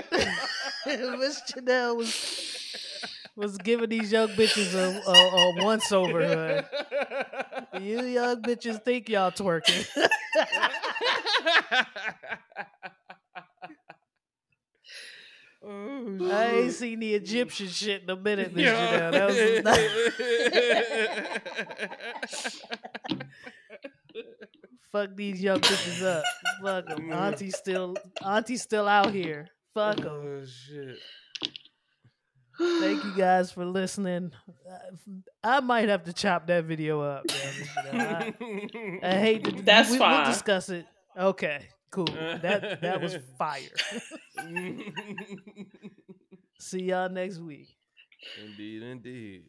Miss Chanel was was giving these young bitches a, a, a once over. You young bitches think y'all twerking. I ain't seen the Egyptian shit in a minute, Miss Chanel. That was Fuck these young bitches up. Fuck them. Mm. Auntie's still, Auntie's still out here. Fuck them. oh shit. Thank you guys for listening. I might have to chop that video up. man. I, I hate to. That's we, fine. We'll discuss it. Okay, cool. That that was fire. See y'all next week. indeed, indeed.